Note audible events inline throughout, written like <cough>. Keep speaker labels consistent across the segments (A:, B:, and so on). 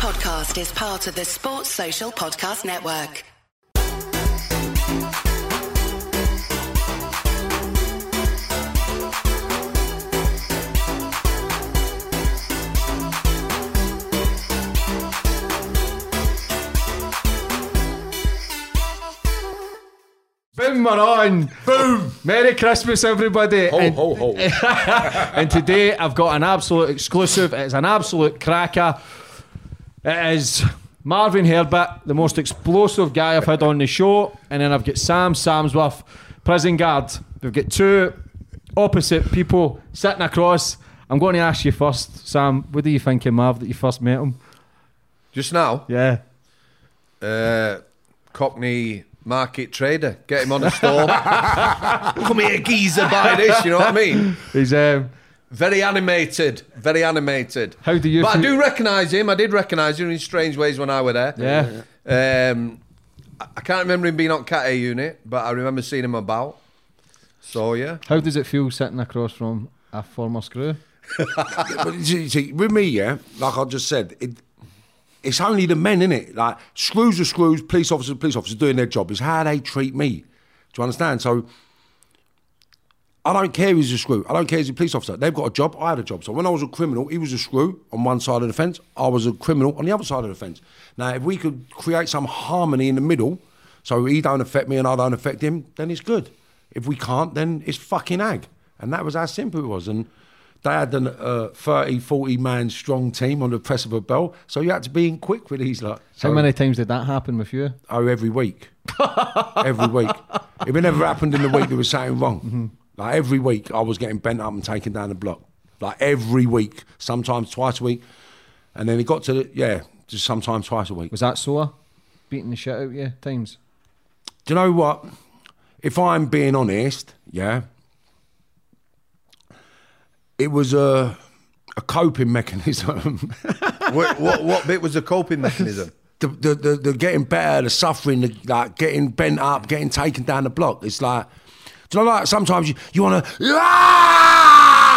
A: podcast is part of the Sports Social Podcast Network.
B: Boom, we're on. Boom. Merry Christmas, everybody.
C: Ho,
B: and,
C: ho, ho. <laughs>
B: and today I've got an absolute exclusive. It's an absolute cracker. It is Marvin Herbert, the most explosive guy I've had on the show. And then I've got Sam Samworth, prison guard. We've got two opposite people sitting across. I'm going to ask you first, Sam. What do you think of Marv that you first met him?
C: Just now,
B: Yeah.
C: uh, Cockney market trader. Get him on <laughs> a store. Come here, geezer, buy this. You know what I mean?
B: He's um,
C: Very animated. Very animated.
B: How do you
C: But I do recognise him. I did recognise him in Strangeways when I were there.
B: Yeah.
C: Um, I- I can't remember him being on Cat A unit, but I remember seeing him about. So yeah.
B: How does it feel sitting across from a former screw? <laughs>
D: but you see, see, with me, yeah, like I just said, it, it's only the men, in it? Like screws are screws, police officers, are police officers doing their job. It's how they treat me. Do you understand? So I don't care he's a screw. I don't care he's a police officer. They've got a job. I had a job. So when I was a criminal, he was a screw on one side of the fence. I was a criminal on the other side of the fence. Now, if we could create some harmony in the middle, so he don't affect me and I don't affect him, then it's good. If we can't, then it's fucking ag. And that was how simple it was. And they had a uh, 30, 40 man strong team on the press of a bell. So you had to be in quick with these. Like,
B: How
D: so-
B: many times did that happen with you?
D: Oh, every week. every week. <laughs> If it never happened in the week, there was something wrong. Like every week, I was getting bent up and taken down the block. Like every week, sometimes twice a week. And then it got to, the, yeah, just sometimes twice a week.
B: Was that sore? Beating the shit out of you times?
D: Do you know what? If I'm being honest, yeah, it was a, a coping mechanism. <laughs>
C: what, what what bit was the coping mechanism?
D: the, the, the, the getting better, the suffering, the, like getting bent up, getting taken down the block. It's like, do you know, like sometimes you, you want to, ah,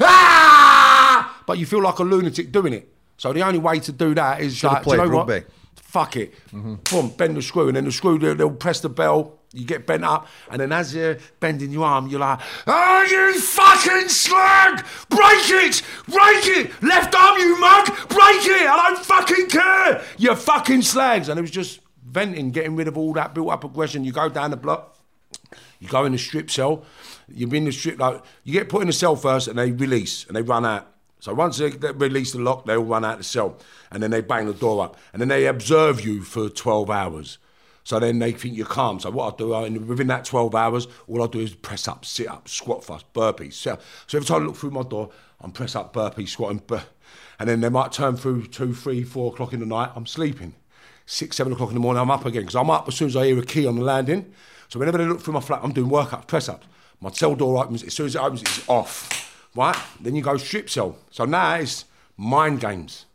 D: ah, but you feel like a lunatic doing it. So the only way to do that is
C: Should've
D: like, do you know what? Fuck it. Boom, bend the screw, and then the screw, they'll, they'll press the bell, you get bent up, and then as you're bending your arm, you're like, oh, you fucking slag! Break it! Break it! Left arm, you mug! Break it! I don't fucking care! You fucking slags! And it was just venting, getting rid of all that built up aggression. You go down the block, you go in the strip cell, you're in the strip, like, you get put in the cell first, and they release, and they run out. So once they, they release the lock, they all run out of the cell, and then they bang the door up, and then they observe you for 12 hours. So then they think you're calm. So what I do, I, within that 12 hours, all I do is press up, sit up, squat fast, burpees. Up. So every time I look through my door, I'm press up, burpees, squatting, bur- and then they might turn through two, three, four o'clock in the night. I'm sleeping. Six, seven o'clock in the morning, I'm up again because I'm up as soon as I hear a key on the landing. So whenever they look through my flat, I'm doing workouts, press ups. My cell door opens. As soon as it opens, it's off. Right? Then you go strip cell. So now it's mind games.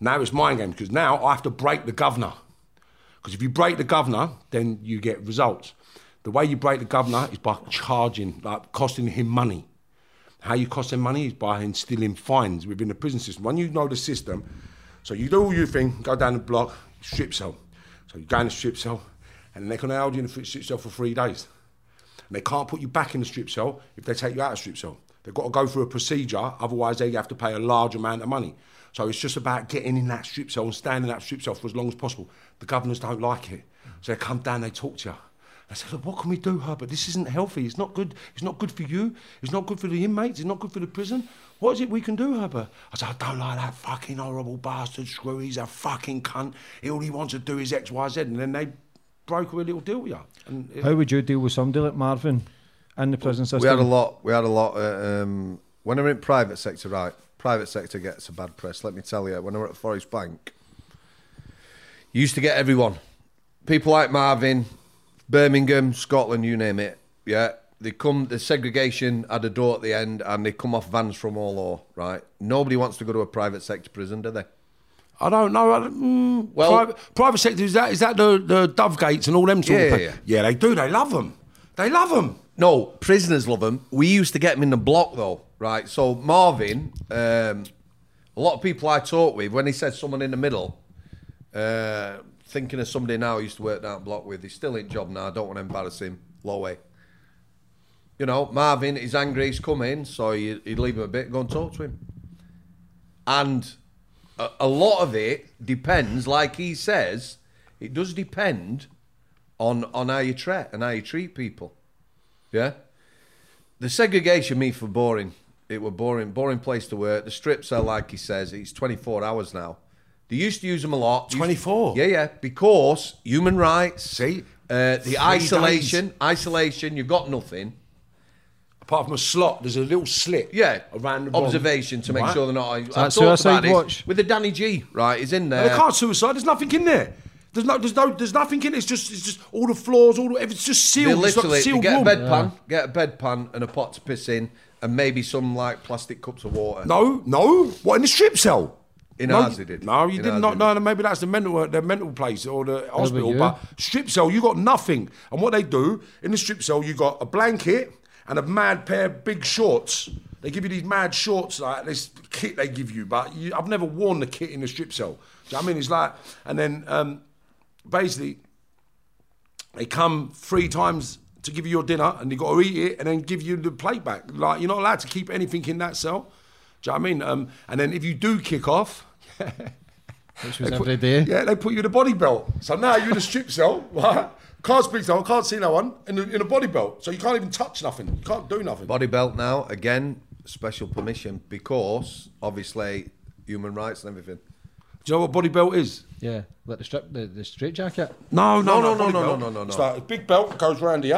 D: Now it's mind games because now I have to break the governor. Because if you break the governor, then you get results. The way you break the governor is by charging, like costing him money. How you cost him money is by instilling fines within the prison system. When you know the system, so you do all your thing, go down the block, strip cell. So you go in the strip cell, and they can hold you in the strip cell for three days. And they can't put you back in the strip cell if they take you out of strip cell. They've got to go through a procedure, otherwise they have to pay a large amount of money. So it's just about getting in that strip cell and staying in that strip cell for as long as possible. The governors don't like it. So they come down, they talk to you. I said, Look, what can we do, Herbert? This isn't healthy. It's not good. It's not good for you. It's not good for the inmates. It's not good for the prison. What is it we can do, Herbert? I said, I don't like that fucking horrible bastard screw. He's a fucking cunt. All he wants to do is X, Y, Z. And then they broker a little deal with you. And it-
B: How would you deal with somebody like Marvin in the prison system?
C: We had a lot. We had a lot. Uh, um, when I'm in private sector, right? Private sector gets a bad press. Let me tell you. When I were at Forest Bank, you used to get everyone. People like Marvin, Birmingham, Scotland, you name it. Yeah, they come. The segregation had a door at the end, and they come off vans from all over. Right? Nobody wants to go to a private sector prison, do they?
D: I don't know. Mm,
C: Well-
D: private, private sector is that is that the the Dovegates and all them sort
C: Yeah,
D: of
C: yeah,
D: things? Yeah, they do. They love them. They love them.
C: No, prisoners love them. We used to get them in the block though, right? So Marvin, um, A lot of people I talk with, when he said someone in the middle, uh, thinking of somebody now I used to work down block with, he's still in job now. I don't want to embarrass him. Low way. You know, Marvin, he's angry, he's come in, so you, would leave him a bit, go and talk to him. And a, a lot of it depends, like he says, it does depend on on how you treat and how you treat people. Yeah. The segregation me for boring. It were boring, boring place to work. The strips are like he says, it's 24 hours now. They used to use them a lot.
D: 24?
C: Yeah, yeah. Because human rights.
D: See?
C: Uh, the
D: Three
C: isolation,
D: days.
C: isolation. You've got nothing.
D: Apart from a slot, there's a little slit.
C: Yeah,
D: Around the bottom.
C: observation to make
D: Right.
C: sure they're not. I've
B: that
C: talked
B: Suicide
C: about this
B: Watch?
C: with the Danny G. Right, he's in there.
D: They can't suicide. There's nothing in there. There's no, there's no, there's nothing in it. It's just, it's just all the floors, all the, it's just
C: They
D: sealed. It's like
C: literally
D: sealed
C: get a
D: room.
C: bedpan, get a bedpan and a pot to piss in, and maybe some like plastic cups of water.
D: No, no. What in the strip cell?
C: In
D: no,
C: ours they did.
D: No, you
C: In
D: did not.
C: they
D: No, no, maybe that's the mental, uh, the mental place or the hospital. But strip cell, you got nothing. And what they do in the strip cell, you got a blanket and a mad pair of big shorts. They give you these mad shorts, like this kit they give you. But you, I've never worn the kit in the strip cell. Do you know what I mean? It's like, and then um, basically they come three times to give you your dinner and you got to eat it and then give you the plate back. Like, you're not allowed to keep anything in that cell. Do you know what I mean? Um, and then if you do kick off, <laughs>
B: Which was
D: they
B: every
D: put,
B: day.
D: Yeah, they put you in a body belt. So now you're in a strip cell, <laughs> right? Can't speak to no one, can't see no one, in a, in a body belt. So you can't even touch nothing. You can't do nothing.
C: Body belt now again, special permission because obviously human rights and everything.
D: Do you know what body belt is?
B: Yeah, like the strip, the, the straight jacket.
D: No,
C: No, no, no,
D: no,
C: no,
D: belt.
C: no, no, no,
D: It's
C: no.
D: like a big belt goes round here,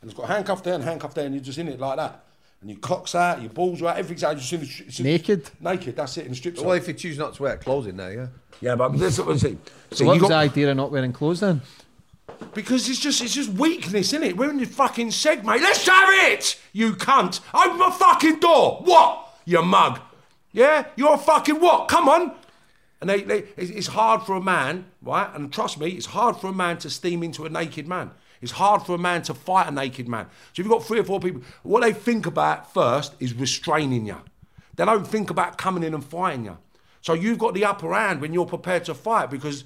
D: and it's got handcuff there and handcuff there, and you're just in it like that. And your cock's out, your balls are out, everything's out. You're just in the, stri- it's in-
B: Naked?
D: Naked, that's it, in the strip.
C: Well, if you choose not to wear clothes in there, yeah.
D: yeah, but this is what I'm saying.
B: So
D: See,
B: what
D: you
B: was the
D: got-
B: idea of not wearing clothes then?
D: Because it's just it's just weakness, isn't it? We're in the fucking seg, mate. Let's have it! You cunt! Open my fucking door! What? You mug. Yeah? You're a fucking what? Come on! And they, they it's hard for a man, right? And trust me, it's hard for a man to steam into a naked man. It's hard for a man to fight a naked man. So if you've got three or four people, what they think about first is restraining you. They don't think about coming in and fighting you. So you've got the upper hand when you're prepared to fight because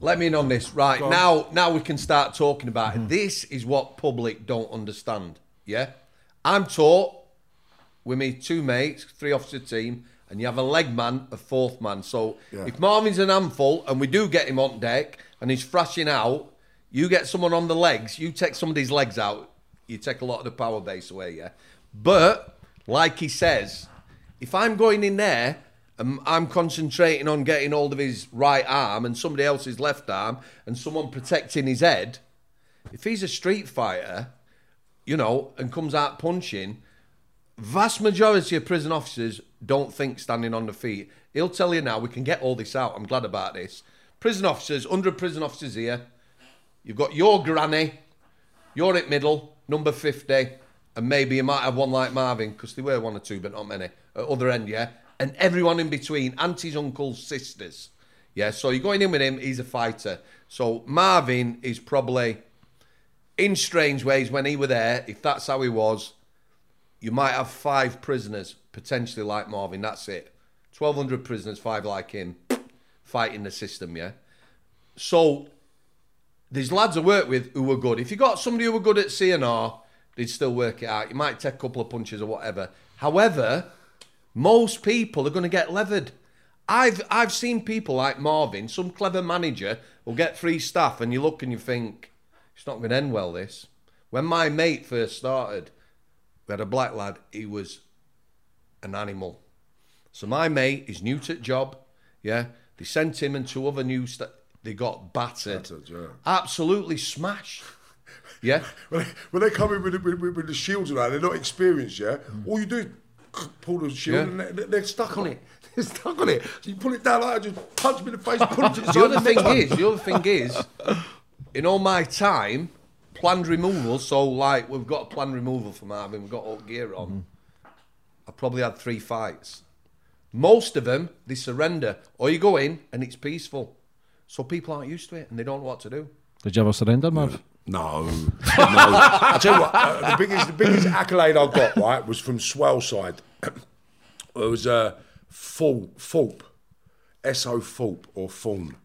C: Let me in on this. Right,
D: on.
C: now now we can start talking about it. Mm-hmm. This is what public don't understand. Yeah? I'm taught with me two mates, three officer team, and you have a leg man, a fourth man. So
D: Yeah.
C: if Marvin's an handful and we do get him on deck and he's thrashing out, you get someone on the legs, you take somebody's legs out, you take a lot of the power base away, yeah? But, like he says, if I'm going in there Um, I'm concentrating on getting hold of his right arm and somebody else's left arm and someone protecting his head, if he's a street fighter, you know, and comes out punching, vast majority of prison officers don't think standing on the feet. He'll tell you now, we can get all this out. I'm glad about this. Prison officers, 100 prison officers here. You've got your granny, you're at middle, number 50, and maybe you might have one like Marvin, because there were one or two, but not many. At other end, yeah? And everyone in between, aunties, uncles, sisters. Yeah, so you're going in with him, he's a fighter. So Marvin is probably, in Strangeways, when he were there, if that's how he was, you might have five prisoners, potentially like Marvin, that's it. 1,200 prisoners, five like him, fighting the system, yeah? So there's lads I work with who were good. If you got somebody who were good at CNR, they'd still work it out. You might take a couple of punches or whatever. However, most people are going to get levered. I've I've seen people like Marvin, some clever manager will get free staff, and you look and you think it's not going to end well. This when my mate first started, we had a black lad. He was an animal. So my mate is new to the job. Yeah, they sent him and two other new. St- they got battered,
D: Battered, yeah.
C: absolutely smashed. Yeah, <laughs>
D: when they, when they come in with, the- with, with, the shields around, they're not experienced, yeah? All you do is pull the shield
C: Yeah.
D: and they're, they're stuck on it. <laughs> They're stuck on it. So you pull it down like that, just punch them in the face, pull it to the
C: the other thing
D: next
C: is, the other thing is, in all my time, planned removal. So like we've got a planned removal for Marvin. We've got all gear on. Mm-hmm. I probably had three fights. Most of them they surrender, or you go in and it's peaceful. So people aren't used to it and they don't know what to do.
B: Did you ever surrender, Marv?
D: No, <laughs> no. I tell you what, uh, the biggest, the biggest accolade I got right was from Swaleside. <clears throat> it was uh, Thorpe, Thorpe, S.O. Thorpe or Thorne.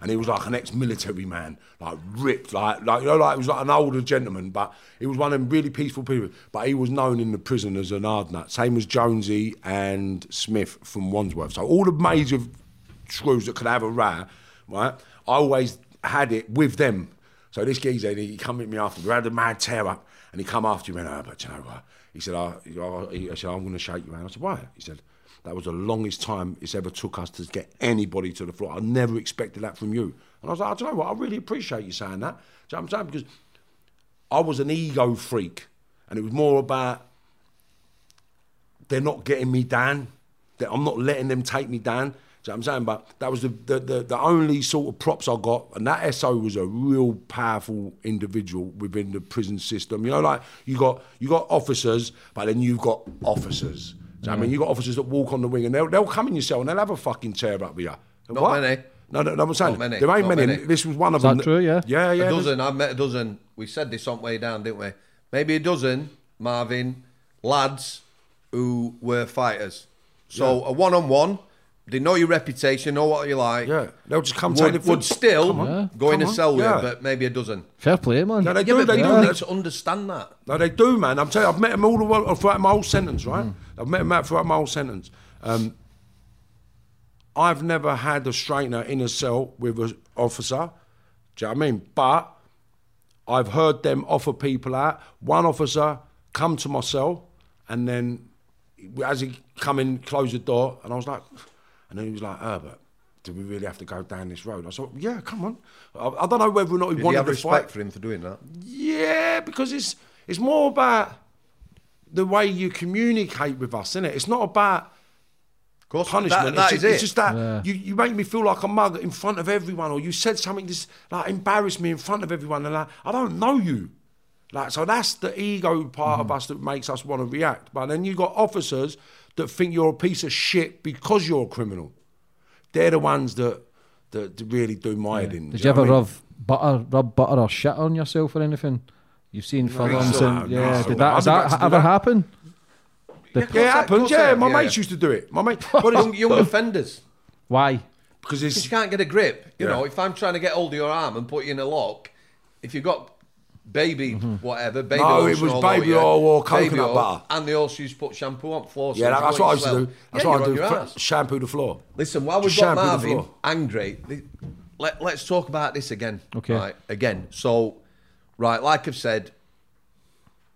D: And he was like an ex-military man, like ripped, like like you know, like he was like an older gentleman, but he was one of them really peaceful people. But he was known in the prison as an hard nut. Same as Jonesy and Smith from Wandsworth. So all the major screws that could have a row, right? I always had it with them. So this geezer, he come at me after, we had a mad tear up, and he come after me and, oh, but you know what? He said, oh, oh, he- I said, I'm going to shake you hand. I said, why? He said, that was the longest time it's ever took us to get anybody to the floor. I never expected that from you. And I was like, I don't know what, I really appreciate you saying that. Do you know what I'm saying? Because I was an ego freak, and it was more about they're not getting me down. That I'm not letting them take me down. Do you know what I'm saying? But that was the, the, the, the only sort of props I got. And that SO was a real powerful individual within the prison system. You know, like you got you got officers, but then you've got officers. Do you know what I mean? Mm. You've got officers that walk on the wing and they'll, they'll come in your cell and they'll have a fucking tear up with you.
C: Not
D: What?
C: many.
D: No, no, no, I'm saying
C: Not many.
D: there ain't many.
C: many.
D: This was one of
B: that
D: them.
B: true? Yeah.
D: Yeah, yeah.
C: a dozen. I've met a dozen. We said this on way down, didn't we? Maybe a dozen, Marvin, lads who were fighters. So a one-on-one, they know your reputation, know what you like.
D: Yeah, they'll just come take
C: Would,
D: the
C: would still
B: Yeah.
C: go in
D: Come
C: a
D: on.
C: cell with
D: Yeah.
C: you, but maybe a dozen.
B: Fair play, man.
D: No, they
C: Yeah,
D: do.
C: but
D: They
C: people
D: do.
C: need to understand that.
D: No, they do, man. I'm telling you, I've met them all the way, throughout my whole sentence, right? I've met them out throughout my whole sentence. Um, I've never had a straightener in a cell with an officer. Do you know what I mean? But I've heard them offer people out. One officer come to my cell, and then as he come in, close the door, and I was like, and then he was like, Herbert, do we really have to go down this road? I said, yeah, come on. I, I don't know whether or not he
C: Did you
D: wanted
C: have
D: to
C: respect
D: fight.
C: for him for doing that?
D: Yeah, because it's it's more about the way you communicate with us, isn't it? It's not about
C: Of course,
D: punishment.
C: That, that
D: it's,
C: is
D: just,
C: it.
D: it's just that you, you make me feel like a mug in front of everyone, or you said something just like embarrassed me in front of everyone, and like, I don't know you. Like so, that's the ego part of mm-hmm. us that makes us want to react. But then you got officers that think you're a piece of shit because you're a criminal. They're the ones that that really do my head in.
B: Did
D: do
B: you ever
D: I mean?
B: rub butter, rub butter or shit on yourself or anything? You've seen films
D: no,
B: and
D: no,
B: yeah,
D: no,
B: did
D: no,
B: that,
D: I
B: has that
D: had to do
B: ever
D: that.
B: happen?
D: Yeah, it happens. Yeah, my
C: yeah,
D: mates used to do it. My mate, <laughs> but
C: young,
D: it's,
C: young offenders.
B: Why?
D: because
C: Because
D: it's
C: you can't get a grip. You
D: Yeah.
C: know, if I'm trying to get hold of your arm and put you in a lock, if you've got baby mm-hmm. whatever, baby
D: No, it was baby oil or coconut
C: oil,
D: butter.
C: and they also used to put shampoo on floor.
D: yeah, that, that's what I used to do. That's
C: yeah,
D: what I do. fr- Shampoo the floor.
C: Listen, while we've got Marvin angry, let, let's talk about this again.
B: Okay.
C: Right, again. So, right, like I've said,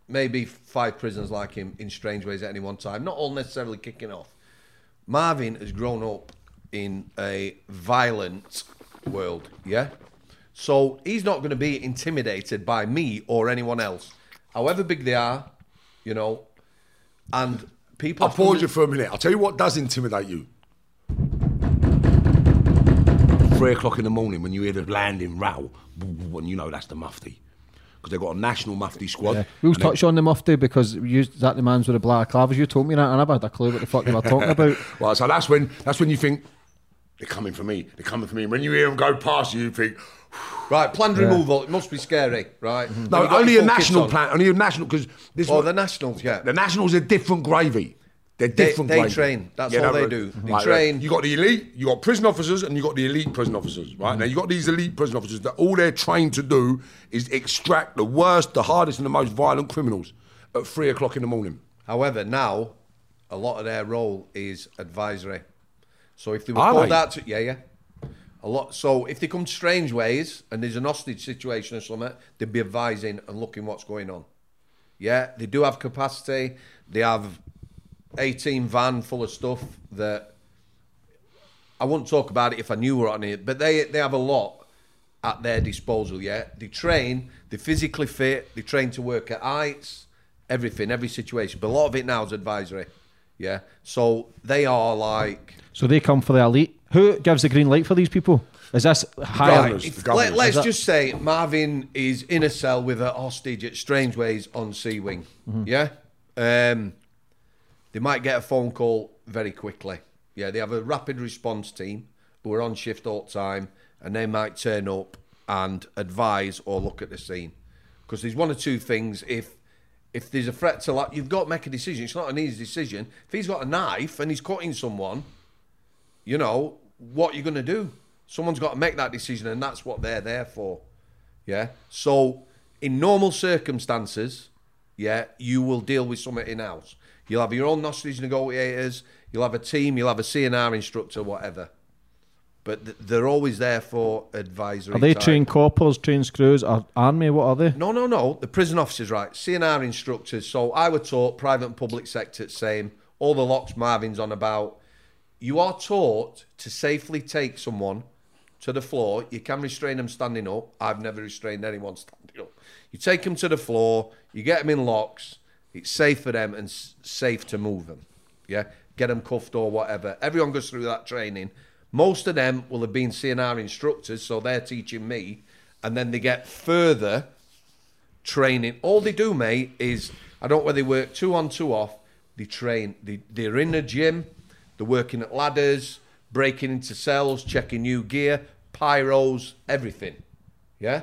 C: maybe five prisoners like him in Strangeways at any one time, not all necessarily kicking off. Marvin has grown up in a violent world, yeah? So he's not going to be intimidated by me or anyone else, however big they are, you know. And people.
D: I'll pause you for a minute. I'll tell you what does intimidate you. Three o'clock in the morning when you hear the landing row, and you know that's the mufti. Because they've got a national mufti squad.
B: Yeah. We'll
D: and they-
B: touch on the mufti because you, that the man's with the black clavers. You told me that, and I never had a clue what the fuck they were talking about. <laughs>
D: well, so that's when that's when you think they're coming for me. They're coming for me. And when you hear them go past you, you think
C: Right, planned removal. It must be scary, right?
D: Mm-hmm. no,
C: Have you got
D: only a national
C: on?
D: plan. Only a national because this
C: Oh,
D: one-
C: the Nationals, yeah.
D: The Nationals are different gravy. They're different
C: they
D: gravy.
C: train. That's all they do. They
D: Right,
C: train.
D: right. You got the elite, you got prison officers, and you got the elite prison officers. Right
C: Mm-hmm.
D: now, you got these elite prison officers that all they're trained to do is extract the worst, the hardest, and the most violent criminals at three o'clock in the morning.
C: However, now a lot of their role is advisory. So if they were
D: Are
C: called
D: they?
C: out to yeah, yeah. A lot so if they come Strangeways and there's an hostage situation or something, they'd be advising and looking what's going on. Yeah, they do have capacity. They have 18 van full of stuff that I wouldn't talk about it if I knew we were on it, but they they have a lot at their disposal. Yeah, they train, they're physically fit, they train to work at heights, everything, every situation. But a lot of it now is advisory. Yeah, so they are like
B: So they come for the elite. Who gives the green light for these people? Is this higher?
C: Right,
D: governors,
C: if- let, us
B: that-
C: just say Marvin is in a cell with a hostage at Strangeways on C Wing. Yeah, um, they might get a phone call very quickly. Yeah, they have a rapid response team who are on shift all the time, and they might turn up and advise or look at the scene. Because there's one or two things. If if there's a threat to life, you've got to make a decision. It's not an easy decision. If he's got a knife and he's cutting someone, you know what you're going to do. Someone's got to make that decision, and that's what they're there for. Yeah. So in normal circumstances, yeah, you will deal with something in house. You'll have your own hostage negotiators. You'll have a team. You'll have a CNR instructor, whatever. But th- they're always there for advisory.
B: Are they
C: type.
B: trained coppers, trained screws, or army? What are they?
C: No, no, no. The prison officers, right? CNR instructors. So I were taught private and public sector, same. All the locks Marvin's on about. You are taught to safely take someone to the floor. You can restrain them standing up. I've never restrained anyone standing up. You take them to the floor. You get them in locks. It's safe for them and s- safe to move them. Yeah, get them cuffed or whatever. Everyone goes through that training. Most of them will have been CNR instructors, so they're teaching me, and then they get further training. All they do, mate, is I don't know whether they work two on, two off. They train. They, they're in the gym. They're working at ladders, breaking into cells, checking new gear, pyros, everything. Yeah,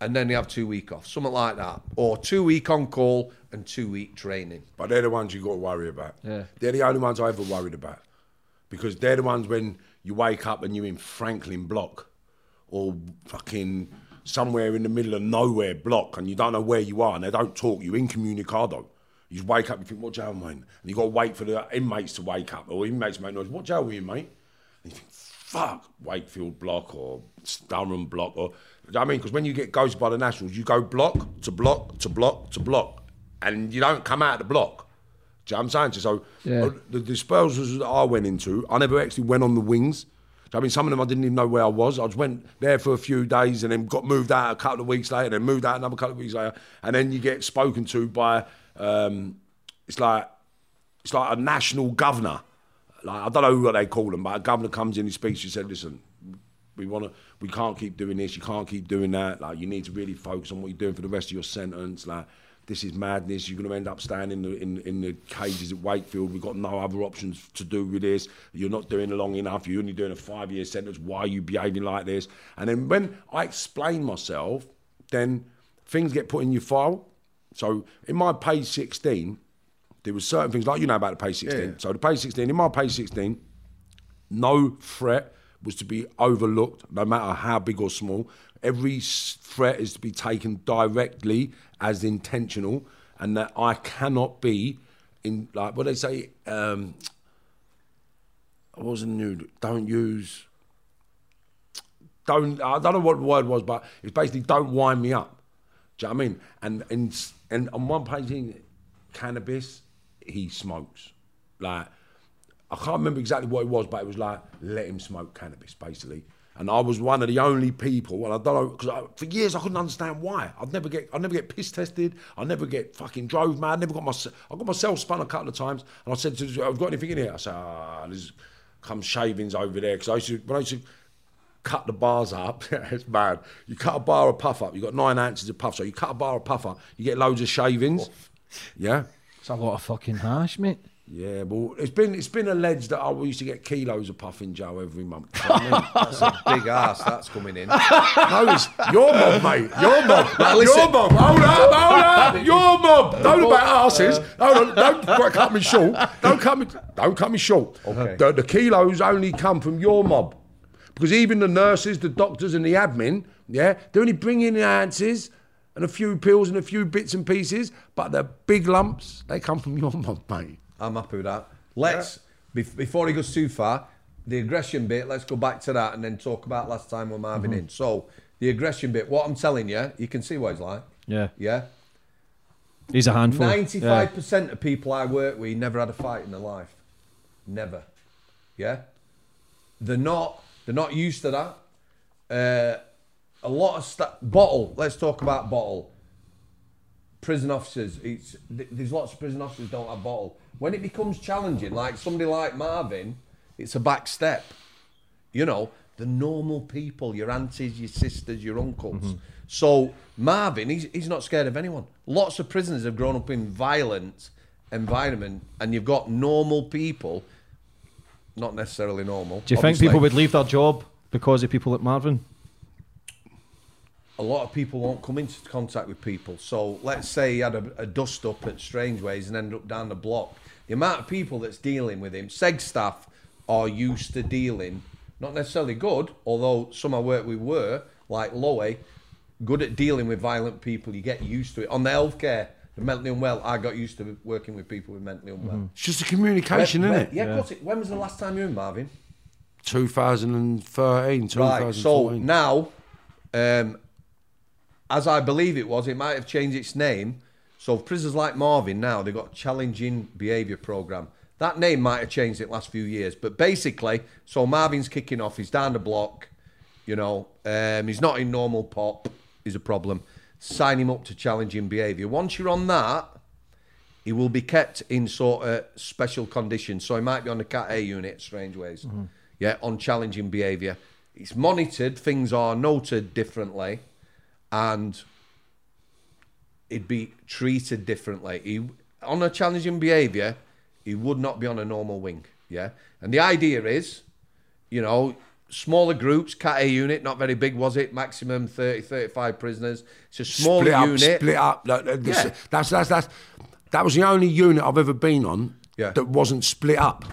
C: and then they have two week off, something like that, or two week on call and two week training.
D: But they're the ones you got to worry about.
B: Yeah.
D: They're the only ones I ever worried about. Because they're the ones when you wake up and you're in Frankland Block or fucking somewhere in the middle of nowhere block and you don't know where you are and they don't talk, you're incommunicado. You wake up and think, what jail, mate? And you got to wait for the inmates to wake up or inmates make noise. What jail were you, in, mate? And you think, fuck, Wakefield block or Durham block or, you know I mean? Because when you get ghosted by the Nationals, you go block to block to block to block and you don't come out of the block. Do you know I'm saying? So
B: Yeah.
D: uh, the disposals that I went into, I never actually went on the wings. So, I mean, some of them I didn't even know where I was. I just went there for a few days and then got moved out a couple of weeks later, and then moved out another couple of weeks later, and then you get spoken to by, um, it's like, it's like a national governor. Like I don't know what they call them, but a governor comes in, he speaks, he said, "Listen, we want to, we can't keep doing this. You can't keep doing that. Like you need to really focus on what you're doing for the rest of your sentence. Like this is madness. You're going to end up staying in the in, in the cages at Wakefield. We've got no other options to do with this. You're not doing long enough. You're only doing a five year sentence. Why are you behaving like this? And then when I explain myself, then things get put in your file. So in my page 16, there were certain things like you know about the page 16.
C: Yeah.
D: So the page 16, in my page 16, no threat was to be overlooked, no matter how big or small. Every threat is to be taken directly as intentional, and that I cannot be in like what they say. Um, I wasn't new. Don't use. Don't I don't know what the word was, but it's basically don't wind me up. Do you know what I mean? And and and on one page, in cannabis, he smokes. Like I can't remember exactly what it was, but it was like let him smoke cannabis, basically. And I was one of the only people, and I don't know because for years I couldn't understand why. I'd never get, I'd never get piss tested. I never get fucking drove mad. Never got my, I got myself spun a couple of times, and I said to, I've got anything in here. I said, ah, there's come shavings over there because I used to when I used to cut the bars up. <laughs> it's bad. You cut a bar of puff up. You got nine ounces of puff, so you cut a bar of puff up. You get loads of shavings. Yeah.
B: It's a lot of fucking hash, mate.
D: Yeah, well, it's been it's been alleged that I used to get kilos of puff Joe every month. You know I mean? <laughs>
C: That's a big ass that's coming in. <laughs>
D: No, it's your mob, mate. Your mob.
C: listen.
D: Your mob. Hold up, hold up. Your mob. Don't <laughs> about asses. Hold on. Don't quite cut me short. Don't cut me. Don't cut me short.
C: Okay.
D: The, the kilos only come from your mob, because even the nurses, the doctors, and the admin, yeah, they're only bring in the ounces and a few pills and a few bits and pieces, but the big lumps they come from your mob, mate.
C: I'm happy with that. Let's bef- before he goes too far, the aggression bit. Let's go back to that and then talk about last time with Marvin in. So the aggression bit. What I'm telling you, you can see what he's like.
B: Yeah.
C: Yeah.
B: He's a handful.
C: Ninety-five percent of people I work with never had a fight in their life. Never. Yeah. They're not. They're not used to that. Uh, a lot of stuff. Bottle. Let's talk about bottle. Prison officers. It's th- there's lots of prison officers don't have bottle. When it becomes challenging, like somebody like Marvin, it's a back step. You know, the normal people, your aunties, your sisters, your uncles. Mm-hmm. So Marvin, he's, he's not scared of anyone. Lots of prisoners have grown up in violent environment, and you've got normal people, not necessarily normal.
B: Do you think people would leave their job because of people like Marvin?
C: A lot of people won't come into contact with people. So let's say he had a, a dust up at Strangeways and ended up down the block. The amount of people that's dealing with him, Seg staff are used to dealing, not necessarily good, although some I work with were, like Lowe, good at dealing with violent people. You get used to it. On the healthcare, the mentally unwell, I got used to working with people with mentally unwell.
D: It's just a communication,
C: When-
D: isn't
C: when-
D: it?
C: Yeah, course. It, when was the last time you were in Marvin?
D: 2013, 2014.
C: Right. So now, um, as I believe it was, it might have changed its name. So prisoners like Marvin now they've got challenging behaviour program. That name might have changed it last few years, but basically, so Marvin's kicking off. He's down the block. You know, um, he's not in normal pop. Is a problem. Sign him up to challenging behaviour. Once you're on that, he will be kept in sort of special conditions. So he might be on the Cat A unit, Strangeways. Yeah, on challenging behaviour. It's monitored, things are noted differently, and he'd be treated differently. He, on a challenging behaviour, he would not be on a normal wing. Yeah. And the idea is, you know, smaller groups, Cat A unit, not very big, was it? Maximum 30, 35 prisoners. It's a small
D: split up,
C: unit.
D: split up. Uh, this-
C: Yeah.
D: That's that's that's that was the only unit I've ever been on
C: Yeah.
D: that wasn't split up.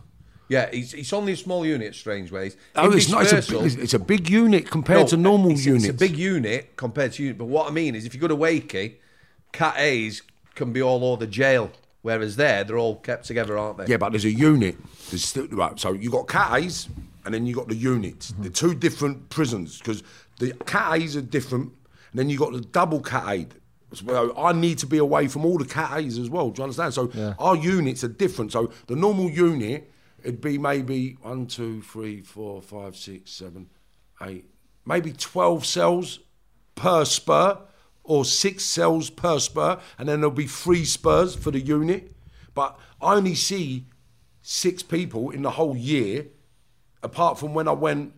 C: Yeah, it's, it's only a small unit, Strangeways.
D: Oh, it's not. It's a, big, it's a big unit compared
C: No,
D: to normal
C: it's,
D: units.
C: It's a big unit compared to unit. But what I mean is, if you go to Wakey, Cat A's can be all over the jail, whereas there they're all kept together, aren't they?
D: Yeah, but there's a unit. There's still right. So you got Cat A's and then you got the units.
C: Mm-hmm.
D: They're two different prisons because the Cat A's are different, and then you got the double Cat A. So I need to be away from all the Cat A's as well. Do you understand? So our units are different. So the normal unit it'd be maybe one, two, three, four, five, six, seven, eight, maybe twelve cells per spur or six cells per spur, and then there'll be three spurs for the unit. But I only see six people in the whole year, apart from when I went.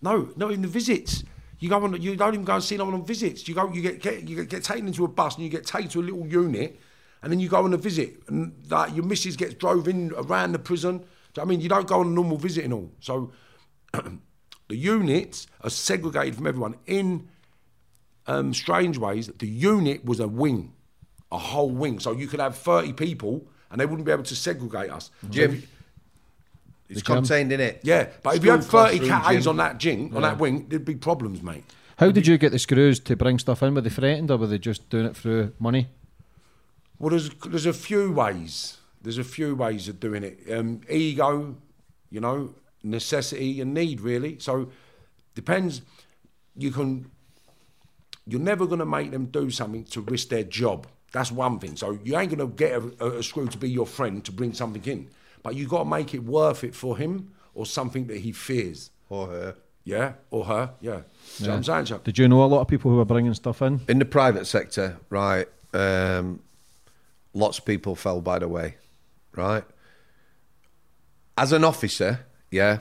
D: No, not in the visits. You go on. You don't even go and see no one on visits. You go. You get, get you get taken into a bus and you get taken to a little unit, and then you go on a visit. And like your missus gets drove in around the prison. Do you know what I mean, you don't go on a normal visit and all. So <clears throat> the units are segregated from everyone. In um, Strangeways, the unit was a wing, a whole wing. So you could have 30 people and they wouldn't be able to segregate us. So
C: Jim,
D: if you-
C: it's contained in it.
D: yeah, but if you had 30
C: classroom,
D: cat A's on that jing, on that wing, there'd be problems, mate.
B: How did you get the screws to bring stuff in? Were they threatened or were they just doing it through money?
D: Well, there's there's a few ways. There's a few ways of doing it. Um, ego, you know, necessity and need, really. So depends. You can. You're never going to make them do something to risk their job. That's one thing. So you ain't going to get a, a, a screw to be your friend to bring something in, but you got to make it worth it for him or something that he fears.
C: Or her.
D: Yeah, or her. Yeah. So I'm saying, so.
B: Did you know a lot of people who were bringing stuff in?
C: In the private sector, right, um, lots of people fell by the way, right? As an officer, yeah,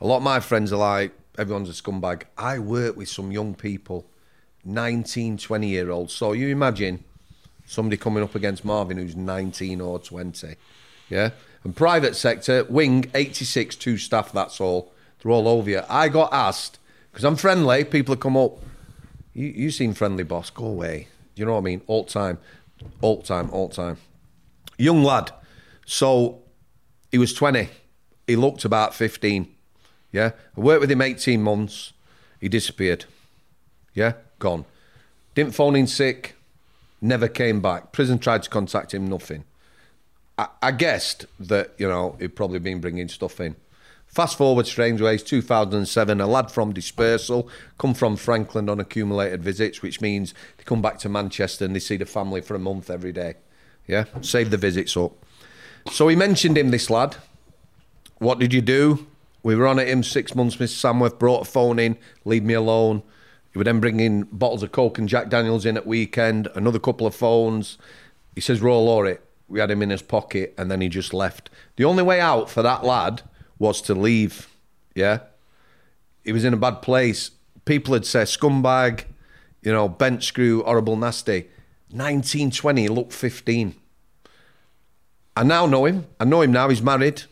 C: a lot of my friends are like, everyone's a scumbag. I work with some young people, 19, 20 year olds. So you imagine somebody coming up against Marvin who's 19 or 20, yeah? And private sector, wing, 86, two staff, that's all. They're all over you. I got asked, because I'm friendly, people have come up, you, you seem friendly, boss. Go away. Do you know what I mean? All time. All time. All time. Young lad. So he was 20. He looked about 15. Yeah. I worked with him 18 months. He disappeared. Yeah. Gone. Didn't phone in sick. Never came back. Prison tried to contact him. Nothing. I, I guessed that, you know, he'd probably been bringing stuff in. Fast forward, Strangeways, 2007, a lad from Dispersal, come from Frankland on accumulated visits, which means they come back to Manchester and they see the family for a month every day. Yeah, save the visits up. So he mentioned him, this lad. What did you do? We were on at him six months, Mr. Samworth brought a phone in, leave me alone. He would then bring in bottles of Coke and Jack Daniels in at weekend, another couple of phones. He says, roll or it. We had him in his pocket and then he just left. The only way out for that lad was to leave. Yeah. He was in a bad place. People had said scumbag, you know, bent screw, horrible, nasty. 1920, he looked 15. I now know him. I know him now. He's married.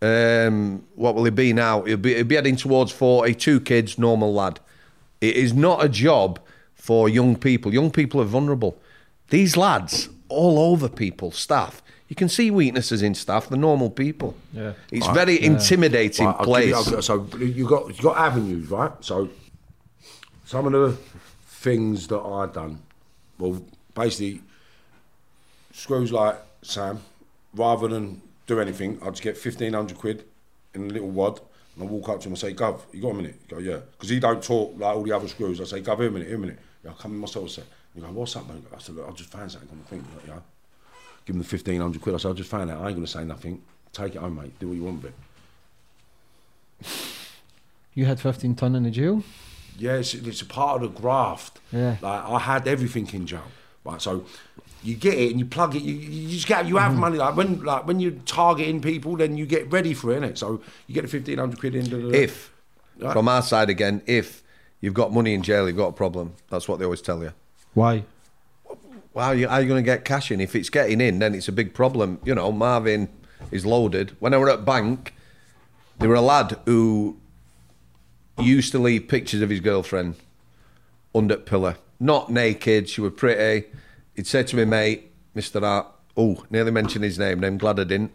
C: Um, what will he be now? He'll be, he'll be heading towards 40, two kids, normal lad. It is not a job for young people. Young people are vulnerable. These lads, all over people, staff. You can see weaknesses in staff. They're normal people.
B: Yeah.
C: It's very intimidating
D: Right, I'll you-
C: place.
D: So you got you got avenues, right? So some of the things that I've done, well, basically, screws like Sam, rather than do anything, I'd just get fifteen hundred quid in a little wad, and I walk up to him and say, "Gov, you got a minute?" He go, "Yeah," because he don't talk like all the other screws. I say, "Gov, here a minute, here a minute." Yeah, I come in myself, and say, you go, "What's up, mate?" I said, "Look, I just found something on the thing." Like, yeah. Give him the fifteen hundred quid. I said, I'll just find out. I ain't gonna say nothing. Take it home, mate. Do what you want with it."
B: You had 15 ton in the jail.
D: Yeah, it's, it's a part of the graft.
B: Yeah.
D: Like I had everything in jail. Right, so you get it and you plug it. You, you just get you have
B: Mm-hmm.
D: money. Like when like when you're targeting people, then you get ready for it, innit? So you get the fifteen hundred quid into the
C: if,
D: Right.
C: from our side again, if you've got money in jail, you've got a problem. That's what they always tell you.
B: Why?
C: How are you, you going to get cash in? If it's getting in, then it's a big problem. You know, Marvin is loaded. When I were at bank, there were a lad who used to leave pictures of his girlfriend under pillar. Not naked, she was pretty. He'd say to me, mate, Mr. Art, oh, nearly mentioned his name, I'm glad I didn't.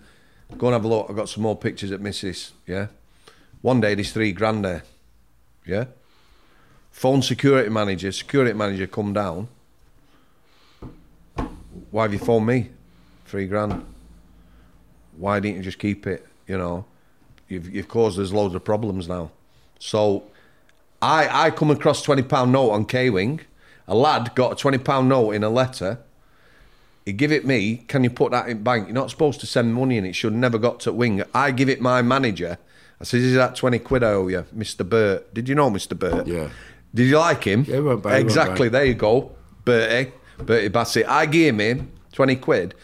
C: Go and have a look. I've got some more pictures at Mrs. Yeah. One day, there's three grand there. Yeah. Phone security manager, security manager come down. Why have you phoned me? Three grand. Why didn't you just keep it? You know, you've you've caused us loads of problems now. So, I I come across twenty pound note on K Wing. A lad got a twenty pound note in a letter. He give it me. Can you put that in bank? You're not supposed to send money in. It should never got to Wing. I give it my manager. I says, "Is that twenty quid I owe you, Mister Burt? Did you know Mister Burt?
D: Yeah.
C: Did you like him?
D: Yeah, he he weren't
C: Exactly.
D: bad.
C: There you go, Bertie. Bertie Bassett. I gave him twenty quid.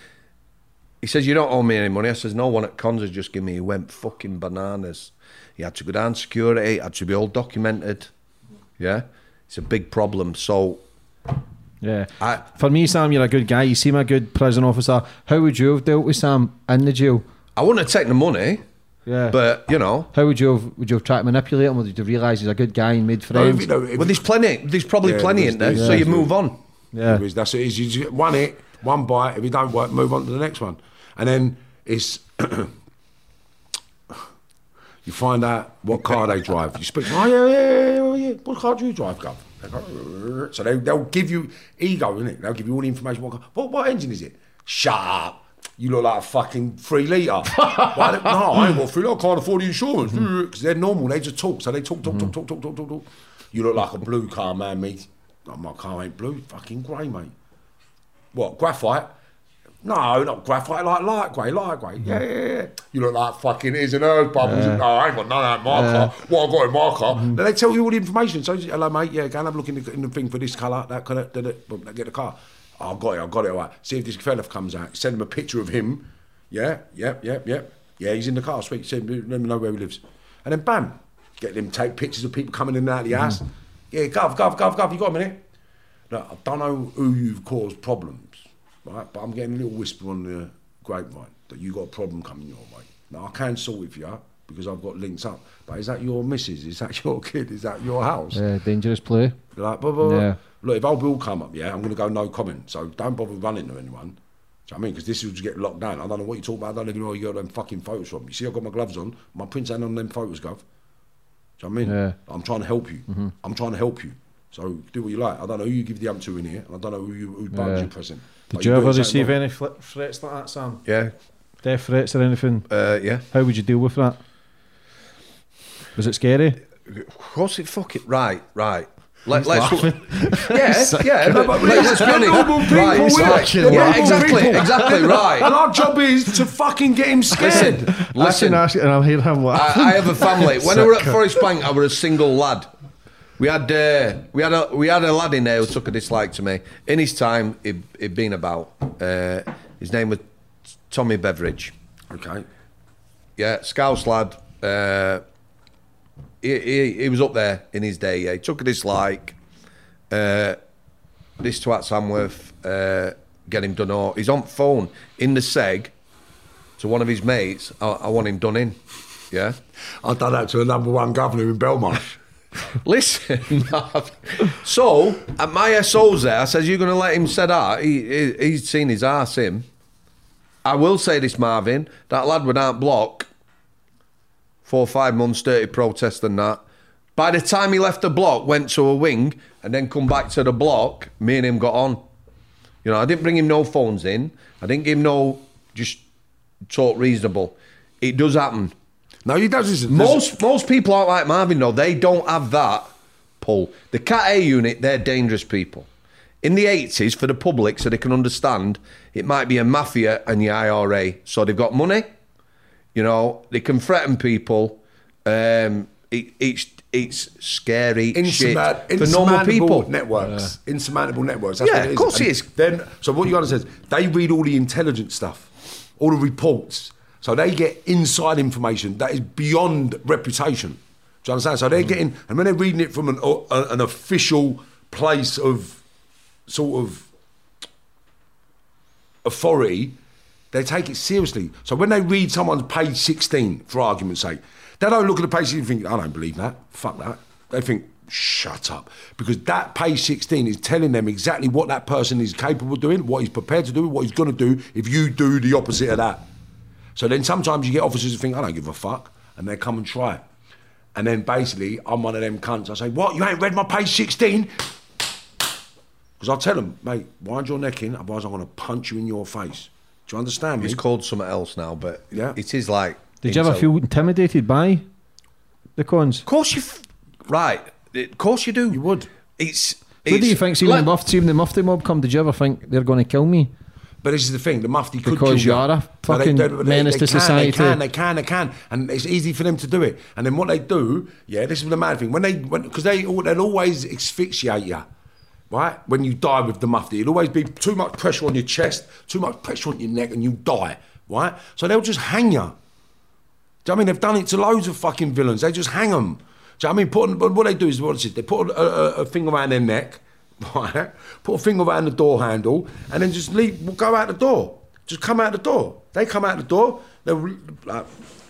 C: He says, You don't owe me any money. I says, No one at Cons has just given me. He went fucking bananas. He had to go down security, it had to be all documented. Yeah? It's a big problem. So
B: Yeah.
C: I
B: For me, Sam, you're a good guy. You seem a good prison officer. How would you have dealt with Sam in the jail?
C: I wouldn't have taken the money,
B: Yeah.
C: but you know.
B: how would you have? Would you have tried to manipulate him, or did you realise he's a good guy and made
D: No,
B: friends?
D: if, you know, if,
C: Well, there's plenty. There's probably
D: Yeah,
C: plenty
D: there's-
C: in there,
D: there's-
C: so you move on.
B: Yeah.
D: Because that's it. Is you just get one hit, one bite. If it don't work, move on to the next one, and then it's <clears throat> you find out what car they drive. You speak, oh yeah, yeah, yeah, yeah. What car do you drive, Gov? So they, they'll give you ego, innit? They'll give you all the information. What, car, what, what engine is it? Shut up. You look like a fucking three litre. <laughs> Why don't- no, I ain't got three litre. I can't afford the insurance. Hmm. Because they're normal. They just talk. So they talk, talk, talk, talk, talk, talk, talk, talk. You look like a blue car, man, mate. Oh, my car ain't blue. Fucking grey, mate. What, graphite? No, not graphite, like light grey, light grey. Mm. Yeah, yeah, yeah. You look like fucking his and hers bubbles. No, I ain't got none of that in my car. What I got in my car. Then they tell you all the information. So, hello, mate, yeah, go and have a look in the, in the thing for this colour, that colour, da, boom, get the car. Oh, I've got it, I've got it, all right. See if this fella comes out. Send him a picture of him. Yeah, yep, yep, yep. Yeah, he's in the car. Sweet, send him, let me know where he lives. And then, bam, get them take pictures of people coming in and out of the mm. house. Yeah, gov, gov, gov, gov, you got a minute? Look, I don't know who you've caused problems, right? But I'm getting a little whisper on the grapevine that you got a problem coming your way. Now I can sort it for you because I've got links up. But is that your missus? Is that <laughs> your kid? Is that your house?
B: Yeah, dangerous play.
D: You're like, blah, blah, blah.
B: Yeah.
D: Look, if old Bill come up, yeah, I'm going to go no comment. So don't bother running to anyone. Do you know what I mean? Because this will just get locked down. I don't know what you're talking about. I don't even know where you got them fucking photos from. You see, I've got my gloves on. My prints ain't on them photos, Gov. you know what I mean?
B: Yeah.
D: I'm trying to help you. Mm -hmm. I'm trying to help you. So do what you like. I don't know who you give the amp to in here, and I don't know who you, who buttons
B: yeah.
D: you're pressing.
B: Did
D: like,
B: you,
D: you
B: ever receive any threats like that, Sam?
C: Yeah.
B: Death threats or anything?
C: Uh, yeah.
B: How would you deal with that? Was it scary?
C: Of course it fucking right, right. Let, let's <laughs> yeah, yeah. But,
D: but
C: let- let's
D: we're
C: be honest.
D: normal people,
C: right,
D: we're
C: right. Yeah, exactly,
D: people.
C: exactly right.
D: And our job is to fucking get him scared.
B: Listen,
C: Listen,
B: ask it and I'll hear him laugh.
C: I, I have a family. <laughs> When I were at Forest Bank, I was a single lad. We had uh, we had a we had a lad in there who took a dislike to me. In his time, he'd, he'd been about. Uh, his name was Tommy Beveridge.
D: okay.
C: Yeah, Scouse lad. Uh, he, he, he was up there in his day. Yeah, he took a dislike. Uh, this twat Samworth uh, get him done. Or he's on phone in the seg to one of his mates. I, I want him done in. Yeah.
D: I've done that to a number one governor in Belmarsh. <laughs>
C: listen. So at my SO's there, I says, "You're going to let him say that? He, he he's seen his arse him." I will say this, Marvin. That lad would out block four or five months, dirty protest and that. By the time he left the block, went to a wing, and then come back to the block, me and him got on. You know, I didn't bring him no phones in. I didn't give him no just talk reasonable. It does happen.
D: No, he does.
C: Most most people aren't like Marvin though. They don't have that pull. The Cat A unit, they're dangerous people. In the eighties, for the public, so they can understand, it might be a mafia and the IRA. So they've got money. You know, they can threaten people. Um, it, it's it's scary shit for normal
D: insurmountable
C: people.
D: networks. Insurmountable networks. That's
C: Yeah, of course
D: And
C: it is.
D: Then, so what you got to say is they read all the intelligence stuff, all the reports. So they get inside information that is beyond reputation. Do you understand? So
C: Mm.
D: they're getting, and when they're reading it from an, uh, an official place of sort of authority, they take it seriously. So when they read someone's page 16, for argument's sake, they don't look at the page and think, I don't believe that. Fuck that. They think, shut up. Because that page 16 is telling them exactly what that person is capable of doing, what he's prepared to do, what he's going to do if you do the opposite of that. So then sometimes you get officers who think, I don't give a fuck, and they come and try it. And then basically, I'm one of them cunts. I say, What? You ain't read my page 16? Because I'll tell them, mate, wind your neck in, otherwise I'm going to punch you in your face. Do you understand me?
C: It's called something else now, but
D: Yeah.
C: it is like.
B: Did you ever feel intimidated by the cons?
C: Of course you. F- right. Of course you do.
D: You would.
C: It's.
B: What do you think? See, when
C: let-
B: the Mufti, when the Mufti mob come, did you ever think they're going to kill me?
D: But this is the thing: the Mufti could
B: Because
D: kill
B: you are a
D: No,
B: fucking menace to
D: can,
B: society.
D: They can, they can, they can, and it's easy for them to do it. And then what they do, yeah, this is the mad thing: when they, because they, al- they'll always asphyxiate you, right? When you die with the Mufti, it'll always be too much pressure on your chest, too much pressure on your neck, and you die, right? So they'll just hang you. Do you know I mean? They've done it to loads of fucking villains. They just hang them. Do you know I mean? Put, what they do is what it is. They put a, a, a thing around their neck, <laughs> right? Put a thing around the door handle, and then just leave. Go out the door. Just come out the door. They come out the door. They like,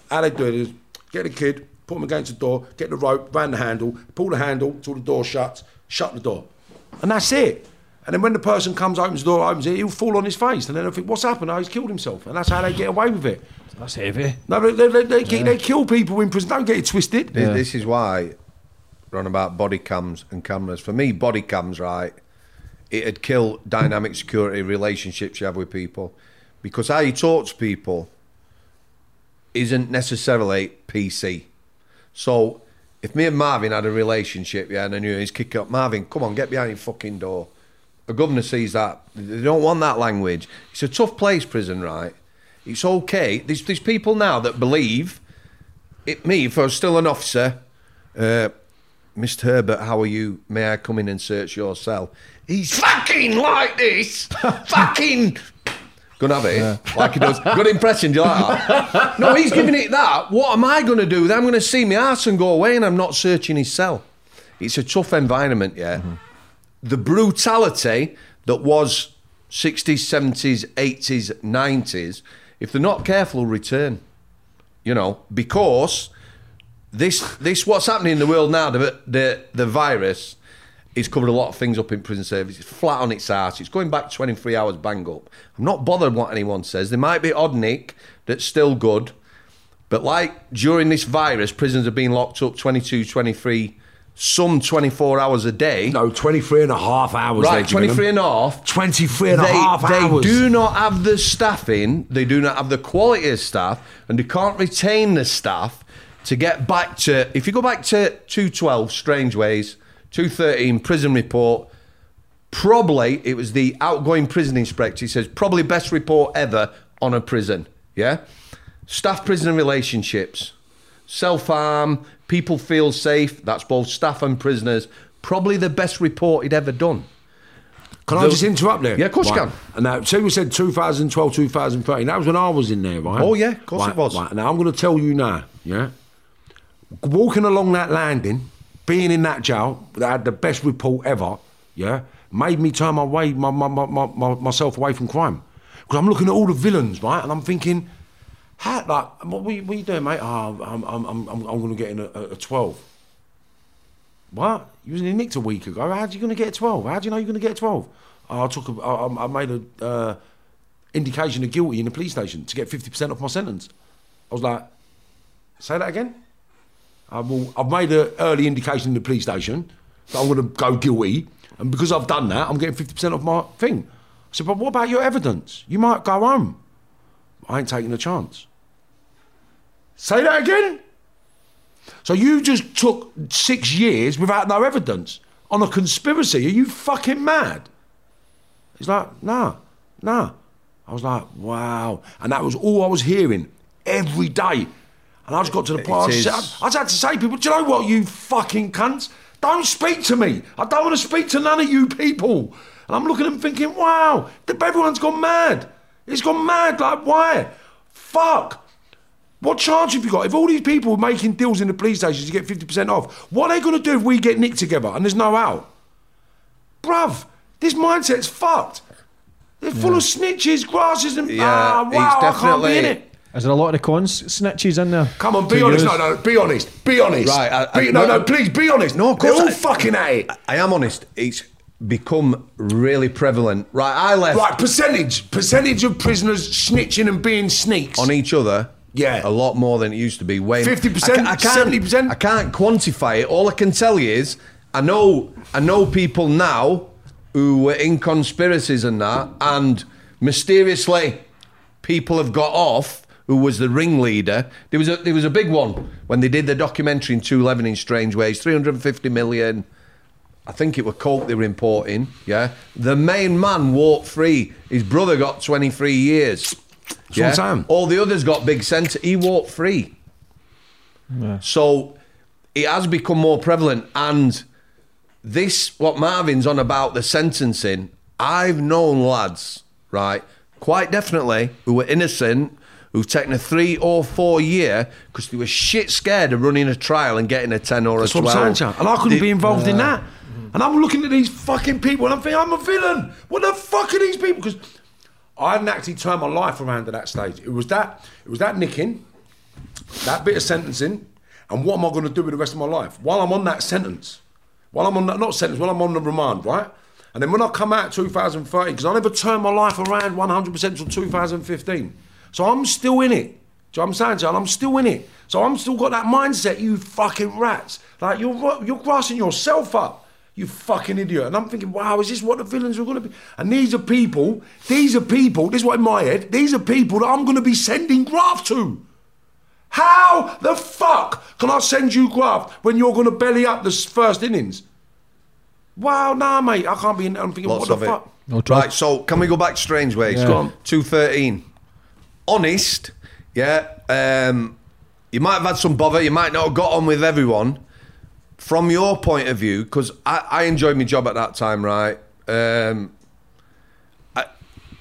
D: how they do it is get the kid, put him against the door, get the rope, round the handle, pull the handle till the door shuts, shut the door, and that's it. And then when the person comes, opens the door, opens it, he'll fall on his face, and then they'll think, "What's happened? Oh, he's killed himself," and that's how they get away with it.
B: That's heavy.
D: No, they, they, they, they, they kill people in prison. Don't get it twisted.
C: This, this is why we're about body cams and cameras. For me, body cams, right, it'd kill dynamic security relationships you have with people. Because how you talk to people isn't necessarily PC. So if me and Marvin had a relationship, yeah, and I knew he's kicking up, Marvin, come on, get behind your fucking door. A governor sees that. They don't want that language. It's a tough place, prison, right? It's okay. There's, there's people now that believe it, me, if I was still an officer, uh, Mr. Herbert, how are you? May I come in and search your cell? He's fucking like this. <laughs> fucking. Gonna have it, like he does. Good impression, do you like that? No, he's giving it that. What am I gonna do? Then I'm gonna see my ass and go away, and I'm not searching his cell. It's a tough environment, yeah. Mm-hmm. The brutality that was 60s, 70s, 80s, 90s, if they're not careful, return you know, because this this what's happening in the world now, the the, the virus is covered a lot of things up in prison service. It's flat on its ass. It's going back 23 hours bang up. I'm not bothered what anyone says. There might be odd nick that's still good, but like during this virus, prisons are being locked up 22, 23, some 24 hours a day.
D: No, 23 and a half hours.
C: right,
D: they're giving
C: 23 and a half.
D: 23 and a
C: they,
D: half
C: they
D: hours.
C: do not have the staffing, they do not have the quality of staff, and they can't retain the staff to get back to. If you go back to 212, Strangeways, 213, prison report, probably it was the outgoing prison inspector. He says, probably best report ever on a prison. Yeah? Staff prison relationships, self harm, people feel safe. That's both staff and prisoners. Probably the best report he'd ever done.
D: Can I just interrupt there?
C: Yeah, of course you can.
D: And now, say we said 2012, 2013. That was when I was in there, right?
C: Oh, yeah, of course
D: Right,
C: it was.
D: Right. Now, I'm going to tell you now, yeah? Walking along that landing, being in that jail that had the best report ever, yeah, made me turn my way, my, my, my, my, my, myself away from crime. Because I'm looking at all the villains, right? And I'm thinking, how, like, what, what, you- what you doing, mate? Oh, I'm, I'm, I'm, I'm, going to get in a, a, a 12. What? You was in the nicked a week ago. How are you going to get a 12? How do you know you're going to get a 12? Oh, I took a, I, I made a uh, indication of guilty in the police station to get 50% off my sentence. I was like, say that again? I will, I've made an early indication in the police station that I'm going to go guilty, and because I've done that, I'm getting 50% off my thing. I said, but what about your evidence? You might go home. I ain't taking a chance. Say that again? So you just took six years without no evidence on a conspiracy? Are you fucking mad? He's like, nah, nah. I was like, wow. And that was all I was hearing every day. And I just got to the point, I just, I had to say, people, do you know what, you fucking cunts? Don't speak to me. I don't want to speak to none of you people. And I'm looking at them thinking, wow, everyone's gone mad. It's gone mad. Like, why? Fuck. What charge have you got? If all these people are making deals in the police stations to get 50% off, what are they going to do if we get nicked together and there's no out? Bruv, this mindset's fucked. They're full of snitches, grasses, and
C: Yeah,
D: ah, wow, I can't be in it.
B: Is there a lot of the cons snitches in there?
D: Come on, be honest.
B: use?
D: No, no, be honest. Be honest.
C: Right, I- I-
D: no,
C: no,
D: no, please, be honest.
C: No, of course
D: They're all
C: I-
D: fucking at it.
C: I am honest. It's become really prevalent. Right, I left
D: Right, percentage, percentage of prisoners snitching and being sneaks.
C: on each other.
D: Yeah.
C: a lot more than it used to be. Way
D: 50%,
C: I ca- I can't-
D: 70%?
C: I can't quantify it. All I can tell you is, I know, I know people now who were in conspiracies and that, and mysteriously, people have got off. Who was the ringleader? There was a there was a big one when they did the documentary in Two Eleven in Strangeways, three hundred and fifty million. I think it was coke they were importing. Yeah, the main man walked free. His brother got twenty three years.
D: what I'm.
C: All the others got big sentence. He walked free. So it has become more prevalent. And this, what Marvin's on about the sentencing, I've known lads, right, quite definitely, who were innocent, who've taken a three or four year because they were shit scared of running a trial and getting a 10 or
D: That's
C: a
D: what
C: 12.
D: I'm saying, And I couldn't
C: They-
D: be involved in that. And I'm looking at these fucking people and I'm thinking, I'm a villain. What the fuck are these people? Because I hadn't actually turned my life around at that stage. It was that, it was that nicking, that bit of sentencing, and what am I going to do with the rest of my life? While I'm on that sentence, while I'm on that, not sentence, while I'm on the remand, right? And then when I come out 2013, because I never turned my life around 100% till 2015. So I'm still in it. Do you know what I'm saying, John? I'm still in it. So I'm still got that mindset, you fucking rats. Like, you're, you're grassing yourself up. You fucking idiot. And I'm thinking, wow, is this what the villains are going to be? And these are people, these are people, this is what in my head, these are people that I'm going to be sending graft to. How the fuck can I send you graft when you're going to belly up the first innings? Wow, nah, mate, I can't be in. I'm thinking,
C: Lots
D: what
C: of
D: the
C: it.
D: fuck?
B: No trouble.
C: Right, so can we go back Strangeways?
B: Yeah. Go on.
C: 213. Honest, yeah. Um, you might have had some bother, you might not have got on with everyone. From your point of view, because I, I enjoyed my job at that time, right? Um, I,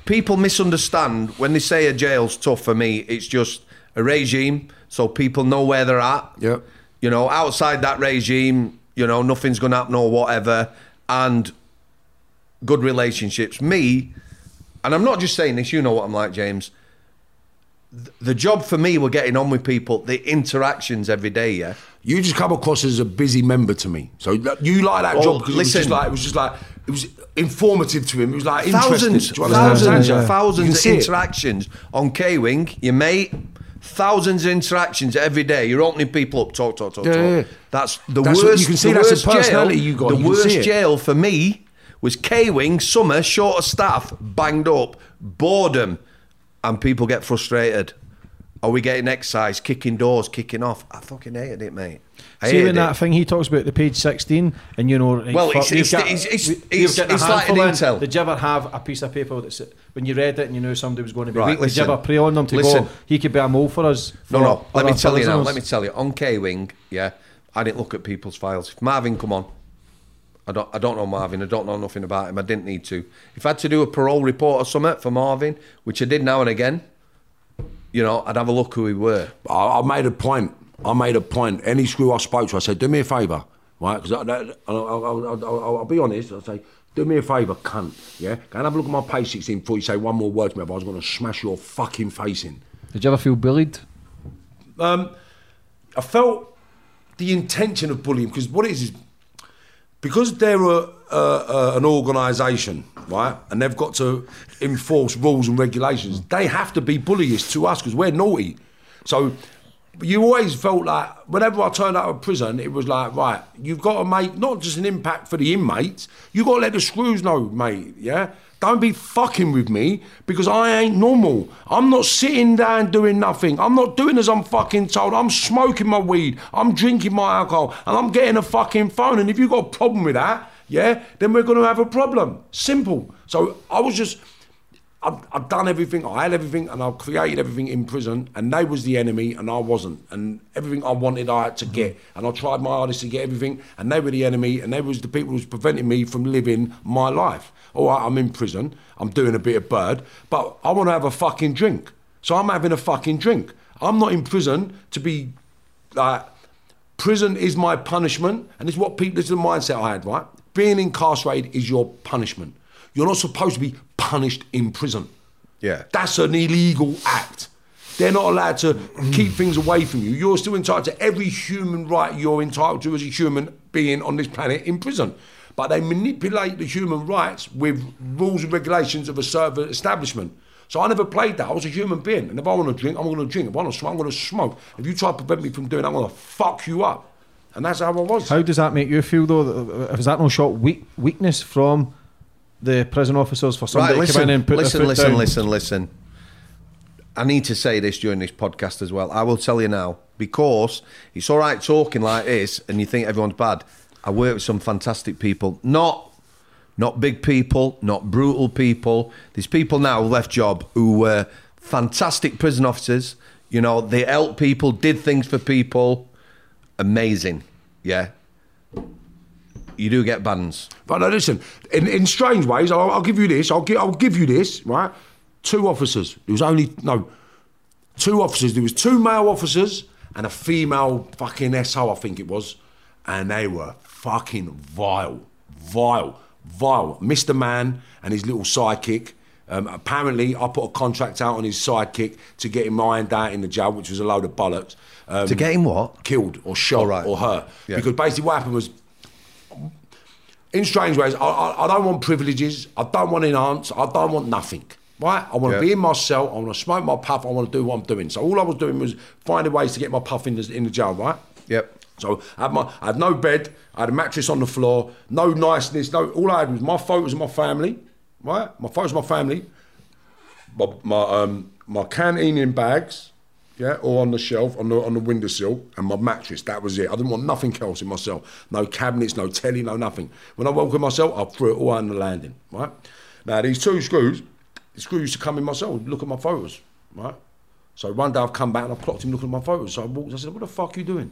C: people misunderstand when they say a jail's tough for me, it's just a regime, so people know where they're at.
D: Yep.
C: You know, outside that regime, you know, nothing's going to happen or whatever. And good relationships. Me, and I'm not just saying this, you know what I'm like, James. Th- The job for me were getting on with people, the interactions every day, yeah.
D: You just come across as a busy member to me. So you like that
C: Well,
D: job because it was just
C: listen.
D: like it was just like it was informative to him. It was like.
C: Thousands,
D: Do you understand what I'm
C: thousands,
D: saying? You
C: thousands of
D: see it.
C: interactions on K Wing, your mate. Thousands of interactions every day. You're opening people up, talk, talk, talk,
D: Yeah,
C: talk.
D: yeah, yeah.
C: That's the
D: That's what-
C: worst.
D: you can see
C: the
D: that's a personality
C: jail,
D: you got,
C: The
D: you
C: worst jail for me was K Wing. Summer, short of staff, banged up, boredom, and people get frustrated. Are we getting exercise, kicking doors, kicking off? I fucking hated it, mate. I
B: See that thing he talks about the page sixteen, and you know,
C: Well, it's-
B: you've
C: it's-
B: got-
C: it's- it's- it's-
B: you've got a
C: it's like an
B: in.
C: intel.
B: Did you ever have a piece of paper that's when you read it and you knew somebody was going to be
C: Right,
B: weak? Did you ever pray on them to
C: Listen.
B: go? He could be a mole for us.
C: No,
B: for
C: no. Let me tell you now. Let me tell you. On K Wing, yeah, I didn't look at people's files. If Marvin come on, I don't. I don't know Marvin. I don't know nothing about him. I didn't need to. If I had to do a parole report or something for Marvin, which I did now and again, you know, I'd have a look who he were.
D: I, I made a point. I made a point. Any screw I spoke to, I said, "Do me a favour, right?" Because I'll, I'll, I'll, I'll, I'll be honest. I'll say, "Do me a favour, cunt. Yeah, go and have a look at my page 16 before you say one more word to me. If I was going to smash your fucking face in."
B: Did you ever feel bullied?
D: Um, I felt the intention of bullying because what it is is because they're a, a, an organisation, right, and they've got to enforce rules and regulations, they have to be bullies to us because we're naughty. So you always felt like whenever I turned out of prison, it was like, right, you've got to make not just an impact for the inmates, you've got to let the screws know, mate, yeah? Don't be fucking with me because I ain't normal. I'm not sitting down doing nothing. I'm not doing as I'm fucking told. I'm smoking my weed. I'm drinking my alcohol. And I'm getting a fucking phone. And if you've got a problem with that, yeah, then we're going to have a problem. Simple. So I was just. I've, I've done everything, I had everything, and I've created everything in prison, and they was the enemy, and I wasn't. And everything I wanted, I had to get. Mm-hmm. And I tried my hardest to get everything, and they were the enemy, and they was the people who was preventing me from living my life. All right, I'm in prison, I'm doing a bit of bird, but I want to have a fucking drink. So I'm having a fucking drink. I'm not in prison to be like, prison is my punishment, and it's what people, this is the mindset I had, right? Being incarcerated is your punishment. You're not supposed to be punished in prison.
C: Yeah.
D: That's an illegal act. They're not allowed to mm. keep things away from you. You're still entitled to every human right you're entitled to as a human being on this planet in prison. But they manipulate the human rights with rules and regulations of a certain establishment. So I never played that. I was a human being. And if I want to drink, I'm going to drink. If I want to smoke, I'm going to smoke. If you try to prevent me from doing that, I'm going to fuck you up. And that's how I was.
B: How does that make you feel though? Is that no shot weak, weakness from the prison officers for somebody
C: Right,
B: to come in
C: listen,
B: and put
C: listen,
B: their foot
C: listen,
B: down?
C: listen, listen. I need to say this during this podcast as well. I will tell you now because it's all right talking like this, and you think everyone's bad. I work with some fantastic people, not not big people, not brutal people. These people now left job who were fantastic prison officers. You know, they helped people, did things for people. Amazing, yeah. You do get bans.
D: But no, listen. In, in Strangeways, I'll, I'll give you this. I'll give. I'll give you this. Right. Two officers. There was only no. Two officers. There was two male officers and a female fucking SO. I think it was, and they were fucking vile, vile, vile. Mr. Man and his little sidekick. Um, apparently, I put a contract out on his sidekick to get him ironed out in the jail, which was a load of bollocks. Um,
C: To get him what?
D: killed or shot
C: right.
D: or hurt.
C: Yeah.
D: Because basically what happened was, in Strangeways, I, I, I don't want privileges, I don't want enhance, I don't want nothing. Right? I want to
C: Yeah.
D: be in my cell, I want to smoke my puff, I want to do what I'm doing. So all I was doing was finding ways to get my puff in the, in the jail, right?
C: Yep.
D: So I had, my, I had no bed, I had a mattress on the floor, no niceness, no. All I had was my photos of my family, right? My photos of my family, my my, um, my canteen in bags, yeah, or on the shelf on the on the windowsill, and my mattress. That was it. I didn't want nothing else in my cell. No cabinets, no telly, no nothing. When I woke up myself, I threw it all on the landing, right? Now these two screws, the screws used to come in my cell, look at my photos, right? So one day I've come back and I've clocked him looking at my photos. So I walked. I said, "What the fuck are you doing?"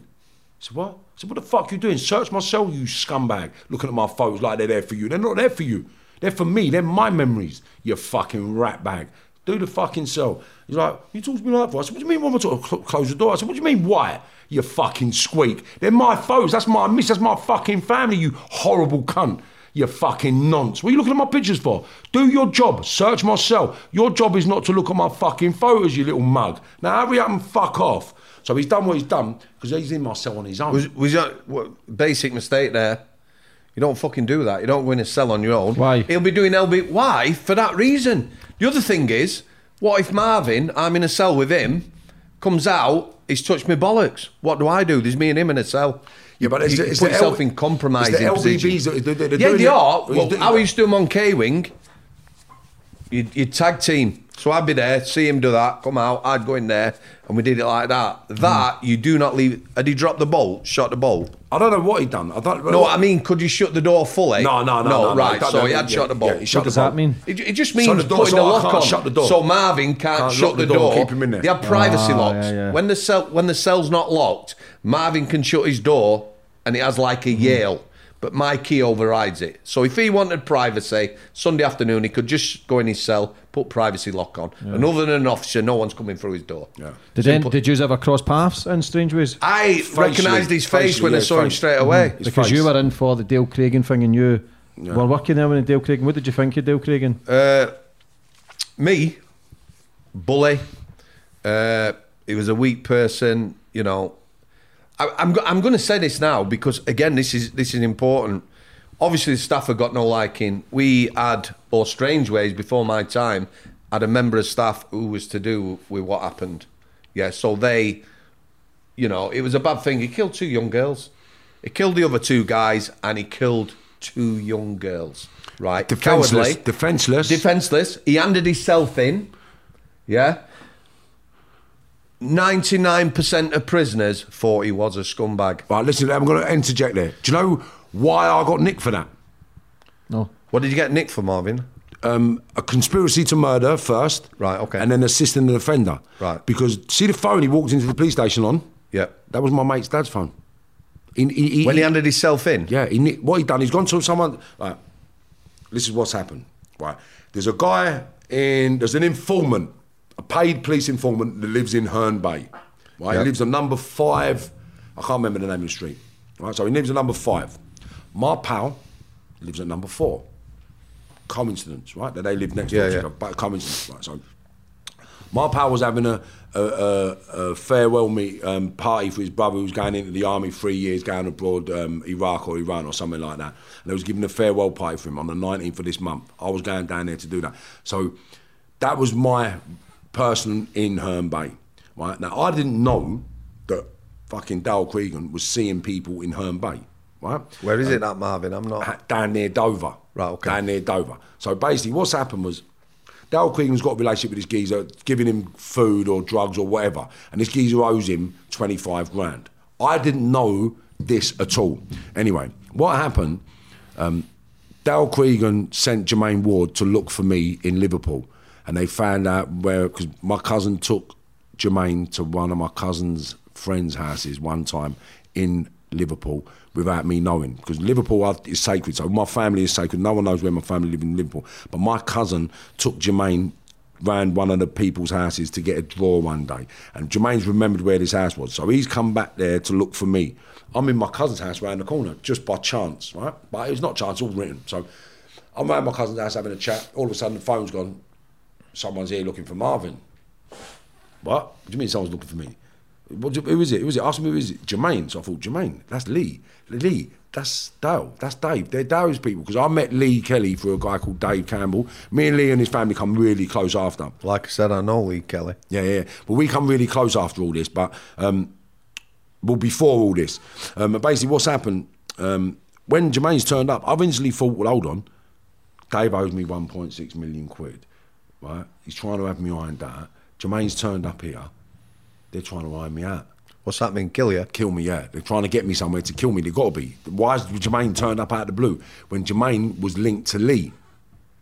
D: He said, what? I said, what the fuck are you doing? Search my cell, you scumbag. Looking at my photos like they're there for you. They're not there for you. They're for me. They're my memories, you fucking rat bag. Do the fucking cell. He's like, you talk to me like that for? I said, what do you mean why am I talking? Close the door. I said, what do you mean why? You fucking squeak. They're my foes. That's my miss. That's my fucking family, you horrible cunt. You fucking nonce. What are you looking at my pictures for? Do your job. Search my cell. Your job is not to look at my fucking photos, you little mug. Now hurry up and fuck off. So he's done what he's done because he's in my cell on his own.
C: Was was that what, basic mistake there? You don't fucking do that. You don't go in a cell on your own.
B: Why?
C: He'll be doing LB. Why? For that reason. The other thing is, what if Marvin, I'm in a cell with him, comes out, he's touched me bollocks. What do I do? There's me and him in a cell.
D: Yeah, but
C: you,
D: it's,
C: you
D: the- it's
C: put yourself
D: L-
C: in compromising
D: it's the. LBBs they're, they're
C: yeah, they are. Well, how I used to do them on K Wing, you you tag team. So I'd be there, see him do that, come out, I'd go in there, and we did it like that. That you do not leave. Had he dropped the bolt? Shot the bolt?
D: I don't know what he'd done. I don't
C: No, I mean, could you shut the door fully?
D: No, no, no, no, no,
C: right.
D: no,
C: so he had
D: yeah,
C: shut the bolt.
D: yeah, he shut
B: What
D: the
B: does that
D: bolt.
B: mean?
C: It, it just
D: Shut
C: means
D: the door,
C: putting
D: so
C: the
D: I
C: lock
D: can't
C: on.
D: shut the door.
C: So Marvin can't,
D: Can't
C: shut
D: lock
C: the
D: the door,
C: door.
D: keep him in there.
C: They have privacy
B: Ah,
C: locks.
B: yeah, yeah.
C: When the cell when the cell's not locked, Marvin can shut his door and it has like a Yale. But my key overrides it. So if he wanted privacy, Sunday afternoon he could just go in his cell, put privacy lock on. And other than an officer, no one's coming through his door.
D: Yeah.
B: Did, any, did you ever cross paths in Strangeways?
C: I recognised his face
D: facially,
C: when I
D: yeah,
C: saw him straight away.
D: His
B: because
D: face.
B: you were in for the Dale Cregan thing and you were working there with Dale Cregan. What did you think of Dale Cregan?
C: Uh, me, bully. Uh, he was a weak person. You know, I, I'm I'm going to say this now because again, this is this is important. obviously the staff have got no liking. We had, or Strangeways before my time, had a member of staff who was to do with what happened. Yeah, so they, you know, it was a bad thing. He killed two young girls. He killed the other two guys, and he killed two young girls. Right,
D: Defenseless.
C: Cowardly.
D: Defenseless.
C: defenseless. He handed himself in. Yeah. 99% of prisoners thought he was a scumbag.
D: right, listen, I'm going to interject there. Do you know why I got nicked for that?
B: No.
C: What did you get nicked for, Marvin?
D: um, a conspiracy to murder first,
C: Right, okay.
D: and then assisting an offender,
C: Right.
D: Because see the phone he walked into the police station on,
C: Yeah.
D: that was my mate's dad's phone. He, he, he,
C: When he handed himself in?
D: yeah, he, what he done? He's gone to someone. Right, this is what's happened. Right, there's a guy in. There's an informant, a paid police informant that lives in Herne Bay. Right,
C: Yep.
D: he lives on number five. I can't remember the name of the street. Right, so he lives at number five. My pal lives at number four. Coincidence, right? That they live next
C: Yeah,
D: to
C: yeah.
D: each other. But coincidence, right? So my pal was having a, a, a, a farewell meet um, party for his brother who was going into the army three years, going abroad, um, Iraq or Iran or something like that. And they was giving a farewell party for him on the 19th of this month. I was going down there to do that. So that was my person in Herne Bay. Right? Now, I didn't know that fucking Dale Cregan was seeing people in Herne Bay. Right?
C: Where is it that Marvin? I'm not.
D: Down near Dover.
C: Right, okay.
D: Down near Dover. So basically, what's happened was Dale Cregan's got a relationship with this geezer, giving him food or drugs or whatever, and this geezer owes him 25 grand. I didn't know this at all. Anyway, what happened, um, Dale Cregan sent Jermaine Ward to look for me in Liverpool, and they found out where, because my cousin took Jermaine to one of my cousin's friends' houses one time in Liverpool without me knowing. Because Liverpool is sacred, so my family is sacred. No one knows where my family live in Liverpool. But my cousin took Jermaine round one of the people's houses to get a draw one day. And Jermaine's remembered where this house was. So he's come back there to look for me. I'm in my cousin's house round the corner, just by chance, right? But it was not chance, all written. So I'm around my cousin's house having a chat. All of a sudden, the phone's gone. Someone's here looking for Marvin. What? What do you mean someone's looking for me? What who is it? Who is it? Ask me who is it? Jermaine. So I thought, Jermaine, that's Lee. Lee, that's Dale. That's Dave. They're Dale's people. Because I met Lee Kelly through a guy called Dave Campbell. Me and Lee and his family come really close after.
C: Like I said, I know Lee Kelly.
D: Yeah, yeah. But we come really close after all this. But um, well, before all this, um, but basically, what's happened um, when Jermaine's turned up? I've instantly thought, well, hold on. Dave owes me 1.6 million quid, right? He's trying to have me ironed out. Jermaine's turned up here. They're trying to iron me out.
C: What's that mean? Kill you?
D: Kill me, yeah. They're trying to get me somewhere to kill me. They've got to be. Why has Jermaine turned up out of the blue when Jermaine was linked to Lee?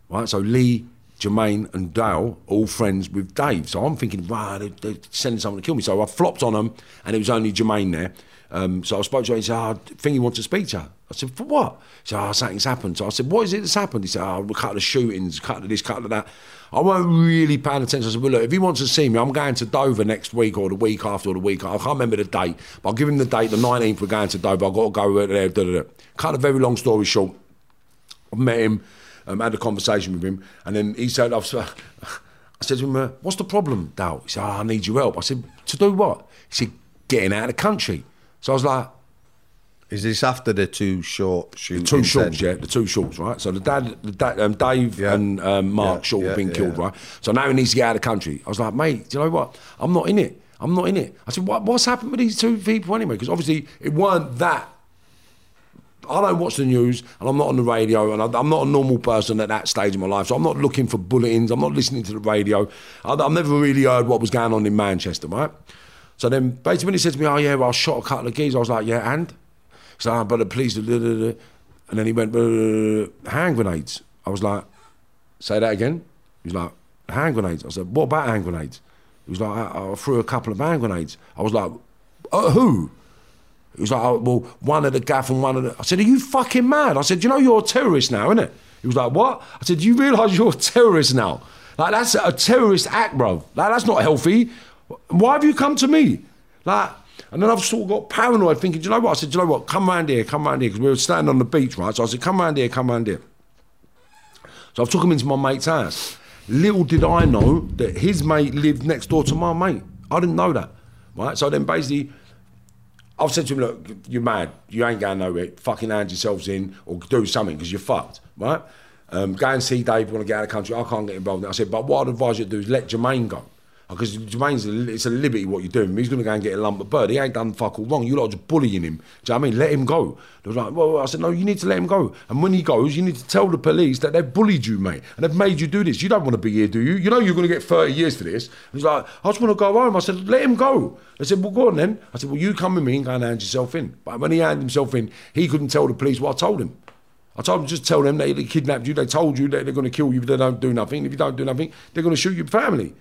D: Right? So Lee, Jermaine, and Dale all friends with Dave. So I'm thinking, wow, they, they're sending someone to kill me. So I flopped on them, and it was only Jermaine there. Um, so I spoke to her. He said, ah, oh, I think he wants to speak to her. I said, for what? He said, oh, something's happened. So I said, what is it that's happened? He said, oh, a couple of shootings, couple of this, couple of that. I won't really paying attention. I said, well, look, if he wants to see me, I'm going to Dover next week or the week after or the week after. I can't remember the date, but I'll give him the date. The 19th, we're going to Dover. I've got to go there. Da, da, da. Cut a very long story short. I met him, um, had a conversation with him, and then he said, I've, <laughs> I said to him, uh, what's the problem, Dal? He said, oh, I need your help. I said, to do what? He said, getting out of the country. So I was like,
C: Is this after the two short shootings?
D: two
C: then?
D: shorts, yeah, the two shorts, right? So the dad, the dad um, Dave
C: Yeah.
D: and um, Mark
C: Yeah,
D: Short have
C: yeah,
D: been killed, right? So now he needs to get out of the country. I was like, mate, do you know what? I'm not in it. I'm not in it. I said, what, what's happened with these two people anyway? Because obviously it weren't that. I don't watch the news and I'm not on the radio and I- I'm not a normal person at that stage of my life. So I'm not looking for bulletins. I'm not listening to the radio. I- I've never really heard what was going on in Manchester, right? So then basically when he said to me, oh yeah, well, I shot a couple of geese, I was like, yeah, and? Like, oh, but the police, da, da, da, da." and then he went, "Uh, hand grenades. I was like, say that again? He was like, hand grenades. I said, what about hand grenades? He was like, I, I threw a couple of hand grenades. I was like, uh, who? He was like, oh, well, one of the gaff and one of the. I said, are you fucking mad? I said, you know you're a terrorist now, innit? He was like, what? I said, do you realise you're a terrorist now? Like, that's a terrorist act, bro. Like, that's not healthy. Why have you come to me? Like, and then I've sort of got paranoid thinking, do you know what? I said, do you know what? Come round here, come round here. Because we were standing on the beach, right? So I said, come round here, come round here. So I took him into my mate's house. Little did I know that his mate lived next door to my mate. I didn't know that, right? So then basically, I've said to him, look, you're mad. You ain't going nowhere. Fucking hand yourselves in or do something because you're fucked, right? Um, go and see Dave. Want to get out of the country? I can't get involved. in. I said, but what I'd advise you to do is let Jermaine go. Oh, because Jermaine's a, it's a liberty what you're doing. He's going to go and get a lump of bird. He ain't done fuck all wrong. You lot are just bullying him. Do you know what I mean? Let him go. They was like, well, I said, no, you need to let him go. And when he goes, you need to tell the police that they've bullied you, mate, and they've made you do this. You don't want to be here, do you? You know you're going to get 30 years for this. He's like, I just want to go home. I said, let him go. They said, well, go on then. I said, well, you come with me and go and hand yourself in. But when he handed himself in, he couldn't tell the police what I told him. I told him just tell them they kidnapped you. They told you that they're going to kill you if they don't do nothing. If you don't do nothing, they're going to shoot your family.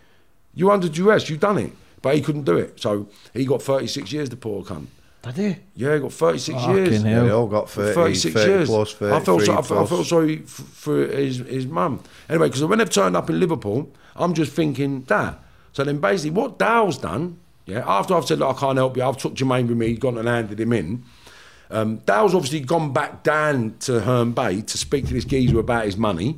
D: You under duress. You've done it, but he couldn't do it. So he got 36 years. The poor cunt.
B: Did he?
D: Yeah, he got 36
B: Fucking
D: years.
B: hell.
C: Yeah, they all got 30,
D: 36
C: 30
D: years.
C: plus,
D: I felt,
C: 33
D: so, I, felt, I felt sorry f- for his, his mum. Anyway, because when they've turned up in Liverpool, I'm just thinking that. So then basically, what Dow's done, yeah, after I've said, look, I can't help you, I've took Jermaine with me, gone and handed him in. Um, Dow's obviously gone back down to Herne Bay to speak to this geezer about his money,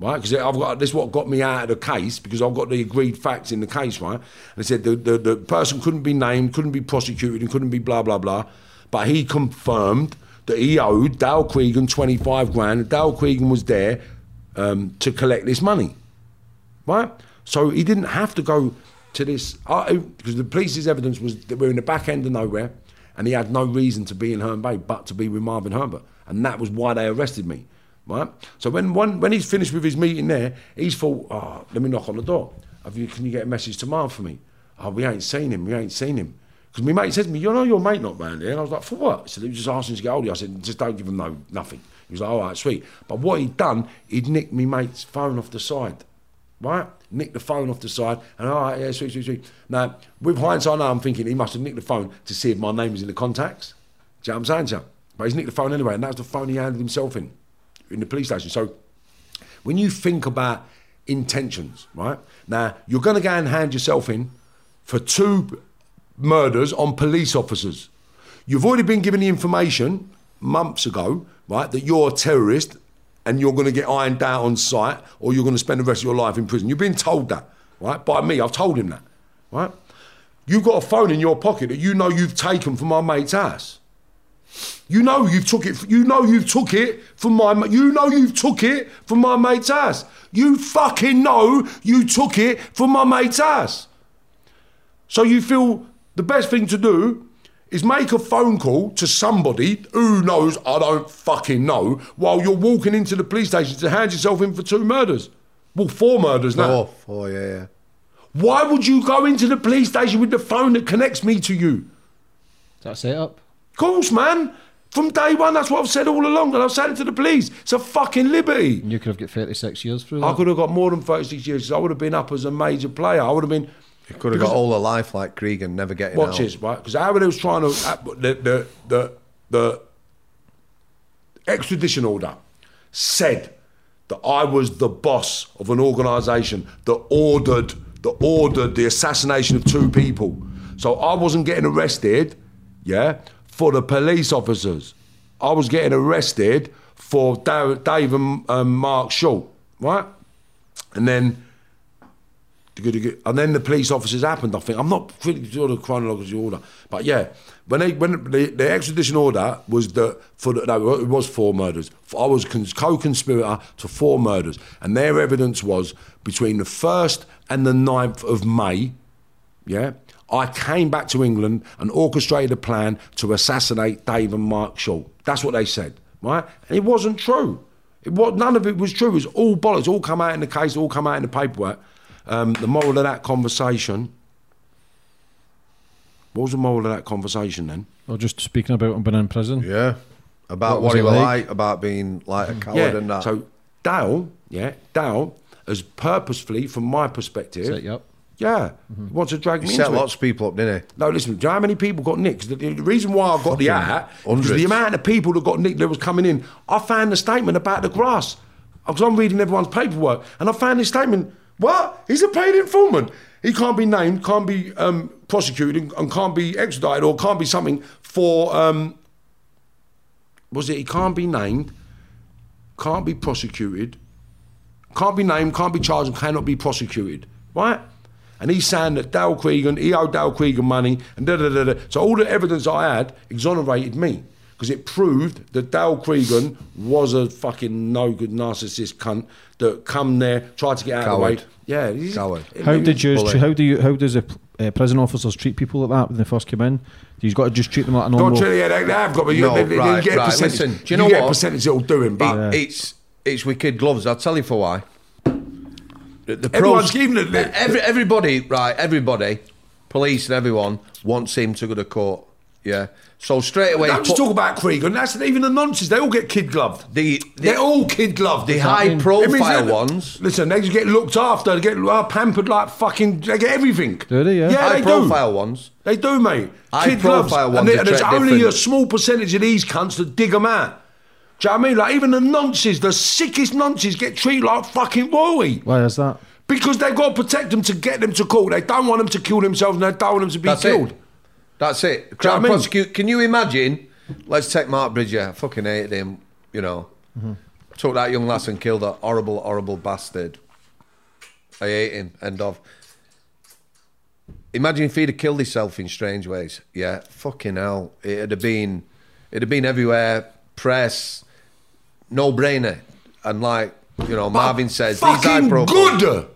D: right? Because I've got this is what got me out of the case because I've got the agreed facts in the case, right? And they said the, the, the person couldn't be named, couldn't be prosecuted, and couldn't be blah blah blah. But he confirmed that he owed Dale Cregan 25 grand. and Dale Cregan was there um, to collect this money right? So he didn't have to go to this because the police's evidence was that we're in the back end of nowhere, and he had no reason to be in Herne Bay but to be with Marvin Herbert, and that was why they arrested me, right? So when one, when he's finished with his meeting there, he's thought, oh, let me knock on the door. Have you, can you get a message to Marv for me? Oh, we ain't seen him. We ain't seen him. Because my mate said to me, you know your mate not round here? And I was like, for what? He said, he was just asking to get hold of you. I said, just don't give him no, nothing. He was like, all right, sweet. But what he'd done, he'd nicked me mate's phone off the side right? Nicked the phone off the side, and all right, yeah, sweet, sweet, sweet. Now, with hindsight now, I'm thinking he must have nicked the phone to see if my name was in the contacts. Do you know what I'm saying, Sam? But he's nicked the phone anyway, and that was the phone he handed himself in, in the police station. So, when you think about intentions, right? Now, you're going to go and hand yourself in for two murders on police officers. You've already been given the information months ago, right, that you're a terrorist and you're going to get ironed out on site or you're going to spend the rest of your life in prison. You've been told that, right, by me. I've told him that, right? You've got a phone in your pocket that you know you've taken from my mate's house. You know you've took it. You know you've took it from my. You know you've took it from my mate's ass. You fucking know you took it from my mate's ass. So you feel the best thing to do is make a phone call to somebody who knows I don't fucking know while you're walking into the police station to hand yourself in for two murders. Well, four murders now.
C: Oh, oh yeah, yeah.
D: Why would you go into the police station with the phone that connects me to you?
B: Is that set up?
D: Of course, man. From day one, that's what I've said all along, and I've said it to the police. It's a fucking liberty.
B: And you could have got 36 years for through
D: I could have got more than 36 years. 'cause I would have been up as a major player. I would have been.
C: You could have got all the life like Cregan, never getting
D: Watch
C: out.
D: this, right? Because Howard was trying to uh, the the the the extradition order said that I was the boss of an organisation that ordered that ordered the assassination of two people. So I wasn't getting arrested, yeah, for the police officers. I was getting arrested for Dave, and um, Mark Short, right? And then and then the police officers happened. I think I'm not pretty sure the chronological order, but yeah, when they when the, the extradition order was the for the, no, it was four murders. I was co-conspirator to four murders, and their evidence was between the first and the 9th of May. Yeah, I came back to England and orchestrated a plan to assassinate Dave and Mark Short. That's what they said, right? And it wasn't true. It was none of it was true. It was all bollocks. All come out in the case. All come out in the paperwork. Um, the moral of that conversation. What was the moral of that conversation then?
B: Or just speaking about him being in prison.
C: Yeah. About
B: What
C: what, he was
B: like?
C: like? about being like a coward
D: yeah.
C: and that.
D: So Dale, yeah, Dale has purposefully, from my perspective,
B: Set you up.
D: Yeah, wants to drag
C: he
D: me
C: set
D: into it.
C: lots of people up, didn't he?
D: No, listen, do you know how many people got nicked? The, the reason why I got the hat was
C: hundreds.
D: the amount of people that got nicked that was coming in. I found the statement about the grass. Because I'm reading everyone's paperwork, and I found this statement. What? He's a paid informant. He can't be named, can't be um, prosecuted, and can't be extradited, or can't be something for. Um, was it? He can't be named, can't be prosecuted, can't be named, can't be charged, and cannot be prosecuted. Right? And he's saying that Dale Cregan, he owed Dale Cregan money, and da da da da. So all the evidence I had exonerated me because it proved that Dale Cregan was a fucking no good narcissist cunt that come there, tried to get out of the
C: Coward.
D: way. Yeah, he's-
C: Coward.
D: it-
B: How did you?
C: bully.
B: How do you? How does a uh, prison officers treat people like that when they first come in? You've got to just treat them like a
D: Don't
B: normal?
D: tell you they, they have got, but you,
C: No,
D: they, they,
C: right,
D: you get a
C: right,
D: percentage.
C: listen, do you know
D: get a
C: what?
D: percentage it'll do him, but
C: It- It's it's with kid gloves. I'll tell you for why. The, the
D: Everyone's
C: pros-
D: giving it the-
C: Every, everybody, right? Everybody, police and everyone wants him to go to court. Yeah. So straight away,
D: don't just
C: put
D: talk about Cregan. That's even the nonsense. They all get kid gloved.
C: the
D: They're all kid gloved.
C: the high
D: means
C: profile ones.
D: Listen, they just get looked after. They get uh, pampered like fucking. They get everything.
B: Do they, yeah?
D: Yeah,
C: high
D: they
C: profile
D: do.
C: ones.
D: They do, mate.
C: High
D: Kid gloves.
C: profile
D: And,
C: ones
D: there-
C: are
D: there's
C: treated
D: only a small percentage of these cunts that dig them out. Do you know what I mean? Like even the nonces, the sickest nonces get treated like fucking royalty.
B: Why is that?
D: Because they've got to protect them to get them to court. They don't want them to kill themselves and they don't want them to be
C: That's
D: killed.
C: it. That's it.
D: Do you know
C: Crown
D: what I mean?
C: Can you imagine? Let's take Mark Bridger. I fucking hated him. You know,
D: Mm-hmm.
C: took that young lass and killed that horrible, horrible bastard. I hate him. End of. Imagine if he'd have killed himself in Strangeways. Yeah, fucking hell. It'd have been, it'd have been everywhere. Press, no brainer, and like you know, Marvin says, these high profile.
D: good.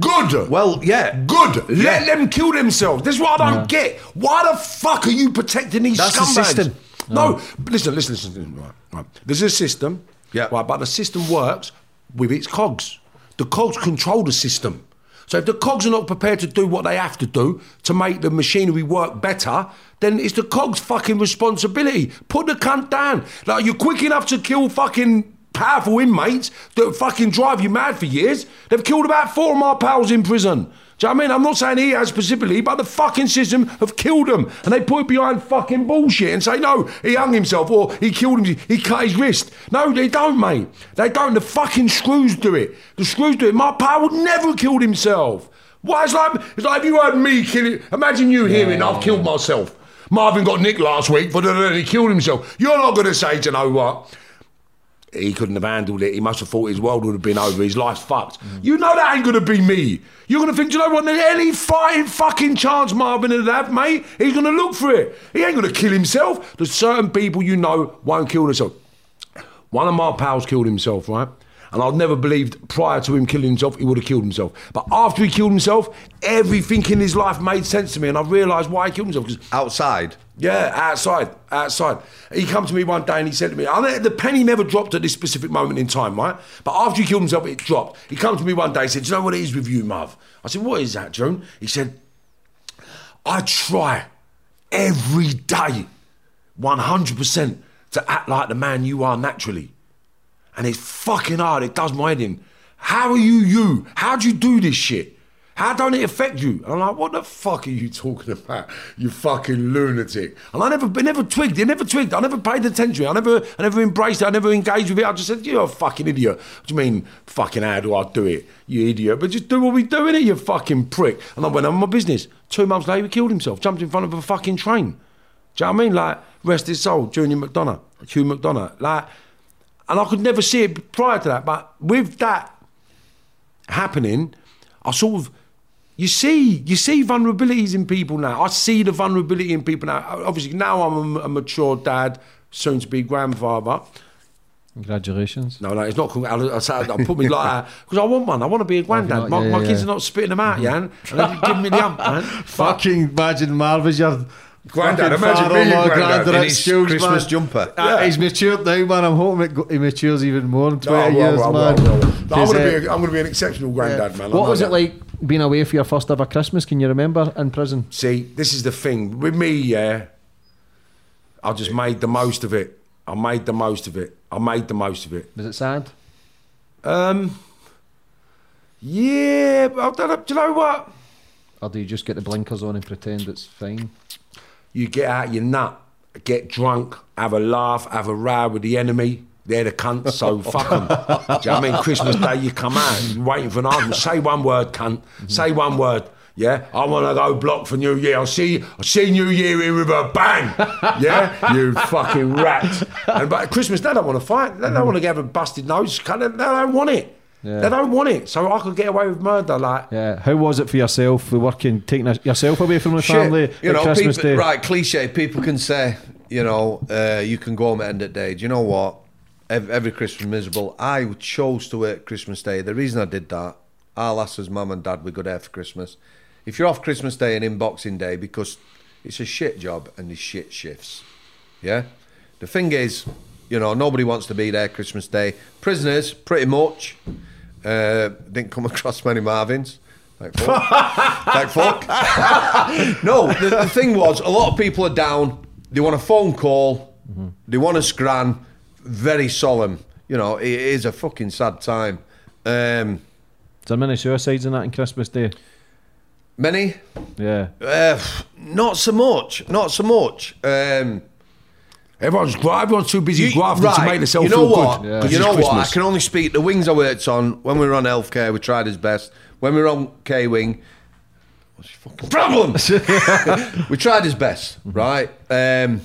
D: Good.
C: Well, yeah,
D: Good.
C: Yeah.
D: Let them kill themselves. This is what I don't get. Why the fuck are you protecting these
C: That's the
D: scumbags?
C: system.
D: No, listen, listen, listen. Right, right. There's a system.
C: Yeah.
D: Right, but the system works with its cogs. The cogs control the system. So if the cogs are not prepared to do what they have to do to make the machinery work better, then it's the cogs' fucking responsibility. Put the cunt down. Like you're quick enough to kill fucking powerful inmates that fucking drive you mad for years. They've killed about four of my pals in prison. Do you know what I mean? I'm not saying he has specifically, but the fucking system have killed him. And they put it behind fucking bullshit and say, no, he hung himself or he killed him, he cut his wrist. No, they don't, mate. They don't. The fucking screws do it. The screws do it. My pal would never have killed himself. Why? It's like, it's like if you heard me killing, imagine you hearing, I've killed myself. Marvin got nicked last week, but then he killed himself. You're not going to say, do you know what? He couldn't have handled it. He must have thought his world would have been over. His life's fucked. You know that ain't going to be me. You're going to think, you know what? There's any fighting fucking chance Marvin would have, mate. He's going to look for it. He ain't going to kill himself. There's certain people you know won't kill themselves. One of my pals killed himself, right? And I'd never believed prior to him killing himself, he would have killed himself. But after he killed himself, everything in his life made sense to me. And I realised why he killed himself. 'Cause
C: outside.
D: Yeah, outside, outside. He come to me one day and he said to me, I the penny never dropped at this specific moment in time, right? But after he killed himself, it dropped. He come to me one day and said, Do you know what it is with you, Marv? I said, What is that, Joan? He said, I try every day, 100%, to act like the man you are naturally. And it's fucking hard. It does my head in. How are you you? How do you do this shit? How don't it affect you? And I'm like, what the fuck are you talking about? You fucking lunatic. And I never, never twigged. It never twigged. I never paid attention. I never, I never embraced it. I never engaged with it. I just said, you're a fucking idiot. What do you mean, fucking how do I do it? You idiot. But just do what we do in it, you fucking prick. And I went on my business. Two months later, he killed himself. Jumped in front of a fucking train. Do you know what I mean? Like, rest his soul, Junior McDonough, Hugh McDonough. Like, and I could never see it prior to that. But with that happening, I sort of you see you see vulnerabilities in people now. I see the vulnerability in people now. Obviously, now I'm a, a mature dad, soon to be grandfather.
B: Congratulations.
D: No, no, it's not. I, I, I, I put me like that <laughs> because I want one. I want to be a granddad.
B: not?
D: My,
B: Yeah,
D: my
B: yeah,
D: kids
B: yeah.
D: are not spitting them out, Jan. And they're me the ump, man. <laughs>
B: Fucking imagine Marv as your
D: Granddad, imagine me,
B: father-in-law,
D: granddad,
B: granddad
C: in his
B: schools,
C: Christmas
B: man.
C: jumper.
B: Uh, He's matured now, man. I'm hoping it go- he matures even more in 20
D: No, well,
B: years,
D: well,
B: man.
D: well, well. No, I'm
B: 'Cause,
D: going to
B: uh,
D: be. a- I'm going to be an exceptional granddad, man. I
B: What was
D: that.
B: it like being away for your first ever Christmas? Can you remember in prison?
D: See, this is the thing with me. Yeah, I just made the most of it. I made the most of it. I made the most of it.
B: Was it sad?
D: Um, yeah, but I don't know, do you know what?
B: Or do you just get the blinkers on and pretend it's fine?
D: You get out your nut, get drunk, have a laugh, have a row with the enemy. They're the cunt, so <laughs> fuck them. Do you know what I mean? Christmas Day, you come out, you're waiting for an argument. Say one word, cunt. Say one word. Yeah, I want to go block for New Year. I'll see, I'll see New Year here with a bang. Yeah, you fucking rat. And but Christmas, they don't want to fight. They don't want to have a busted nose. They don't want it.
B: Yeah.
D: They don't want it, so I could get away with murder. Like,
B: Yeah. How was it for yourself, the working, taking yourself away from the family
C: you know,
B: Christmas
C: people,
B: Day?
C: right? Cliche. People can say, you know, uh, you can go home at end of day. Do you know what? Every, Christmas miserable. I chose to work Christmas Day. The reason I did that, our lasses, mum and dad, we go there for Christmas. If you're off Christmas Day and in Boxing Day, because it's a shit job and there's shit shifts. Yeah. The thing is, you know, nobody wants to be there Christmas Day. Prisoners, pretty much. Uh, didn't come <laughs> across many Marvins. Thank fuck. <laughs> Thank fuck. <laughs> no, the, the thing was, a lot of people are down. They want a phone call. They want a scran. Very solemn. You know, it is a fucking sad time. Um,
B: Is there many suicides in that in Christmas Day?
C: many?
B: Yeah.
C: Uh, not so much. Not so much. Um,
D: everyone's everyone's too busy
C: You-
D: grafting to make themselves
C: you know
D: feel
C: what?
D: good.
B: Yeah.
D: 'cause
C: You
D: it's
C: know what? I can only speak the wings I worked on when we were on healthcare. We tried his best. When we were on K Wing, what's your fucking problem? <laughs> <laughs> we tried his best, right? Um,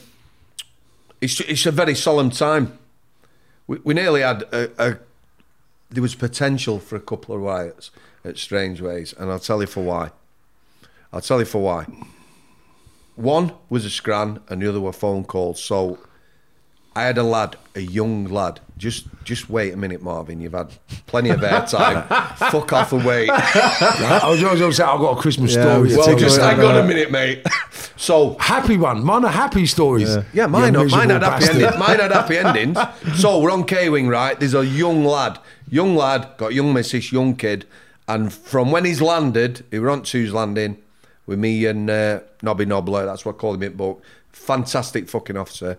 C: it's it's a very solemn time. We, we nearly had a, a there was potential for a couple of riots at Strangeways, and I'll tell you for why. I'll tell you for why. One was a scran, and the other were phone calls. So I had a lad, a young lad. Just, just wait a minute, Marvin. You've had plenty of airtime. <laughs> Fuck off and wait.
D: I was going to say I've got a Christmas
B: Yeah,
D: story.
B: we
D: to
C: well,
B: take
C: just
B: it
C: hang on a minute, mate. <laughs> So
D: happy one. Mine are happy stories.
C: yeah,
D: You
C: mine, mine
D: miserable
C: had happy
D: bastard.
C: endings. Mine had happy endings. So we're on K Wing, right? There's a young lad, young lad, got a young missus, young kid, and from when he's landed, he were on Two's landing with me and uh, Nobby Nobler. That's what I call him in book. Fantastic fucking officer.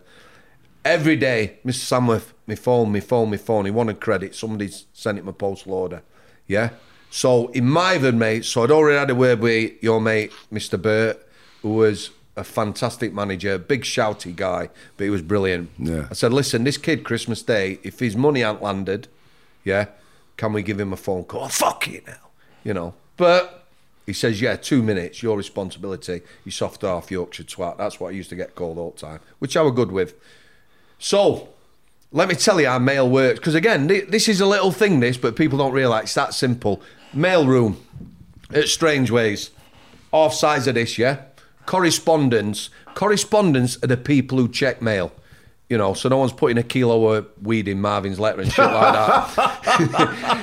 C: Every day, Mr. Samworth, my phone, my phone, my phone. He wanted credit. Somebody's sent him a postal order. Yeah. So in my then, mate, so I'd already had a word with your mate, Mr. Burt, who was a fantastic manager, big shouty guy, but he was brilliant.
D: Yeah.
C: I said, listen, this kid Christmas Day, if his money ain't landed, yeah, can we give him a phone call? Oh, fuck it now, you know. But he says, yeah, two minutes, your responsibility. You soft half Yorkshire twat. That's what I used to get called all the time, which I were good with. So, let me tell you how mail works. Because again, thi- this is a little thing, this, but people don't realise it's that simple. Mail room at Strangeways. Half size of this, yeah? Correspondence. Correspondence are the people who check mail. You know, so no one's putting a kilo of weed in Marvin's letter and shit like that.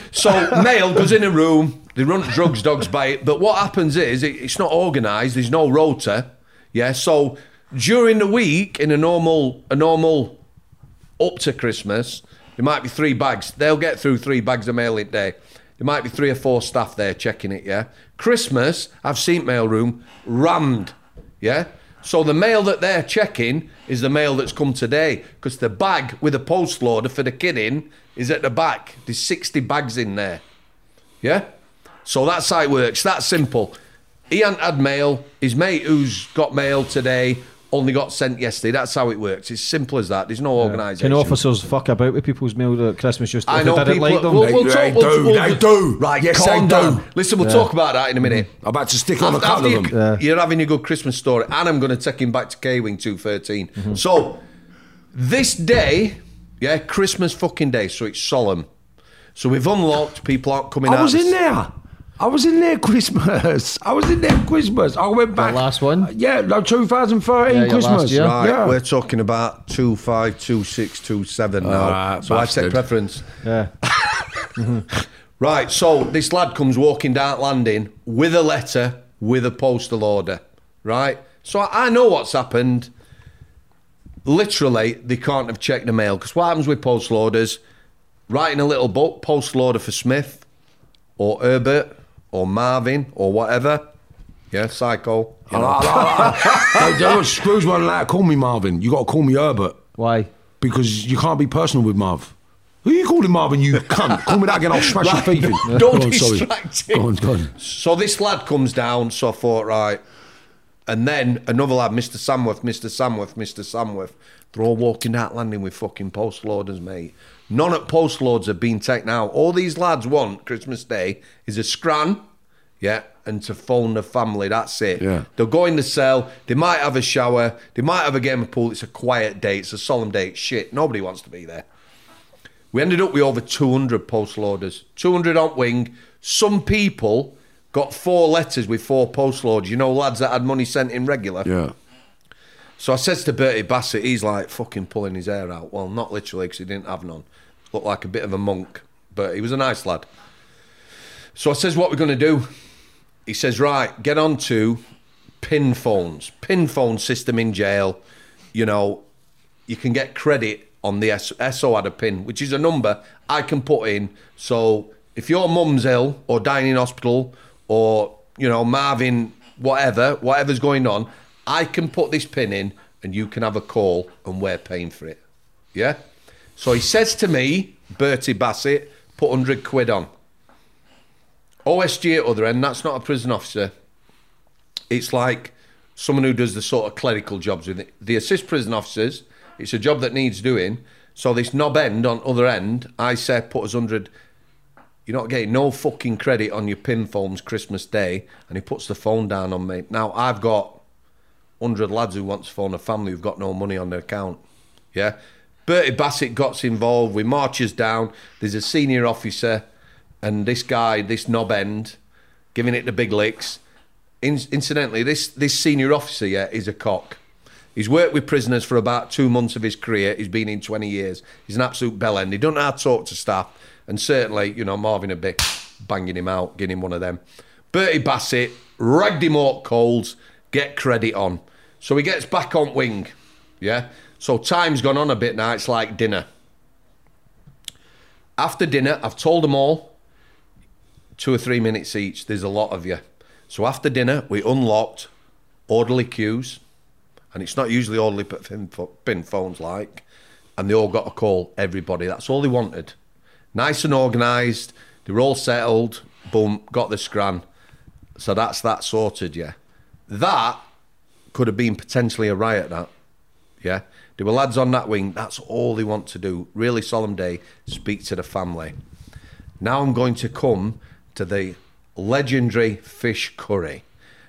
C: <laughs> so mail goes in a room. They run drugs, dogs buy it. But what happens is it, it's not organised. There's no rota. Yeah. So during the week, in a normal, a normal up to Christmas, there might be three bags. They'll get through three bags of mail a day. There might be three or four staff there checking it, yeah? Christmas, I've seen mailroom rammed, yeah? So the mail that they're checking is the mail that's come today because the bag with a postal order for the kid in is at the back. There's 60 bags in there, yeah? So that's how it works. That's simple. He hadn't had mail. His mate who's got mail today only got sent yesterday. That's how it works. It's simple as that. There's no organisation.
B: Can officers fuck about with people's mail at Christmas just
C: I
B: if
C: know
B: they didn't like them?
C: We'll, we'll
D: They-
C: talk,
D: they
C: we'll-
D: do,
C: we'll-
D: they do.
C: Right,
D: Yes,
C: calm
D: they do.
C: down. Listen, we'll talk about that in a minute.
D: I'm about to stick on a couple of
C: you,
D: them.
C: You're having a good Christmas story, and I'm going to take him back to K Wing 213. Mm-hmm. So, this day, yeah, Christmas fucking day, so it's solemn. So we've unlocked, people aren't coming out.
D: I was in there. I was in there Christmas. I was in there Christmas. I went back.
B: last one?
D: Uh, yeah, no, 2013
B: Yeah,
D: Christmas.
B: last year.
C: Right,
D: Yeah.
C: we're talking about 252627 now.
D: Ah, Alright,
C: so I take preference.
B: Yeah. <laughs>
C: Right, so this lad comes walking down landing with a letter, with a postal order. Right? So I, I know what's happened. Literally, they can't have checked the mail. Because what happens with postal orders? Writing a little book, postal order for Smith, or Herbert, or Marvin, or whatever. Yeah, psycho. you
D: I,
C: know.
D: I, I, I, no, Scrooge weren't allowed to call me Marvin. You got to call me Herbert
B: Why?
D: because you can't be personal with Marv. Who you calling Marvin? You cunt. Call me that again. I'll smash
C: Right,
D: your teeth in. <laughs>
C: don't
D: Go on, sorry.
C: distract him.
D: Go on, go on.
C: So this lad comes down, so I thought, right. And then another lad, Mr. Samworth, Mr. Samworth, Mr. Samworth. They're all walking out landing with fucking postal orders, mate. None of postal orders have been taken out. All these lads want Christmas Day is a scran, yeah, and to phone the family. That's it.
D: Yeah.
C: They'll go in the cell. They might have a shower. They might have a game of pool. It's a quiet day. It's a solemn day. It's shit. Nobody wants to be there. We ended up with over 200 postal orders, 200 on wing. Some people got four letters with four postal orders. You know, lads that had money sent in regular.
D: Yeah.
C: So I says to Bertie Bassett, he's like fucking pulling his hair out. Well, not literally because he didn't have none. Looked like a bit of a monk, but he was a nice lad. So I says, what we're going to do? He says, right, get on to pin phones, pin phone system in jail. You know, you can get credit on the S- SO had a pin, which is a number I can put in. So if your mum's ill or dying in hospital or, you know, Marvin, whatever, whatever's going on, I can put this pin in and you can have a call and we're paying for it. Yeah? So he says to me, Bertie Bassett, put 100 quid on. OSG at other end, that's not a prison officer. It's like someone who does the sort of clerical jobs with it. The assist prison officers, it's a job that needs doing. So this knob end on other end, I say put us 100. You're not getting no fucking credit on your pin phones Christmas Day. And he puts the phone down on me. Now, I've got 100 lads who want to phone a family who've got no money on their account. Yeah? Bertie Bassett gets involved. We marches down. There's a senior officer and this guy, this knob end, giving it the big licks. In, incidentally, this, this senior officer, yeah, is a cock. He's worked with prisoners for about two months of his career. He's been in 20 years. He's an absolute bell end. He doesn't know how to talk to staff. And certainly, you know, Marvin a bit banging him out, getting him one of them. Bertie Bassett ragged him up coals, get credit on. So he gets back on wing. Yeah. So time's gone on a bit now. It's like dinner. After dinner, I've told them all two or three minutes each. There's a lot of you. So after dinner, we unlocked orderly queues, and it's not usually orderly pin, pin phones like, and they all got a call. Everybody. That's all they wanted. Nice and organised. They were all settled. Boom, got the scran. So that's that sorted. Yeah, that could have been potentially a riot. That, yeah. There were lads on that wing. That's all they want to do. Really solemn day. Speak to the family. Now I'm going to come to the legendary fish curry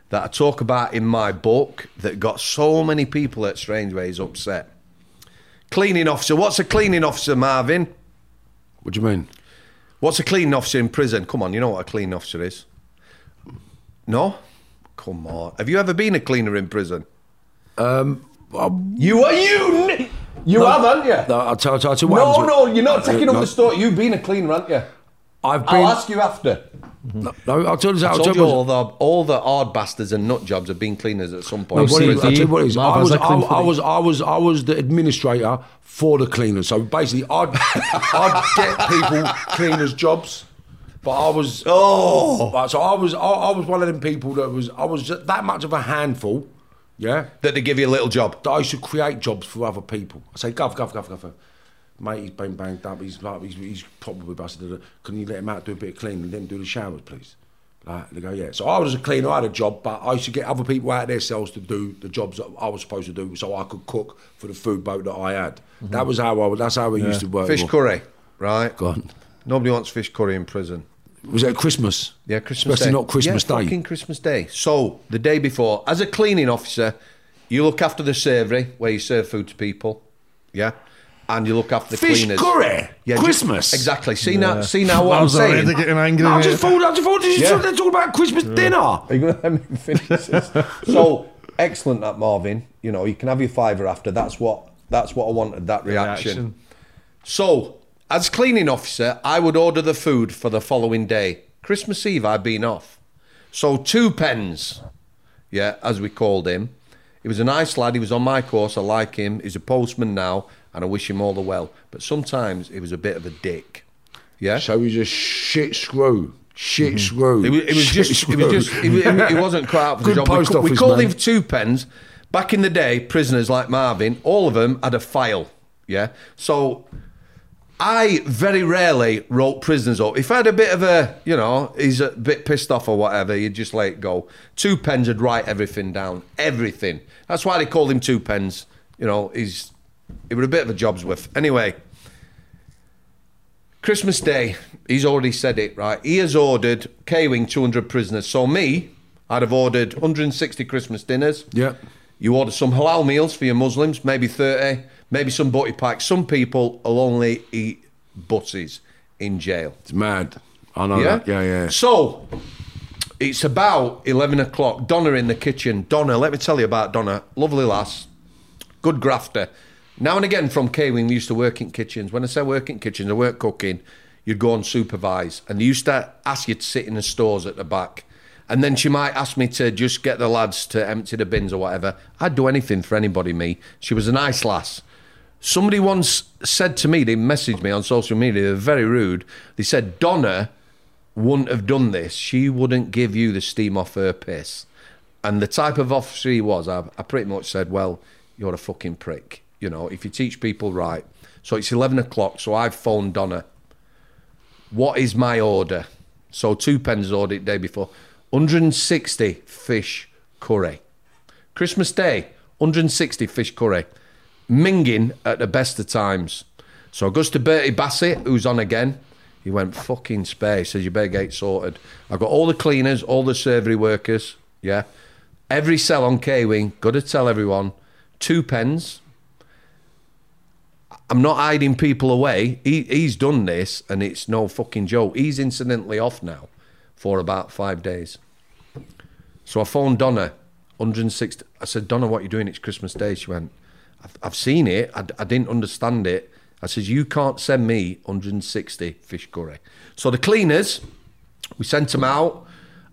C: that I talk about in my book that got so many people at Strangeways upset. Cleaning officer. What's a cleaning officer, Marvin?
D: What do you mean?
C: What's a cleaning officer in prison? Come on, you know what a cleaning officer is. No? Come on. Have you ever been a cleaner in prison?
D: Um,
C: You are you. You have, haven't you?
D: no, I'll tell, I'll tell you what
C: No, no, you're not taking
D: No,
C: up the story. You've been a cleaner, haven't you?
D: I've been.
C: I'll ask you after.
D: No, I'll tell you.
C: I
D: I'll
C: told
D: tell
C: you all the all the hard bastards and nut jobs have been cleaners at some point.
D: what it is, I'll tell you what it is. I was, I, I was, I was, I was the administrator for the cleaners. So basically, I'd, I'd get people cleaners jobs, but I was,
C: Oh,
D: so I was, I, I was one of them people that was, I was just that much of a handful, yeah.
C: that they give you a little job.
D: That I used to create jobs for other people. I say, Gov, Gov, Gov, Gov. Mate, he's been banged up. He's like, he's, he's probably busted. Can you let him out do a bit of cleaning let him do the showers, please? Like, they go, yeah. So I was a cleaner. I had a job, but I used to get other people out of their cells to do the jobs that I was supposed to do, so I could cook for the food boat that I had. Mm-hmm. That was how I. That's how we used to work.
C: Fish curry, right?
D: Go on.
C: Nobody wants fish curry in prison.
D: Was it Christmas?
C: Yeah, Christmas
D: Especially
C: Day.
D: not Christmas
C: yeah,
D: Day.
C: Fucking Christmas Day. So the day before, as a cleaning officer, you look after the servery where you serve food to people. Yeah. And you look after the
D: Fish
C: cleaners.
D: curry?
C: ju-
D: Christmas?
C: exactly. See now, see now what
B: I
C: I'm
B: was already
C: saying.
B: getting angry.
D: No, I
B: mate.
D: just thought. I just thought. Did you
C: Yeah.
D: talk, talk about Christmas dinner?
C: Are you going to let me finish this? so excellent, that Marvin. You know, you can have your fiver after. That's what. That's what I wanted. That reaction.
B: Reaction.
C: So, as cleaning officer, I would order the food for the following day. Christmas Eve, I'd been off. So, two pens, yeah, as we called him. He was a nice lad. He was on my course. I like him. He's a postman now, and I wish him all the well. But sometimes he was a bit of a dick. Yeah.
D: So he's a shit screw. Shit mm-hmm. screw.
C: It was, it was just, it was
D: screw.
C: just, it, was- it wasn't quite out for the job. We,
D: post
C: we
D: office,
C: called
D: man.
C: him two pens. Back in the day, prisoners like Marvin, all of them had a file. Yeah. So I very rarely wrote prisoners up. If I had a bit of a, you know, he's a bit pissed off or whatever, you'd just let it go. Two pens would write everything down. Everything. That's why they called him two pens. You know, he's, he was a bit of a job's worth. Anyway, Christmas Day, he's already said it, right? He has ordered K Wing 200 prisoners. So, me, I'd have ordered 160 Christmas dinners.
D: Yeah.
C: You order some halal meals for your Muslims, maybe 30, maybe some butty packs. Some people will only eat buses in jail.
D: It's mad. I know
C: Yeah?
D: that. Yeah, yeah.
C: So, it's about 11 o'clock. Donna in the kitchen. Donna, let me tell you about Donna. Lovely lass. Good grafter. Now and again from K Wing, we used to work in kitchens. When I say work in kitchens, I weren't cooking. You'd go and supervise. And they used to ask you to sit in the stores at the back. And then she might ask me to just get the lads to empty the bins or whatever. I'd do anything for anybody, me. She was a nice lass. Somebody once said to me, they messaged me on social media, they're very rude. They said, Donna wouldn't have done this. She wouldn't give you the steam off her piss. And the type of officer he was, I, I pretty much said, well, you're a fucking prick. You know, if you teach people right. So it's 11 o'clock, so I've phoned Donna. What is my order? So two pens ordered day before. 160 fish curry. Christmas Day, 160 fish curry. Minging at the best of times. So I goes to Bertie Bassett, who's on again. He went, fucking space. Says, you better get it sorted. I got all the cleaners, all the servery workers. Yeah. Every cell on K Wing, got to tell everyone, two pens. I'm not hiding people away. He, he's done this, and it's no fucking joke. He's incidentally off now for about five days. So I phoned Donna, 160. I said, Donna, what are you doing? It's Christmas Day. She went, I've, I've seen it. I, I didn't understand it. I said, you can't send me 160 fish curry. So the cleaners, we sent them out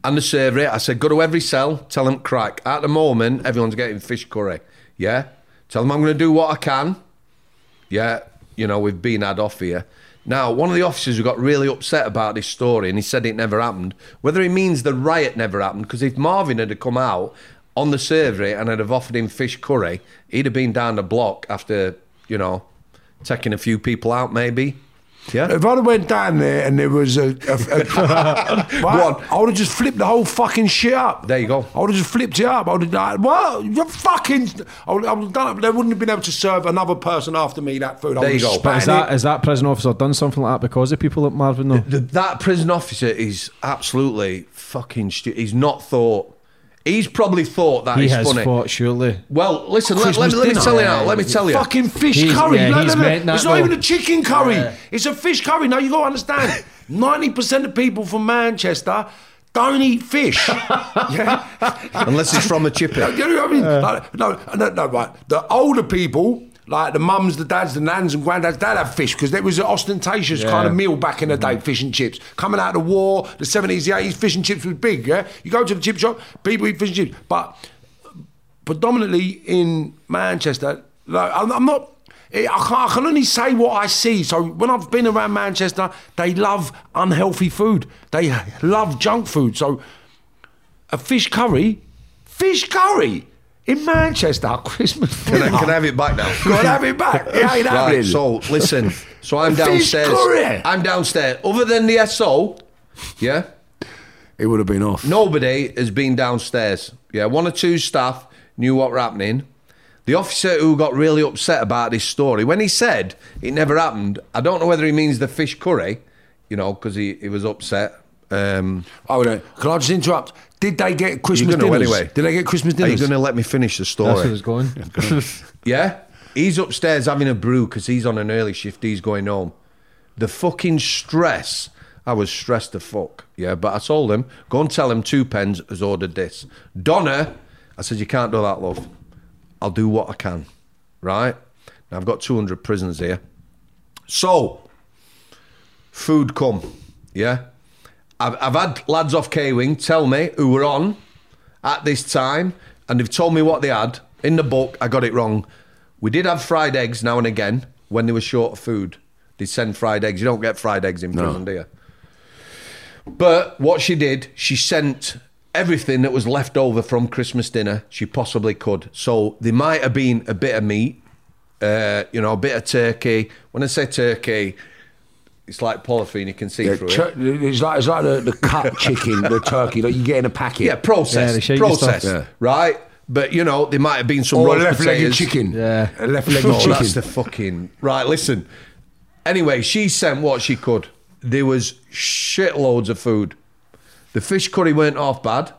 C: and the server. I said, go to every cell, tell them crack. At the moment, everyone's getting fish curry. Yeah? Tell them I'm going to do what I can. Yeah, you know, we've been had off here. Now, one of the officers who got really upset about this story and he said it never happened, whether he means the riot never happened, because if Marvin had to come out on the servery and I'd have offered him fish curry, he'd have been down the block after, you know, taking a few people out maybe. Yeah?
D: If I'd have went down there and there was a, a, a <laughs> Right, I would have just flipped the whole fucking shit up.
C: There you go.
D: I would have just flipped it up. I would have like, what? You're fucking. I would, I would have done it. They wouldn't have been able to serve another person after me that food. I
C: There you go.
B: But is
D: in
B: that
D: it.
B: is that prison officer done something like that because of people at Marvin though?
C: The, that prison officer is absolutely fucking stupid. He's not thought. He's probably thought that
B: he
C: is
B: has
C: funny.
B: thought surely.
C: Well, listen, let, let, me- let me tell you now. Let me tell you.
D: Fucking fish
B: He's-
D: curry.
B: yeah,
D: no,
B: he's
D: no, no.
B: meant that
D: It's not
B: though.
D: even a chicken curry. It's a fish curry. Now you got to understand. <laughs> Ninety percent of people from Manchester don't eat fish. <laughs> yeah.
C: Unless it's from a <laughs> chippy.
D: You know what I mean? Like, no, no, no, right. The older people, like the mums, the dads, the nans, and granddads, they'd have fish because it was an ostentatious kind of meal back in the day, mm-hmm. fish and chips. Coming out of the war, the 70s, the 80s, fish and chips was big, yeah? You go to the chip shop, people eat fish and chips. But predominantly in Manchester, like, I'm, I'm not. Eh, I can, I can only say what I see. So when I've been around Manchester, they love unhealthy food. They love junk food. So a fish curry, fish curry in Manchester, at <laughs> Christmas.
C: Can I, can I have it back now? <laughs>
D: Go and have it back. It ain't happening.
C: Right, so listen. So I'm
D: Fish
C: downstairs.
D: curry.
C: I'm downstairs. Other than the SO, yeah,
D: it would have been off.
C: nobody has been downstairs. Yeah, one or two staff knew what were happening. The officer who got really upset about this story, when he said it never happened, I don't know whether he means the fish curry, you know, because he, he was upset. Um,
D: Oh, no. Can I just interrupt? Did they get Christmas
C: gonna
D: dinners?
C: anyway.
D: Did they get Christmas
C: are you going to let me finish the story?
B: That's where
C: story?
B: it's going. <laughs>
C: Yeah? He's upstairs having a brew because he's on an early shift. He's going home. The fucking stress. I was stressed to fuck. Yeah, but I told him, go and tell him two pens has ordered this. Donna, I said, you can't do that, love. I'll do what I can. Right? Now, I've got 200 prisoners here. So, food come. Yeah? I've, I've had lads off K Wing tell me who were on at this time, and they've told me what they had. In the book, I got it wrong. We did have fried eggs now and again when they were short of food. They send fried eggs. You don't get fried eggs in prison, do you? But what she did, she sent everything that was left over from Christmas dinner she possibly could. So there might have been a bit of meat, uh, you know, a bit of turkey. When I say turkey, it's like polythene, you can see
D: Yeah,
C: through
D: tur-
C: it.
D: it's like it's like the, the cut <laughs> chicken, the turkey that you get in a packet.
C: Yeah,
B: Yeah,
C: processed,
B: the shaky
C: processed.
D: Yeah.
C: right? But you know, there might have been some
D: or left-legged chicken.
B: Yeah.
D: a left-legged
C: Oh,
D: chicken.
C: that's the fucking right. Listen. Anyway, she sent what she could. There was shitloads of food. The fish curry weren't half bad.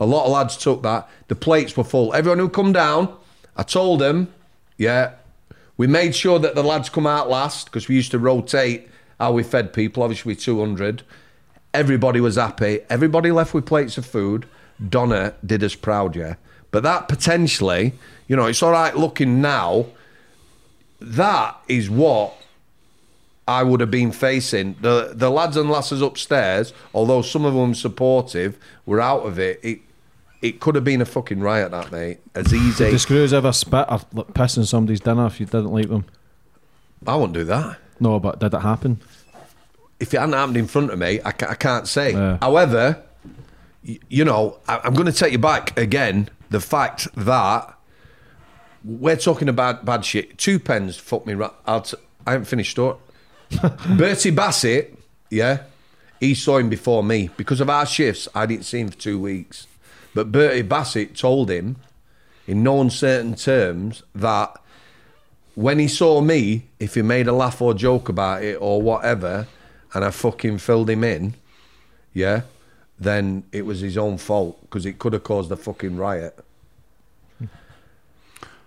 C: A lot of lads took that. The plates were full. Everyone who come down, I told them, yeah, we made sure that the lads come out last because we used to rotate how we fed people. Obviously, 200. Everybody was happy. Everybody left with plates of food. Donna did us proud, yeah. But that potentially, you know, it's all right looking now. That is what I would have been facing. The the lads and lasses upstairs, although some of them supportive, were out of it. It it could have been a fucking riot, that mate. As easy.
B: The screws ever spit or like, piss in somebody's dinner if you didn't like them?
C: I won't do that.
B: No, but did it happen?
C: if it hadn't happened in front of me, I, ca- I can't say.
B: Yeah.
C: However, y- you know, I, I'm going to take you back again. The fact that we're talking about bad shit. Two pens fucked me. Right. I'll t- I haven't finished thought. <laughs> Bertie Bassett, yeah, he saw him before me because of our shifts. I didn't see him for two weeks, but Bertie Bassett told him in no uncertain terms that when he saw me, if he made a laugh or joke about it or whatever, and I fucking filled him in, yeah, then it was his own fault because it could have caused a fucking riot.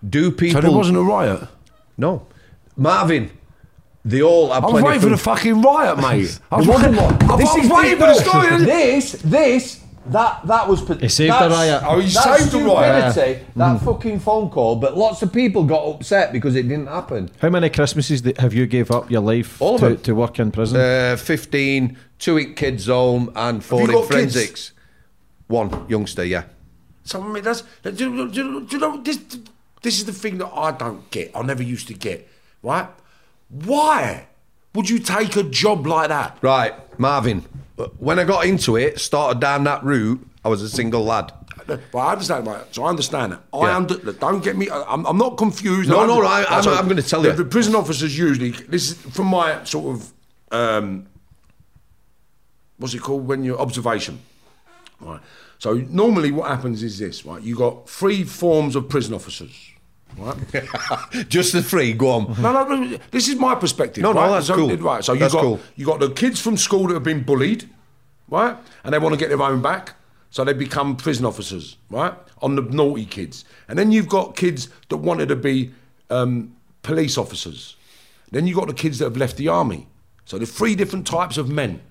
C: Do people?
D: So there wasn't a riot.
C: no, Marvin. They all
D: I was waiting for the fucking riot, mate. <laughs> I was waiting-. I
C: This
D: was
C: is
D: waiting for the story.
C: This, this, that, that was.
B: He saved the
C: that's-
B: riot.
D: Oh, he
C: that's
D: saved the riot.
C: stupidity, That fucking phone call, but lots of people got upset because it didn't happen.
B: How many Christmases th- have you gave up your life
C: All of
B: to, to work in prison?
C: Uh, 15, two in kids' home, and four
D: you
C: in
D: got kids?
C: forensics. One youngster, yeah.
D: So I mean, that's do, you- do, do you know this? This is the thing that I don't get. I never used to get. Right? Why would you take a job like that?
C: Right, Marvin. When I got into it, started down that route, I was a single lad.
D: But I understand, right? So I understand that. I
C: Yeah.
D: under, don't get me. I'm, I'm not confused.
C: No, no, I- I'm-
D: so
C: I'm gonna tell you.
D: The prison officers usually this is from my sort of um, what's it called when you're observation, right? So normally what happens is this, right? You got three forms of prison officers, right? <laughs>
C: Just the three, go on.
D: No, no, no. This is my perspective.
C: No, no,
D: right?
C: that's
D: so,
C: cool.
D: Right. So you
C: That's
D: got
C: cool.
D: you got the kids from school that have been bullied, right? And they want to get their own back, so they become prison officers, right? On the naughty kids, and then you've got kids that wanted to be um, police officers. Then you have got the kids that have left the army. So there's three different types of men,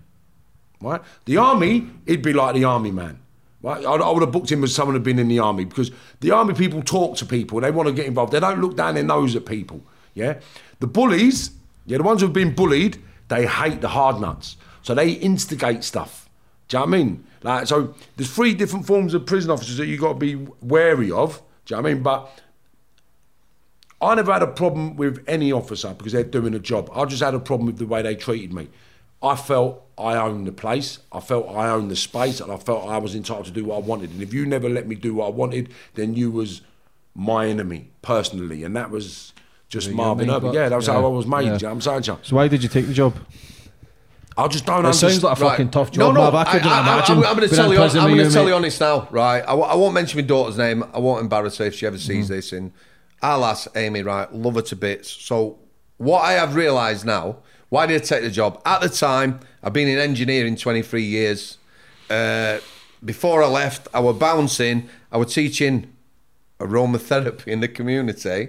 D: right? The army, he'd be like the army man. Right? I, I would have booked him as someone who'd been in the army because the army people talk to people, they want to get involved. They don't look down their nose at people. Yeah, the bullies, yeah, the ones who've been bullied, they hate the hard nuts, so they instigate stuff. Do you know what I mean? Like, so there's three different forms of prison officers that you've got to be wary of. Do you know what I mean? But I never had a problem with any officer because they're doing a job. I just had a problem with the way they treated me. I felt I owned the place, I felt I owned the space, and I felt I was entitled to do what I wanted. And if you never let me do what I wanted, then you was my enemy personally, and that was just Marvin
B: made,
D: Irving. Yeah, that was
B: yeah,
D: how I was made.
B: yeah.
D: you know I'm saying, to you?
B: so why did you take the job?
D: I just don't
B: It
D: understand.
B: sounds like a fucking tough
C: No,
B: job,
C: no,
B: Marv. I couldn't imagine.
C: am going to tell you. I'm going to tell you honest now, right? I won't mention my daughter's name. I won't embarrass her if she ever sees
B: Mm-hmm.
C: this. And I'll ask Amy, right? Love her to bits. So, what I have realised now, why did I take the job? At the time, I've been an engineer in engineering 23 years. Uh, before I left, I was bouncing. I was teaching aromatherapy in the community.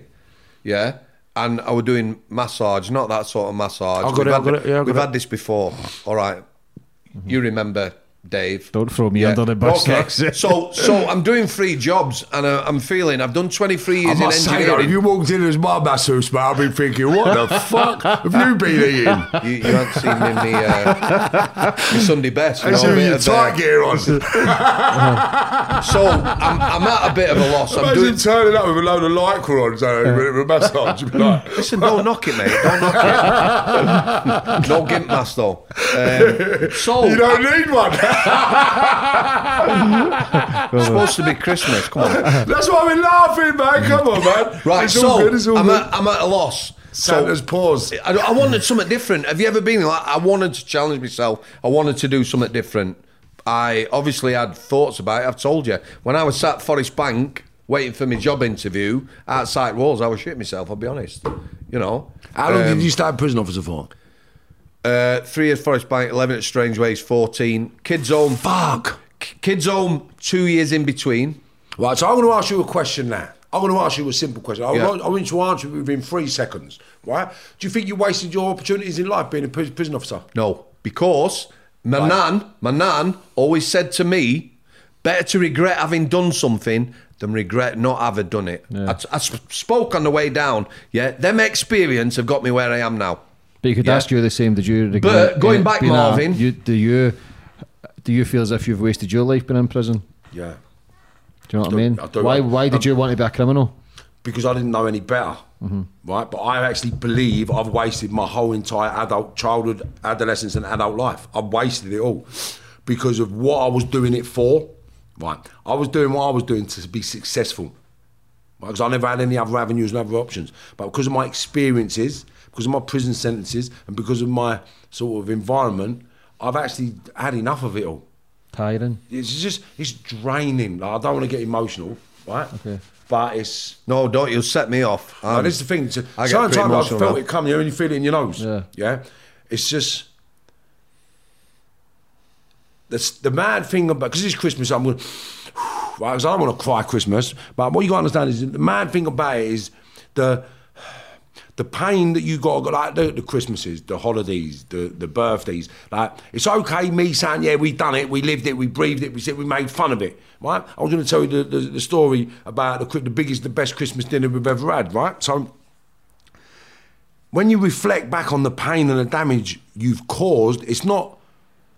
C: Yeah. And I was doing massage, not that sort of massage.
D: I've got
C: We've
D: it,
C: had
D: I've got it, yeah, I've
C: We've
D: got
C: had
D: it.
C: this before. All right. You remember Dave?
B: Don't throw me under the bus,
C: Okay. So, so I'm doing three jobs, and uh, I'm feeling I've done 23
D: I
C: years in
D: must say, though,
C: engineering.
D: if you walked in as my masseuse, mate, I've been thinking, what the <laughs> fuck have you been eating?
C: you, you haven't seen me in me, uh, me Sunday best. You
D: It's
C: know, a
D: your
C: of,
D: tight
C: uh,
D: gear on. <laughs>
C: so I'm, I'm at a bit of a loss. I'm
D: Imagine
C: doing.
D: turning up with a load of lycra on, so a bit a massage. You'd be like,
C: Listen, don't knock it, mate. Don't knock it. <laughs> no gimp mask though. Um, so
D: you don't need one.
C: It's supposed to be Christmas. Come on.
D: That's why we're laughing, man. Come on, man.
C: Right,
D: it's
C: so
D: all good. It's all
C: I'm,
D: good.
C: at, I'm at a loss.
D: Santa's
C: so,
D: paws.
C: I, I wanted something different. Have you ever been like? I wanted to challenge myself. I wanted to do something different. I obviously had thoughts about it. I've told you when I was sat at Forest Bank waiting for my job interview outside walls, I was shit myself. I'll be honest. You know.
D: How long
C: Um,
D: did you stay prison officer for?
C: Uh, three years Forest Bank, eleven at Strangeways, fourteen. Kids home.
D: Fuck.
C: Kids home. Two years in between.
D: Right, so I'm going to ask you a question now. I'm going to ask you a simple question. I,
C: Yeah.
D: want, I want you to answer it within three seconds, right? Do you think you wasted your opportunities in life being a prison officer?
C: No, because my
D: Right.
C: nan, my nan always said to me, better to regret having done something than regret not having done it. I, I sp- spoke on the way down. Yeah, them experience have got me where I am now.
B: But you could
C: Yeah.
B: ask you the same. Did you regret?
C: But going back,
B: being a-
C: Marvin-
B: you, do you do you feel as if you've wasted your life being in prison?
D: Yeah.
B: Do you know what I mean?
D: I
B: why why did
D: Um,
B: you want to be a criminal?
D: because I didn't know any better, right? But I actually believe I've wasted my whole entire adult childhood, adolescence, and adult life. I've wasted it all because of what I was doing it for. Right, I was doing what I was doing to be successful. Because I never had any other avenues and other options. But because of my experiences, because of my prison sentences, and because of my sort of environment, I've actually had enough of it all.
B: Tiring.
D: It's just it's draining. Like, I don't want to get emotional, right?
B: Okay.
D: But it's
C: No, don't You'll set me off.
D: like,
C: Um,
D: this is the thing. It's-
C: I get
D: Certain
C: pretty
D: times I've felt
C: now.
D: it come, you know, and you feel it in your nose.
B: Yeah.
D: Yeah. It's just the the mad thing about because it's Christmas. I'm going. <sighs> Right, 'cause I don't want to cry Christmas, but what you got to understand is the mad thing about it is the the pain that you got, like the, the Christmases, the holidays, the, the birthdays. Like it's okay, me saying, yeah, we done it, we lived it, we breathed it, we said we made fun of it. Right? I was going to tell you the, the, the story about the, the biggest, the best Christmas dinner we've ever had. Right? So when you reflect back on the pain and the damage you've caused, it's not.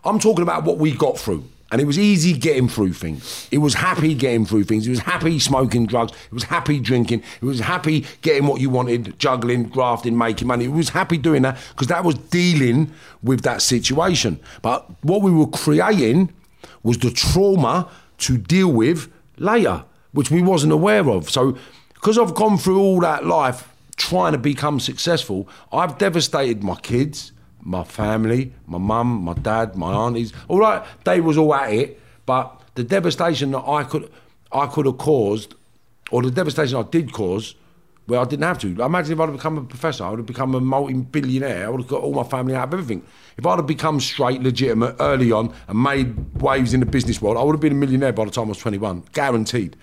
D: I'm talking about what we got through. And it was easy getting through things. It was happy getting through things. It was happy smoking drugs. It was happy drinking. It was happy getting what you wanted, juggling, grafting, making money. It was happy doing that because that was dealing with that situation. But what we were creating was the trauma to deal with later, which we wasn't aware of. So because I've gone through all that life trying to become successful, I've devastated my kids, my family, my mum, my dad, my aunties. All right, they was all at it, but the devastation that I could, I could have caused, or the devastation I did cause, well, I didn't have to. Imagine if I'd have become a professor, I would have become a multi-billionaire. I would have got all my family out of everything. If I'd have become straight, legitimate early on and made waves in the business world, I would have been a millionaire by the time I was 21, guaranteed.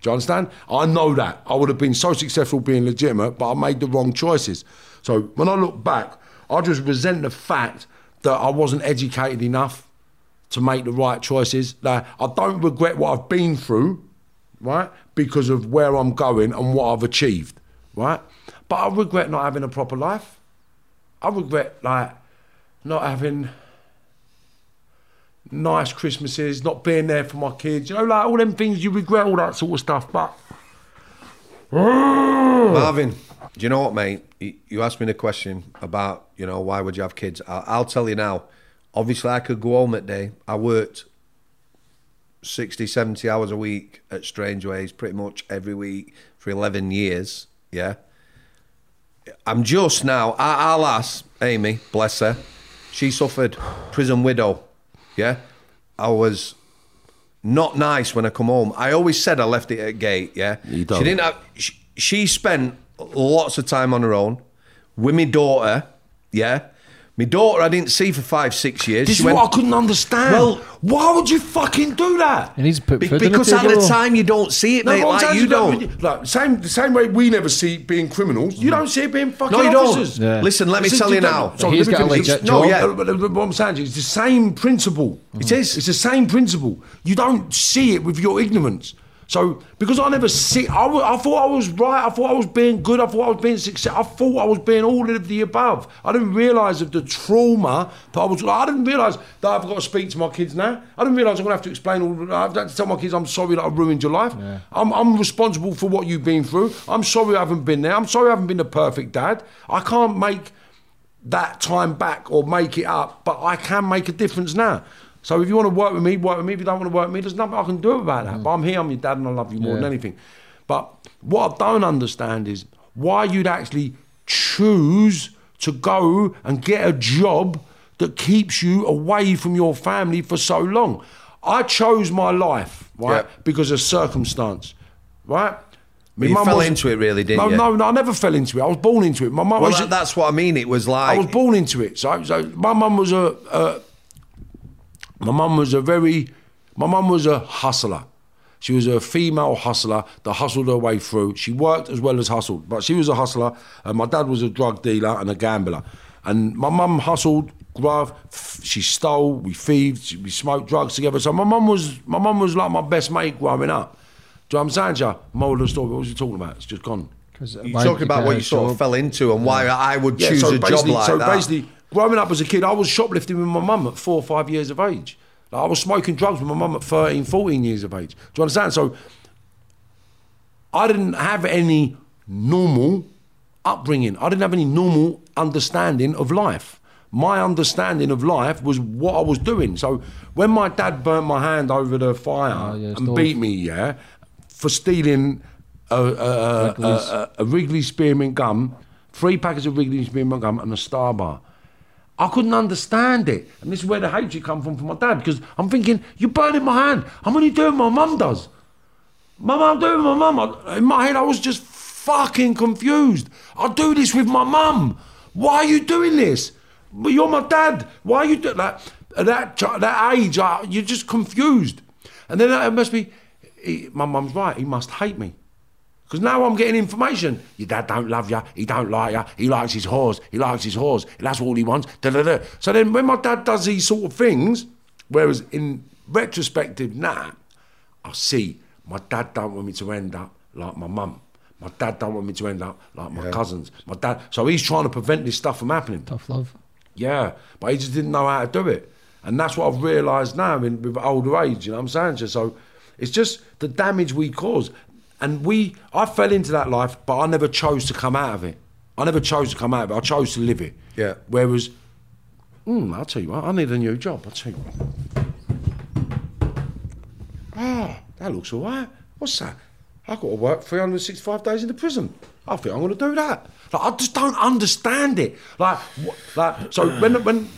D: Do you understand? I know that. I would have been so successful being legitimate, but I made the wrong choices. So when I look back, I just resent the fact that I wasn't educated enough to make the right choices. Like, I don't regret what I've been through, right? Because of where I'm going and what I've achieved, right? But I regret not having a proper life. I regret like not having nice Christmases, not being there for my kids. You know, like all them things you regret, all that sort of stuff. But
C: Marvin, do you know what, mate? You asked me the question about, you know, why would you have kids? I'll, tell you now. Obviously, I could go home at day. I worked 60, 70 hours a week at Strangeways pretty much every week for 11 years. Yeah. I'm just now, I, I'll Amy, bless her, she suffered prison widow. Yeah. I was not nice when I come home. I always said I left it at gate. Yeah,
D: You
C: she
D: don't.
C: didn't have. She, she spent lots of time on her own with my daughter. Yeah, my daughter I didn't see for five, six years.
D: this
C: she
D: is what I couldn't understand.
C: Well-
D: why would you fucking do that?
B: He needs to put
C: Be-
B: food on
C: because at
B: table.
C: the time you don't see it, mate, like you don't.
D: Like, like, same, the same way we never see it being criminals, you don't see it being fucking
C: No, you don't.
B: Yeah.
C: Listen, let me tell you
D: it's-
C: now.
D: sorry,
B: He's
D: let
B: got legit
C: No, yeah.
D: But- but What I'm saying is, it's the same principle.
C: It is.
D: It's the same principle. You don't see it with your ignorance. So, because I never see, I, I thought I was right. I thought I was being good. I thought I was being successful. I thought I was being all of the above. I didn't realise of the trauma that I was. I didn't realise that I've got to speak to my kids now. I didn't realise I'm going to have to explain all. I have got to tell my kids I'm sorry that I ruined your life. I'm, I'm responsible for what you've been through. I'm sorry I haven't been there. I'm sorry I haven't been the perfect dad. I can't make that time back or make it up, but I can make a difference now. So if you want to work with me, work with me. If you don't want to work with me, there's nothing I can do about that. Mm. But I'm here, I'm your dad, and I love you more than anything. But what I don't understand is why you'd actually choose to go and get a job that keeps you away from your family for so long. I chose my life, right,
C: Yeah.
D: because of circumstance, right? My
C: You
D: mum
C: fell
D: was-
C: into it really, didn't
D: no,
C: you?
D: No, no, I never fell into it. I was born into it. My mum
C: Well,
D: was
C: that, that's what I mean. It was like
D: I was born into it. So, so my mum was a, a my mum was a very, my mum was a hustler. She was a female hustler that hustled her way through. She worked as well as hustled, but she was a hustler. And my dad was a drug dealer and a gambler. And my mum hustled, graft. She stole. We thieved. We smoked drugs together. So my mum was my mum was like my best mate growing up. Do you know what I'm saying, Joe? Moral of the story. What was you talking about? It's just gone.
C: You're talking about what you sort of fell into and why I would choose a job
D: basically-
C: like
D: so
C: that.
D: basically, growing up as a kid, I was shoplifting with my mum at four or five years of age. Like, I was smoking drugs with my mum at 13, 14 years of age. Do you understand? So I didn't have any normal upbringing. I didn't have any normal understanding of life. My understanding of life was what I was doing. So when my dad burnt my hand over the fire
B: Oh, yeah,
D: and beat me, yeah, for stealing a, a, a, a, a, a Wrigley spearmint gum, three packets of Wrigley spearmint gum, and a Star Bar. I couldn't understand it. And this is where the hatred come from from my dad, because I'm thinking, you're burning my hand. I'm only doing what my mum does. My mum doing my mum. In my head, I was just fucking confused. I do this with my mum. Why are you doing this? But you're my dad. Why are you doing that? At that that age, I, you're just confused. And then it must be, he, my mum's right. He must hate me. Because now I'm getting information. Your dad don't love you. He don't like you. He likes his whores. He likes his whores. That's all he wants. Da, da, da. So then when my dad does these sort of things, whereas in retrospective now, I see my dad don't want me to end up like my mum. My dad don't want me to end up like my cousins. My dad. So he's trying to prevent this stuff from happening.
B: Tough love.
D: Yeah, but he just didn't know how to do it. And that's what I've realised now in, with older age, you know what I'm saying? Just So it's just the damage we cause. And we, I fell into that life, but I never chose to come out of it. I never chose to come out of it. I chose to live it.
C: Yeah.
D: Whereas, mm, I'll tell you what, I need a new job. I'll tell you what. Ah, that looks all right. What's that? I've got to work 365 days in the prison. I think I'm going to do that. Like, I just don't understand it. Like, wh- like so when, when,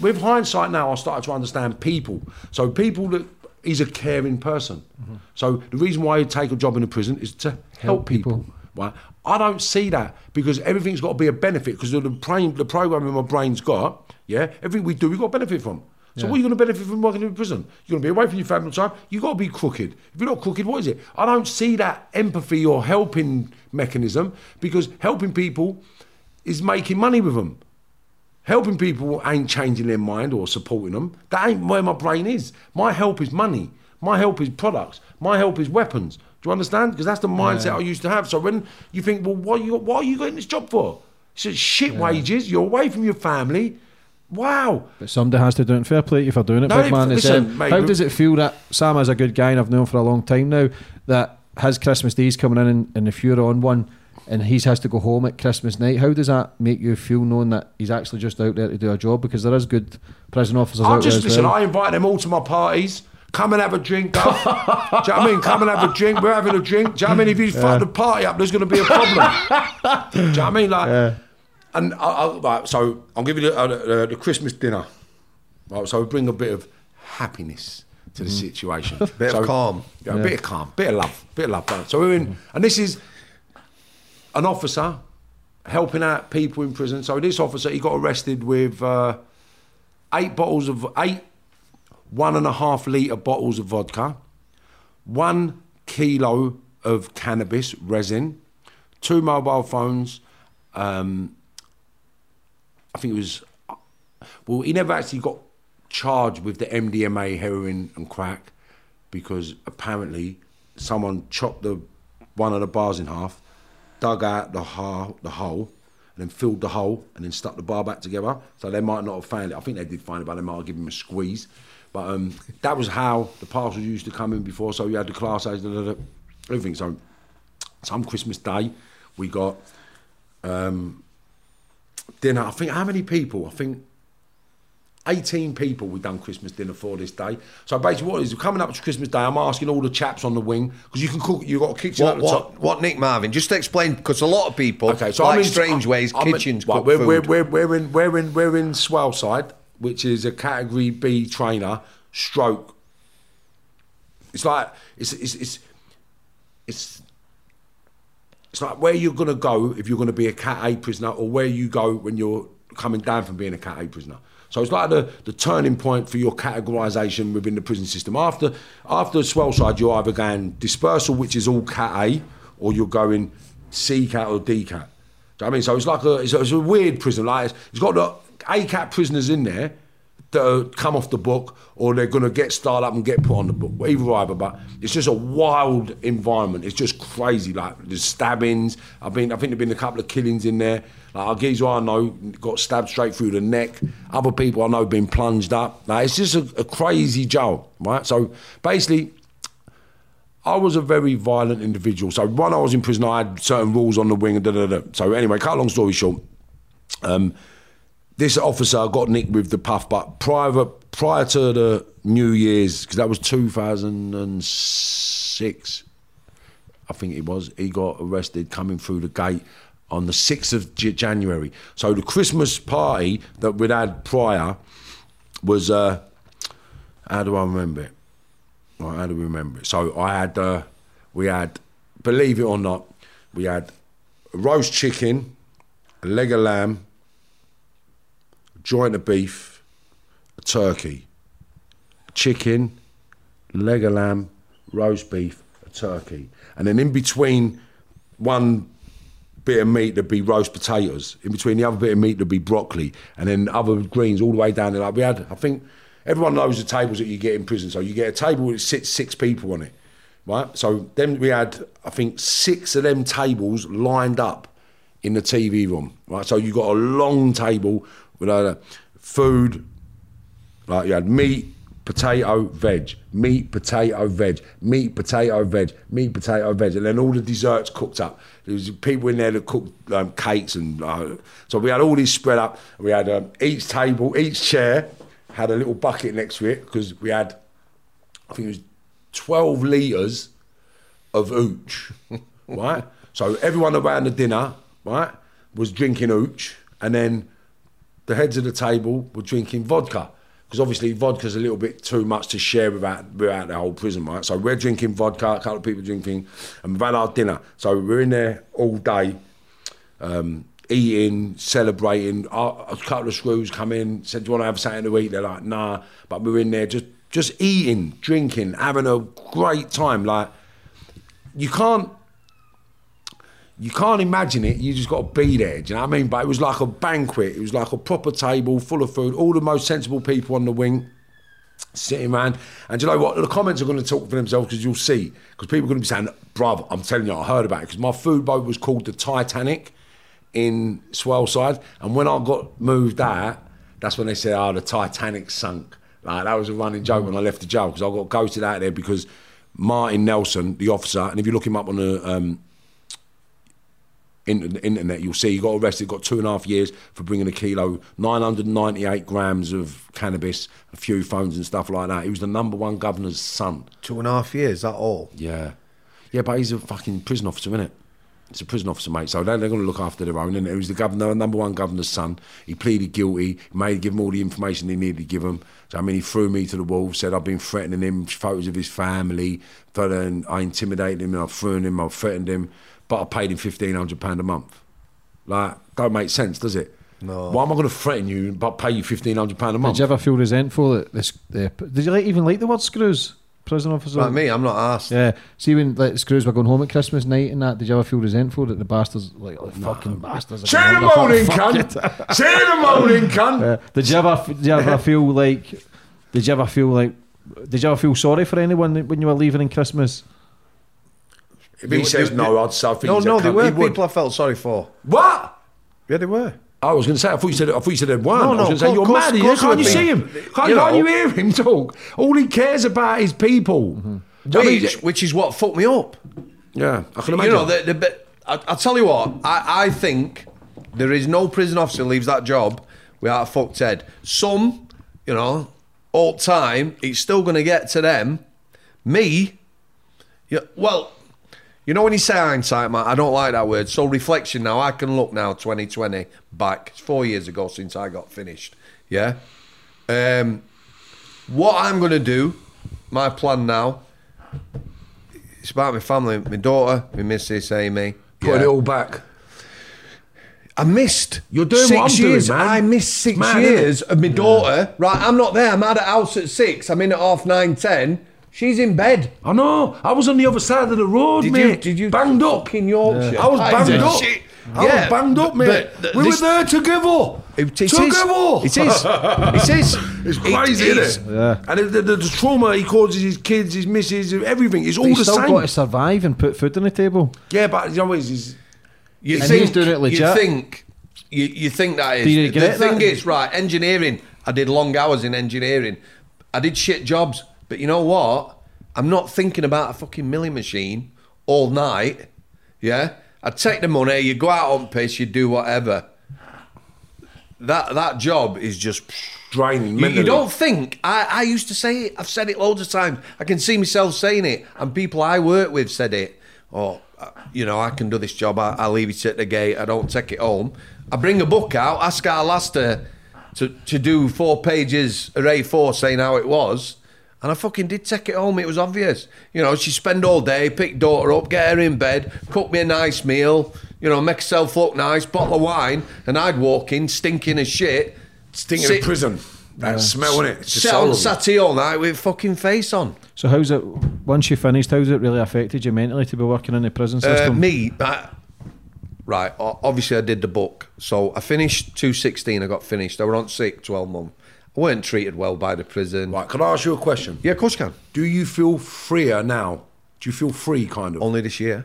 D: with hindsight now, I started to understand people. So people that he's a caring person. So the reason why you take a job in a prison is to help,
B: Help
D: people.
B: people.
D: Right? I don't see that because everything's got to be a benefit because the brain, the programming my brain's got. Yeah, everything we do, we've got to benefit from. So what are you going to benefit from working in a prison? You're going to be away from your family time. You got to be crooked. If you're not crooked, what is it? I don't see that empathy or helping mechanism because helping people is making money with them. Helping people ain't changing their mind or supporting them. That ain't where my brain is. My help is money. My help is products. My help is weapons. Do you understand? Because that's the mindset I used to have. So when you think, well, what are you, what are you getting this job for? It's just shit wages. You're away from your family. Wow.
B: But somebody has to do it. Fair play to you for doing it,
D: No,
B: big man.
D: Listen,
B: um,
D: mate,
B: how does it feel that Sam is a good guy and I've known for a long time now? That his Christmas Day's coming in and, and if you're on one and he has to go home at Christmas night, how does that make you feel knowing that he's actually just out there to do a job? Because there is good prison officers
D: I
B: out
D: just
B: there as
D: listen.
B: well.
D: I invite them all to my parties. Come and have a drink. Do you know what I mean? Come and have a drink. We're having a drink. Do you know what I mean? If you fuck the party up, there's going to be a problem. <laughs> do you know what I mean? Like, yeah. and I, I, right, so I'll give you the, uh, the, the Christmas dinner. Right, so we bring a bit of happiness to the situation. <laughs>
C: Bit of
D: So-
C: calm.
D: Yeah, a bit of calm, bit of love, bit of love. right. So we're in, and this is an officer helping out people in prison. So this officer, he got arrested with uh, eight bottles of eight one and a half litre bottles of vodka, one kilo of cannabis resin, two mobile phones. Um, I think it was. Well, he never actually got charged with the MDMA, heroin, and crack because apparently someone chopped the one of the bars in half, dug out the hole, the hole, and then filled the hole, and then stuck the bar back together. So they might not have found it. I think they did find it, but they might have given him a squeeze. But um, that was how the parcels used to come in before. So you had the class A's, everything. So some Christmas Day, we got um, dinner. I think how many people? I think 18 people we've done Christmas dinner for this day. So basically, what it is coming up to Christmas Day? I'm asking all the chaps on the wing because you can cook. You've got a kitchen
C: What,
D: at the top.
C: what, what, Nick Marvin? Just explain, because a lot of people
D: Okay, so
C: like
D: I'm in
C: Strangeways,
D: I'm in-
C: kitchens
D: right, we're. We're, we're, we're in we're in we're in Swaleside, which is a Category B trainer. Stroke. It's like it's it's it's it's. It's like where you're going to go if you're going to be a Cat A prisoner, or where you go when you're coming down from being a Cat A prisoner. So it's like the, the turning point for your categorisation within the prison system. After after Swaleside, you're either going dispersal, which is all Cat A, or you're going C Cat or D Cat. Do you know I mean? So it's like a it's a, it's a weird prison. Like it's, it's got the A Cat prisoners in there that are come off the book, or they're going to get started up and get put on the book. Either either, but it's just a wild environment. It's just crazy. Like there's stabbings. I've been I think there've been a couple of killings in there. Like a geezer I know got stabbed straight through the neck. Other people I know been plunged up. Like it's just a, a crazy jail, right? So basically. I was a very violent individual. So when I was in prison, I had certain rules on the wing da da da. So anyway, cut a long story short, um, this officer I got nicked with the puff, but prior prior to the New Year's, because that was 2006, I think it was, he got arrested coming through the gate on the 6th of January. So the Christmas party that we'd had prior was, uh, how do I remember it? Right, how do we remember it? So I had, uh, we had, believe it or not, we had roast chicken, a leg of lamb, joint of beef, a turkey, chicken, leg of lamb, roast beef, a turkey. And then in between one bit of meat there'd be roast potatoes. In between the other bit of meat there'd be broccoli. And then other greens all the way down there. Like we had, I think, everyone knows the tables that you get in prison. So you get a table that sits six people on it. Right? So then we had, I think, six of them tables lined up in the TV room. Right? So you got a long table with uh, food, like you had meat, potato, veg, meat, potato, veg, meat, potato, veg, meat, potato, veg, and then all the desserts cooked up. There was people in there that cooked um, cakes, and uh, so we had all these spread up. We had um, each table, each chair had a little bucket next to it because we had, I think it was twelve liters of hooch, <laughs> right? So everyone around the dinner, right, was drinking hooch, and then the heads of the table were drinking vodka. Because obviously vodka's a little bit too much to share without, without the whole prison, right? So we're drinking vodka, a couple of people drinking, and we've had our dinner. So we're in there all day, um, eating, celebrating. Our- A couple of screws come in, said, Do you want to have something to eat? They're like, Nah. But we're in there just, just eating, drinking, having a great time. Like, you can't you can't imagine it. You just got to be there. Do you know what I mean? But it was like a banquet. It was like a proper table full of food. All the most sensible people on the wing sitting around. And do you know what? The comments are going to talk for themselves because you'll see. Because people are going to be saying, "Bruv, I'm telling you, I heard about it." Because my food boat was called the Titanic in Swaleside, and when I got moved out, that's when they said, "Oh, the Titanic sunk." Like that was a running joke when I left the jail because I got ghosted out there because Martin Nelson, the officer, and if you look him up on the um, in the internet, you'll see he got arrested, got two and a half years for bringing a kilo, 998 grams of cannabis, a few phones and stuff like that. He was the number one governor's son.
C: Two and a half years, that all?
D: Yeah. Yeah, but he's a fucking prison officer, isn't it? It's a prison officer, mate. So they're, they're going to look after their own. And he was the governor, number one governor's son. He pleaded guilty. Made give him all the information he needed to give him. So I mean, he threw me to the wolves. Said I've been threatening him, photos of his family. And I intimidated him. I threw him. I threatened him. But I paid him fifteen hundred pound a month. Like, don't make sense, does it?
C: No.
D: Why am I going to threaten you but pay you fifteen hundred pound a month?
B: Did you ever feel resentful that this? The, did you like, even like the word screws? Prison officer.
C: Like me, I'm not asked.
B: Yeah. See when like screws were going home at Christmas night and that, did you ever feel resentful that the bastards like oh, fucking bastards? are
D: Say the morning, cunt.
B: it. <laughs>
D: Say the morning, cunt.
B: Yeah. Did you ever did you ever feel like did you ever feel like did you ever feel sorry for anyone when you were leaving in Christmas?
D: If he says no, I'd say
C: No, no, there were
D: He would.
C: people I felt sorry for.
D: What?
C: Yeah, they were.
D: I was going to say. I thought you said. I thought you said there weren't.
C: No,
D: I was
C: no,
D: going to say you're
C: course-
D: mad.
C: of
D: Can't
C: course
D: you see him? Can't,
C: You
D: can't you hear him talk? All he cares about is people.
C: Mm-hmm.
D: Do you know what I mean?
C: Which, which is what fucked me up.
D: yeah, I can imagine.
C: You know, the, the, I, I'll tell you what, I, I think there is no prison officer leaves that job without a fucked head. Some, you know, all time, it's still going to get to them. Me, yeah, well, you know when you say hindsight, Matt, I don't like that word. So reflection now, I can look now, 2020, back. It's four years ago since I got finished. Yeah? Um, what I'm going to do, my plan now, it's about my family, my daughter, my missus, Amy.
D: Putting
C: Yeah.
D: it all back.
C: I missed.
D: You're doing
C: six
D: what I'm doing,
C: years.
D: man.
C: I missed six
D: Mad,
C: years of my daughter. Right, I'm not there. I'm out of house at six. I'm in at half nine, ten. She's in bed.
D: I know. I was on the other side of the road,
C: Did you? Did you?
D: banged up?
C: in Yorkshire.
D: I was banged
C: a
D: up.
C: shit-
D: I
C: Yeah,
D: was banged up, mate.
C: but th-
D: we
C: this-
D: were there together.
C: It, it is.
D: together.
C: It is. <laughs> It is.
D: It's crazy,
C: It
D: isn't it?
B: Yeah.
D: And the, the, the trauma he causes his kids, his missus, everything. It's all
B: You
D: the
B: still
D: same.
B: got to survive and put food on the table.
D: Yeah, but you know what it is? is
C: You
B: And
C: think,
B: he's doing it legit.
C: You think, you, you think that is.
B: Do you
C: the
B: regret
C: thing
B: that?
C: is, right, engineering, I did long hours in engineering. I did shit jobs. But you know what? I'm not thinking about a fucking milling machine all night. Yeah? I'd take the money, you go out on piss, you do whatever. That that job is just
D: draining.
C: you, you don't think I, I used to say it. I've said it loads of times. I can see myself saying it, and people I work with said it. Oh, uh, you know, I can do this job. I, I leave it at the gate. I don't take it home. I bring a book out. Ask our last to, to to do four pages of A4 saying how it was. And I fucking did take it home. It was obvious. You know, she spend all day, pick daughter up, get her in bed, cook me a nice meal, you know, make herself look nice, bottle of wine, and I'd walk in stinking as shit.
D: Stinking
C: sit-
D: of prison. That smell, innit? It's just
C: Sit on
D: horrible.
C: Saturday all night with fucking face on.
B: So how's it? Once you finished, how's it really affected you mentally to be working in the prison
C: Uh,
B: system?
C: me, I, right, obviously I did the book. So I finished 216, I got finished. I were on sick 12 months. I weren't treated well by the prison.
D: Right, can I ask you a question?
C: Yeah, of course you can.
D: Do you feel freer now? Do you feel free, kind of?
C: Only this year.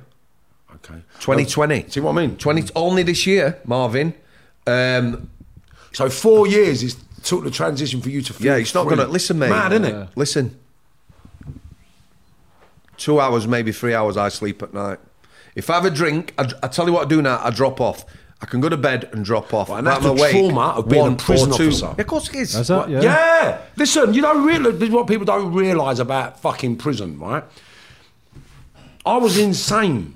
D: Okay.
C: 2020.
D: See what I mean?
C: 20, only this year, Marvin. Um,
D: So four years is took the transition for you to feel
C: yeah, it's not going to. Listen, mate.
D: Mad, isn't it?
C: Listen. Two hours, maybe three hours I sleep at night. If I have a drink, I, I tell you what I do now, I drop off. I can go to bed and drop off.
D: Right, and that's
C: I'm
D: the
C: awake
D: trauma of being a
C: one or
D: prison officer.
C: Yeah, of course it is.
B: Is that? Yeah.
D: Yeah. Listen, you don't realise this is what people don't realise about fucking prison, right? I was insane.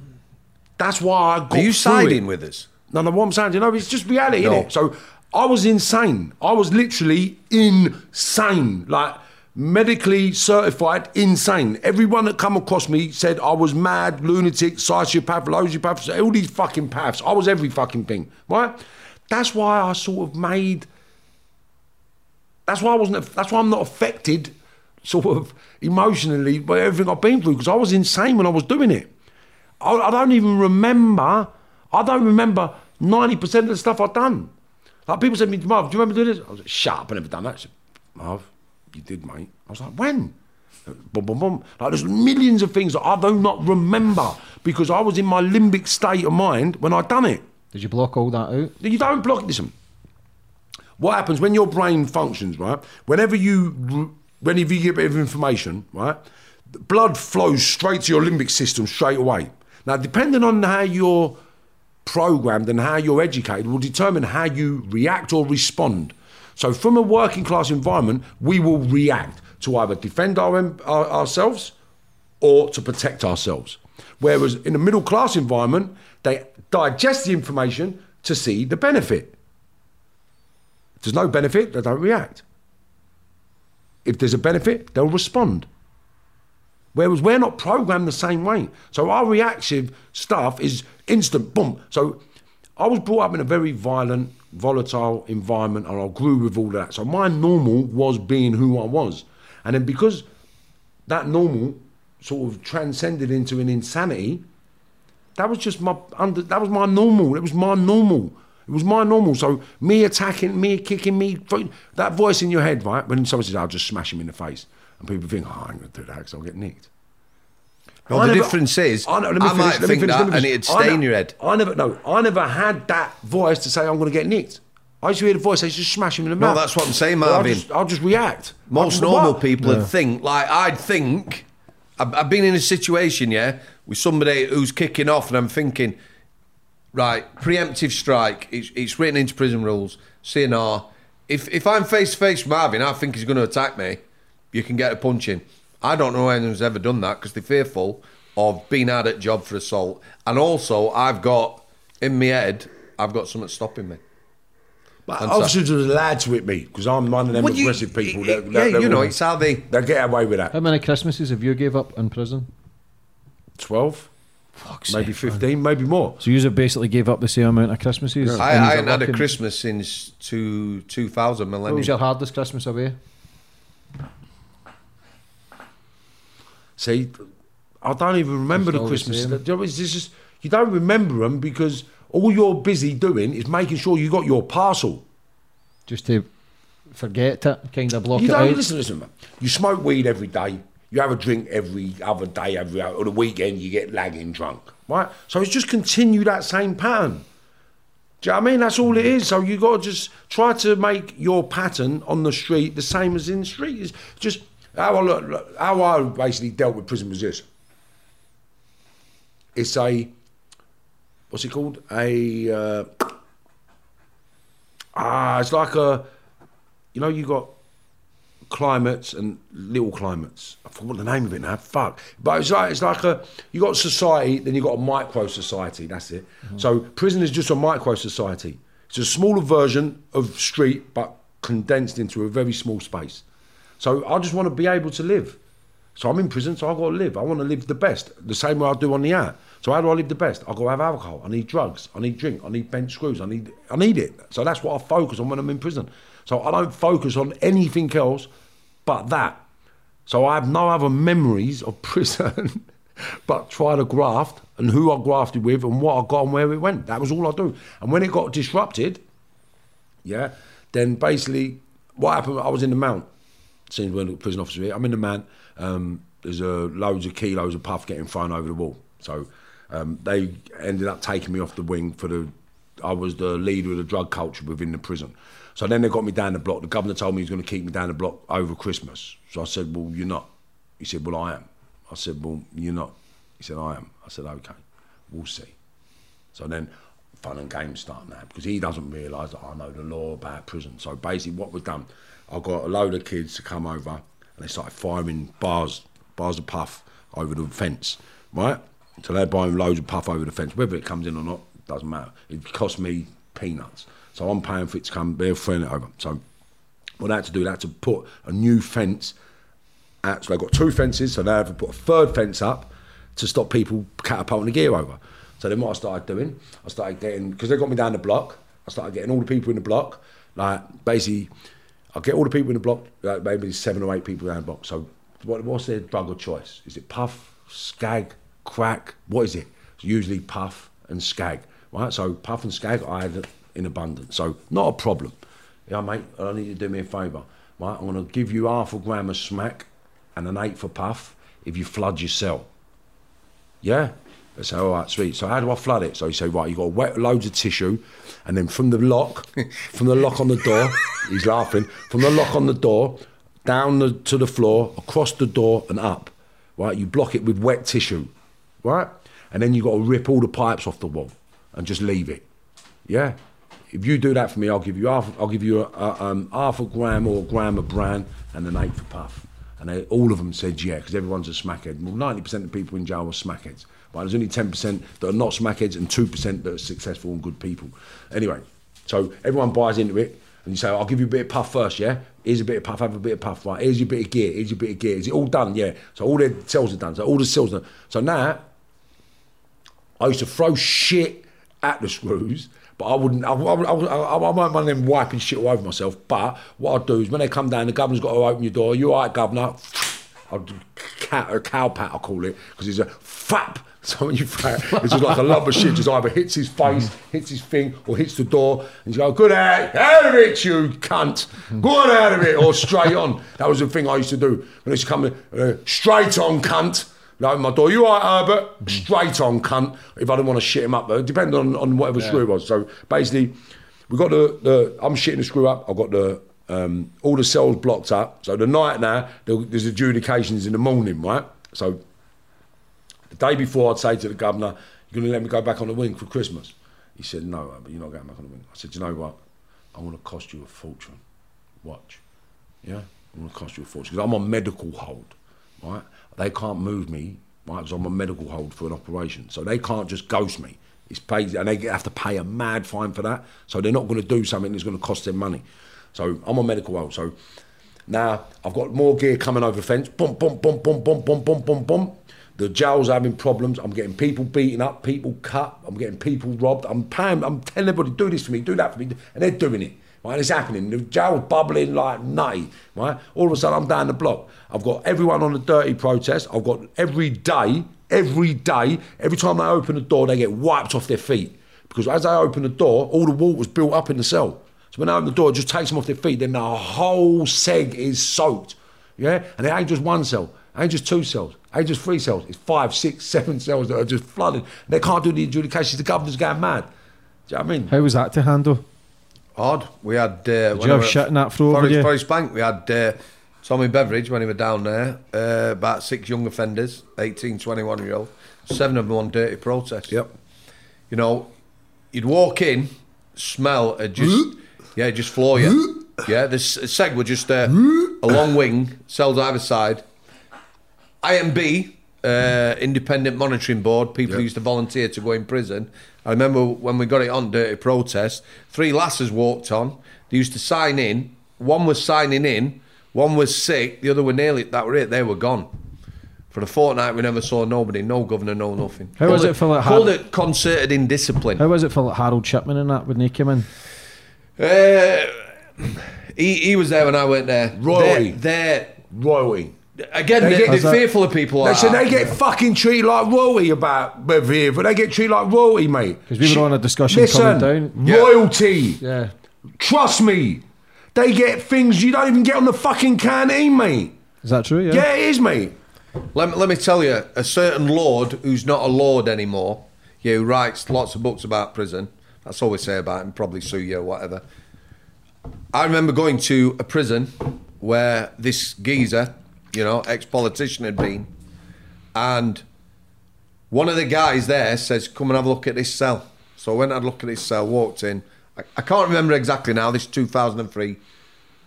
D: That's why I got
C: Are you siding
D: it.
C: with us?
D: No, no, what I'm saying, you know, it's just reality,
C: No.
D: innit? So I was insane. I was literally insane. Like medically certified insane. Everyone that come across me said I was mad, lunatic, sociopath, sociopath, all these fucking paths. I was every fucking thing, right? That's why I sort of made that's why I wasn't. That's why I'm not affected, sort of emotionally, by everything I've been through because I was insane when I was doing it. I, I don't even remember. I don't remember ninety percent of the stuff I've done. Like people said to me, Marv, do you remember doing this? I was like, shut up, I never done that. Marv, you did, mate. I was like, when? Boom, boom, boom. Like there's millions of things that I do not remember because I was in my limbic state of mind when I done it.
B: Did you block all that out?
D: You don't block. Listen, what happens when your brain functions, right? Whenever you, whenever you get a bit of information, right, blood flows straight to your limbic system straight away. Now, depending on how you're programmed and how you're educated, will determine how you react or respond. So, from a working class environment, we will react to either defend our, our, ourselves or to protect ourselves. Whereas in a middle class environment, they digest the information to see the benefit. If there's no benefit, they don't react. If there's a benefit, they'll respond. Whereas we're not programmed the same way. So our reactive stuff is instant, boom. So I was brought up in a very violent, volatile environment and I grew with all that. So my normal was being who I was. And then because that normal sort of transcended into an insanity, that was just my under, that was my normal. It was my normal. It was my normal. So me attacking, me kicking, me that voice in your head, right? When someone says, "I'll just smash him in the face," and people think, "Oh, I'm to do that because I'll get nicked."
C: No,
D: I
C: the
D: never-
C: difference is, I,
D: know, let me finish,
C: might
D: let me
C: think
D: finish,
C: that
D: me
C: and it'd
D: I
C: in
D: ne-
C: your head.
D: I never, no, I never had that voice to say I'm going to get nicked. I used to hear the voice, say, just smash him in the mouth.
C: No, that's what I'm saying,
D: Well, I'll
C: Marvin.
D: just, I'll just react.
C: Most
D: I'll-
C: normal
D: what?
C: people would think, like, I'd think, I've, I've been in a situation, yeah, with somebody who's kicking off, and I'm thinking, right, preemptive strike, it's, it's written into prison rules, CNR. If, if I'm face to face with Marvin, I think he's going to attack me, you can get a punch in. I don't know anyone's ever done that because they're fearful of being out at job for assault. And also, I've got, in my head, I've got something stopping me.
D: But
C: And so-
D: officers are allowed to hit me because I'm one of them
C: Well, you-
D: aggressive people.
C: yeah,
D: that, that, that
C: you know,
D: will-
C: it's how they.
D: They get away with that.
B: How many Christmases have you gave up in prison?
D: 12? maybe 15, maybe more.
B: So you have basically gave up the same amount of Christmases.
C: I, I
B: yous are
C: ain't had a. Christmas since two, 2000
B: What was your hardest Christmas away?
D: See, I don't even remember the Christmas.
B: same.
D: You it's just you don't remember them because all you're busy doing is making sure you got your parcel.
B: Just to forget it, kind of block
D: You
B: it
D: don't
B: out.
D: listen, listen. Man. You smoke weed every day. You have a drink every other day, every or the weekend you get lagging drunk, right? So it's just continue that same pattern. Do you know what I mean? That's all it is. So you got to just try to make your pattern on the street the same as in the street. It's just how I look, look- how I basically dealt with prison was this. It's a what's it called? A uh, ah, it's like a you know you got climates and little climates. I forgot the name of it now. Fuck. But it's like it's like a you got society, then you got a micro society. That's it. So prison is just a micro society. It's a smaller version of street, but condensed into a very small space. So I just want to be able to live. So I'm in prison, so I've got to live. I want to live the best, the same way I do on the out. So how do I live the best? I've got to have alcohol. I need drugs. I need drink. I need bent screws. I need I need it. So that's what I focus on when I'm in prison. So I don't focus on anything else but that. So I have no other memories of <laughs> prison but try to graft and who I grafted with and what I got and where it went. That was all I do. And when it got disrupted, yeah, then basically what happened, I was in the mount, seeing when the prison officer here, I'm in the man. um, there's loads of kilos of puff getting thrown over the wall. So um, they ended up taking me off the wing for the, I was the leader of the drug culture within the prison. So then they got me down the block. The governor told me he was going to keep me down the block over Christmas. So I said, well, you're not. He said, well, I am. I said, well, you're not. He said, I am. I said, okay, we'll see. So then fun and games start now because he doesn't realise that I know the law about prison. So basically, what we've done, I got a load of kids to come over and they started firing bars, bars of puff over the fence, right? So they're buying loads of puff over the fence. Whether it comes in or not doesn't matter. It cost me peanuts. So I'm paying for it to come. They're throwing it over. So what I had to do, they had to put a new fence out. So they've got two fences, so they have to put a third fence up to stop people catapulting the gear over. So then what I started doing, I started getting, because they got me down the block, I started getting all the people in the block, like basically, I get all the people in the block, like maybe seven or eight people down the block. So what, what's their drug of choice? Is it puff, skag, crack? What is it? It's usually puff and skag, right? So puff and skag I had in abundance. So not a problem. Yeah, mate, I need you to do me a favour. Right, I'm going to give you half a gram of smack and an eight for puff if you flood your cell. Yeah? They say, all right, sweet. So how do I flood it? So you say, right, you've got to wet loads of tissue, and then from the lock, from the lock on the door, <laughs> he's laughing, from the lock on the door, down the, to the floor, across the door and up. Right? You block it with wet tissue. Right? And then you've got to rip all the pipes off the wall and just leave it. Yeah? If you do that for me, I'll give you half. I'll give you a, a, um, half a gram or a gram of bran and an eight for puff. And they, all of them said yeah, because everyone's a smackhead. Well, ninety percent of people in jail are smackheads, but there's only ten percent that are not smackheads and two percent that are successful and good people. Anyway, so everyone buys into it, and you say, "I'll give you a bit of puff first, yeah." Here's a bit of puff, have a bit of puff, right? Here's your bit of gear, here's your bit of gear. Is it all done? Yeah. So all their cells are done. So all the cells are done. So now I used to throw shit at the screws, but I wouldn't. I, I, I, I, I won't mind them wiping shit all over myself. But what I do is when they come down, the governor's got to open your door. You all right, governor? I'll cat or cow pat, I call it, because he's a fap. <laughs> So when you throw it, it's just like a lump of shit. Just either hits his face, hits his thing, or hits the door, and you go, "Good out, out of it, you cunt! Go on out of it, or straight on." That was the thing I used to do when I used to come in, uh, straight on, cunt. Like my door, you all right, Herbert? Straight on, cunt. If I didn't want to shit him up, though, depending on, on whatever screw it was. So basically, we got the, the I'm shitting the screw up. I've got the um, all the cells blocked up. So the night now, there's adjudications in the morning, right? So the day before, I'd say to the governor, "You're going to let me go back on the wing for Christmas?" He said, "No, but you're not going back on the wing." I said, "You know what? I'm going to cost you a fortune. Watch, yeah, I'm going to cost you a fortune because I'm on medical hold, right? They can't move me, right? Because I'm on medical hold for an operation, so they can't just ghost me. It's paid, and they have to pay a mad fine for that. So they're not going to do something that's going to cost them money. So I'm on medical hold. So now I've got more gear coming over the fence. Boom, boom, boom, boom, boom, boom, boom, boom, boom. The jail's having problems. I'm getting people beaten up, people cut. I'm getting people robbed. I'm paying. I'm telling everybody, do this for me, do that for me, and they're doing it. Right, it's happening. The jail's bubbling like nutty. Right, all of a sudden I'm down the block. I've got everyone on the dirty protest. I've got every day, every day, every time they open the door, they get wiped off their feet because as they open the door, all the water's built up in the cell. So when I open the door, it just takes them off their feet. Then the whole seg is soaked. Yeah, and it ain't just one cell. It ain't just two cells. It ain't just three cells. It's five, six, <laughs> seven cells that are just flooded. They can't do the adjudications. The governor's going mad. Do you know what I mean?
B: How was that to handle?
C: Odd. We had. Uh, Did
B: you have shit in that throw over
C: Forest,
B: you?
C: Forest Bank. We had uh, Tommy Beveridge when he was down there. Uh, about six young offenders, 18, 21 year old. Seven of them on dirty protest.
D: Yep.
C: You know, you'd walk in, smell, it just <laughs> yeah, just floor you. yeah, this seg were just uh, a long wing, cells either side. IMB, uh, Independent Monitoring Board, people
D: Yep.
C: used to volunteer to go in prison. I remember when we got it on Dirty Protest, three lasses walked on. They used to sign in. One was signing in, one was sick, the other were nearly, that were it, they were gone. For a fortnight, we never saw nobody, no governor, no nothing.
B: How
C: Called
B: was it for, like,
C: Called it concerted indiscipline.
B: How was it for like Harold Shipman and that when they came in?
C: Uh, he, he was there when I went there.
D: Royalty.
C: They're,
D: Royalty.
C: they're again,
D: They
C: they're,
D: get-
C: they're
B: How's that?
C: fearful of people
D: They
C: like
D: said
C: that.
D: they get fucking treated like royalty about over here, but they get treated like royalty, mate.
B: Because we were
D: Sh-
B: on a discussion
D: Listen,
B: coming down.
C: Yeah.
D: royalty.
B: Yeah.
D: Trust me. They get things you don't even get on the fucking canteen, mate.
B: Is that true? Yeah.
D: Yeah, it is, mate.
C: Let me, let me tell you, a certain lord who's not a lord anymore, yeah, who writes lots of books about prison. That's all we say about him. Probably sue you or whatever. I remember going to a prison where this geezer, you know, ex-politician had been, and one of the guys there says, "Come and have a look at this cell." So I went and had a look at this cell. Walked in. I, I can't remember exactly now. This is 2003.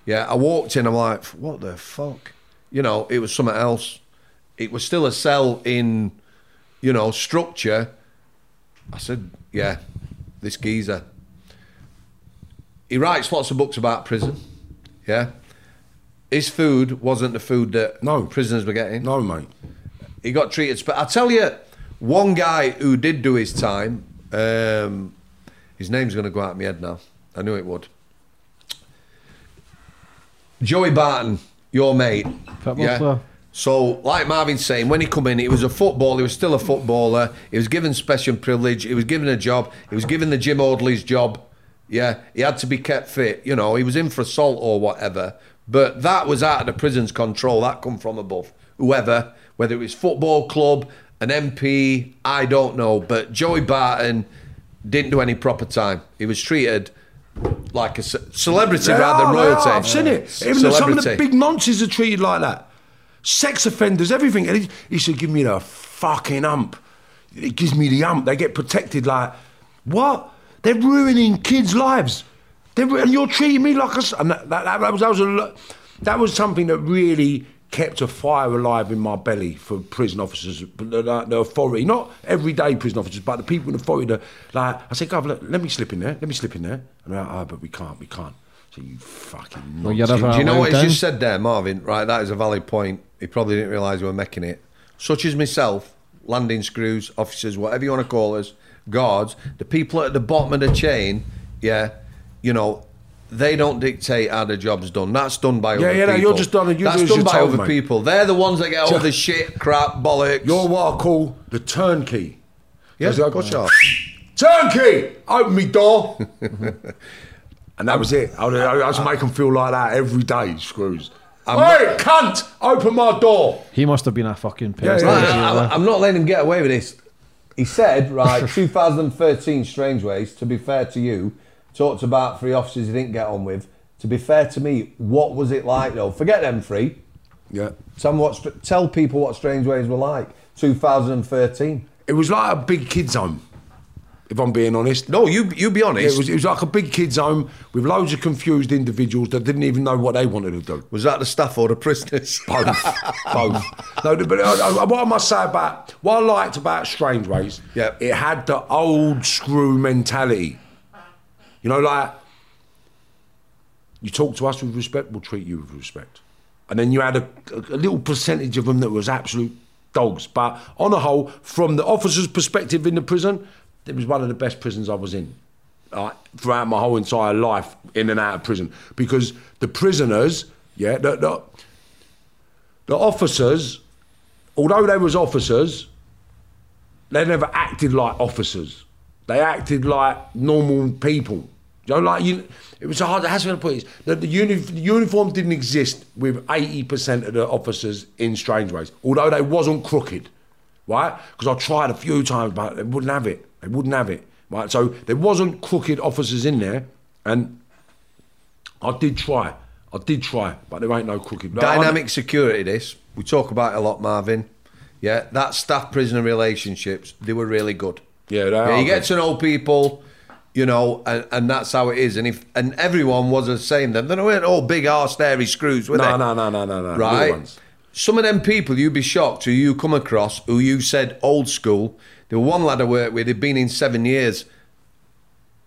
C: Yeah, I walked in. I'm like, "What the fuck?" You know, it was something else. It was still a cell in, you know, structure. I said, "Yeah, this geezer." He writes lots of books about prison. Yeah. His food wasn't the food that
D: No.
C: prisoners were getting.
D: No, mate.
C: He got treated. But I tell you, one guy who did do his time. Um, his name's going to go out of my head now. I knew it would. Joey Barton, your mate.
B: Football player.
C: So, like Marvin's saying, when he come in, he was a footballer. He was still a footballer. He was given special privilege. He was given a job. He was given the gym orderly's job. Yeah, he had to be kept fit. You know, he was in for assault or whatever. But that was out of the prison's control. That come from above. Whoever, whether it was football club, an MP, I don't know. But Joey Barton didn't do any proper time. He was treated like a ce- celebrity rather than royalty.
D: I've seen it. Even some of the big nonces are treated like that. Sex offenders, everything. And he, he said, give me the fucking hump. It gives me the hump. They get protected like, what? They're ruining kids' lives. They're, and you're treating me like a... And that, that, that was, that, was a, that was something that really kept a fire alive in my belly for prison officers, the, the, the authority, not everyday prison officers, but the people in the authority. That, like, I said, Gov, let, let me slip in there. Let me slip in there. And they're like, oh, but we can't, we can't. So you fucking...
B: Well, you're
C: Do you know what he's
B: down.
C: just said there, Marvin? Right, that is a valid point. He probably didn't realise we were making it. Such as myself, landing screws, officers, whatever you want to call us, guards, the people at the bottom of the chain, yeah, you know, they don't dictate how the job's done. That's done by
D: Yeah,
C: other
D: yeah, no,
C: people.
D: you're just done- you
C: That's
D: do
C: done
D: you're
C: by
D: told,
C: other
D: mate.
C: people. They're the ones that get all the shit, crap, bollocks.
D: You're what I call the turnkey.
C: yeah,
D: As I got
C: you.
D: Turnkey! Open me door! <laughs> and that was it. I would, I would make them feel like that every day, screws. hey, cunt! Open my door!
B: He must have been a fucking
D: Yeah,
B: pest.
D: yeah,
C: Right,
B: wasn't
C: I'm. I'm not letting him get away with this. He said, right, <laughs> 2013 Strangeways, to be fair to you, talked about three officers he didn't get on with. To be fair to me, what was it like though? Forget them three.
D: Yeah.
C: Tell, what, tell people what Strangeways were like. 2013.
D: It was like a big kids' home, if I'm being honest.
C: No, you you be honest.
D: It was, it was like a big kids' home with loads of confused individuals that didn't even know what they wanted to do.
C: was that the staff or the prisoners? <laughs>
D: Both. Both. No, but I, I, what I must say about what I liked about Strangeways,
C: Yeah.
D: it had the old screw mentality. You know, like you talk to us with respect, we'll treat you with respect. And then you had a, a, a little percentage of them that was absolute dogs. But on the whole, from the officer's perspective in the prison, it was one of the best prisons I was in. Throughout my whole entire life, in and out of prison, because the prisoners, yeah, the, the, the officers, although they was officers, they never acted like officers. They acted like normal people. You know, like you, it was hard. How should I put it? The, the, uni, the uniform didn't exist with eighty percent of the officers in Strangeways. although they wasn't crooked, right? Because I tried a few times, but they wouldn't have it. They wouldn't have it, right? So there wasn't crooked officers in there, and I did try. I did try, but there ain't no crooked.
C: Dynamic security, this. We talk about it a lot, Marvin. Yeah, that staff prisoner relationships, they were really good.
D: Yeah, they
C: Yeah,
D: are
C: you get to know people, you know, and, and that's how it is. And if and everyone was the same, then they weren't all big arse hairy screws, were
D: No,
C: they?
D: no, no, no, no, no.
C: Right. Some of them people you'd be shocked who you come across who you said old school. Were one lad I worked with, he'd been in seven years.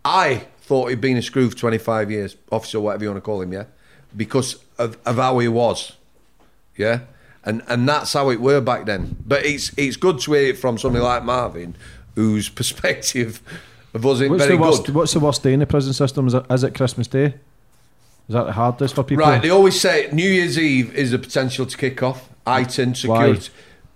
C: I thought he'd been a screw for 25 years, officer, whatever you want to call him, yeah? Because of, of how he was, yeah? And and that's how it were back then. But it's it's good to hear it from somebody like Marvin, whose <laughs> perspective of us ain't
B: What's
C: very
B: the worst?
C: good.
B: What's the worst day in the prison system? Is it, is it Christmas Day? Is that the hardest for people?
C: Right, they always say New Year's Eve is the potential to kick off. Iton, security.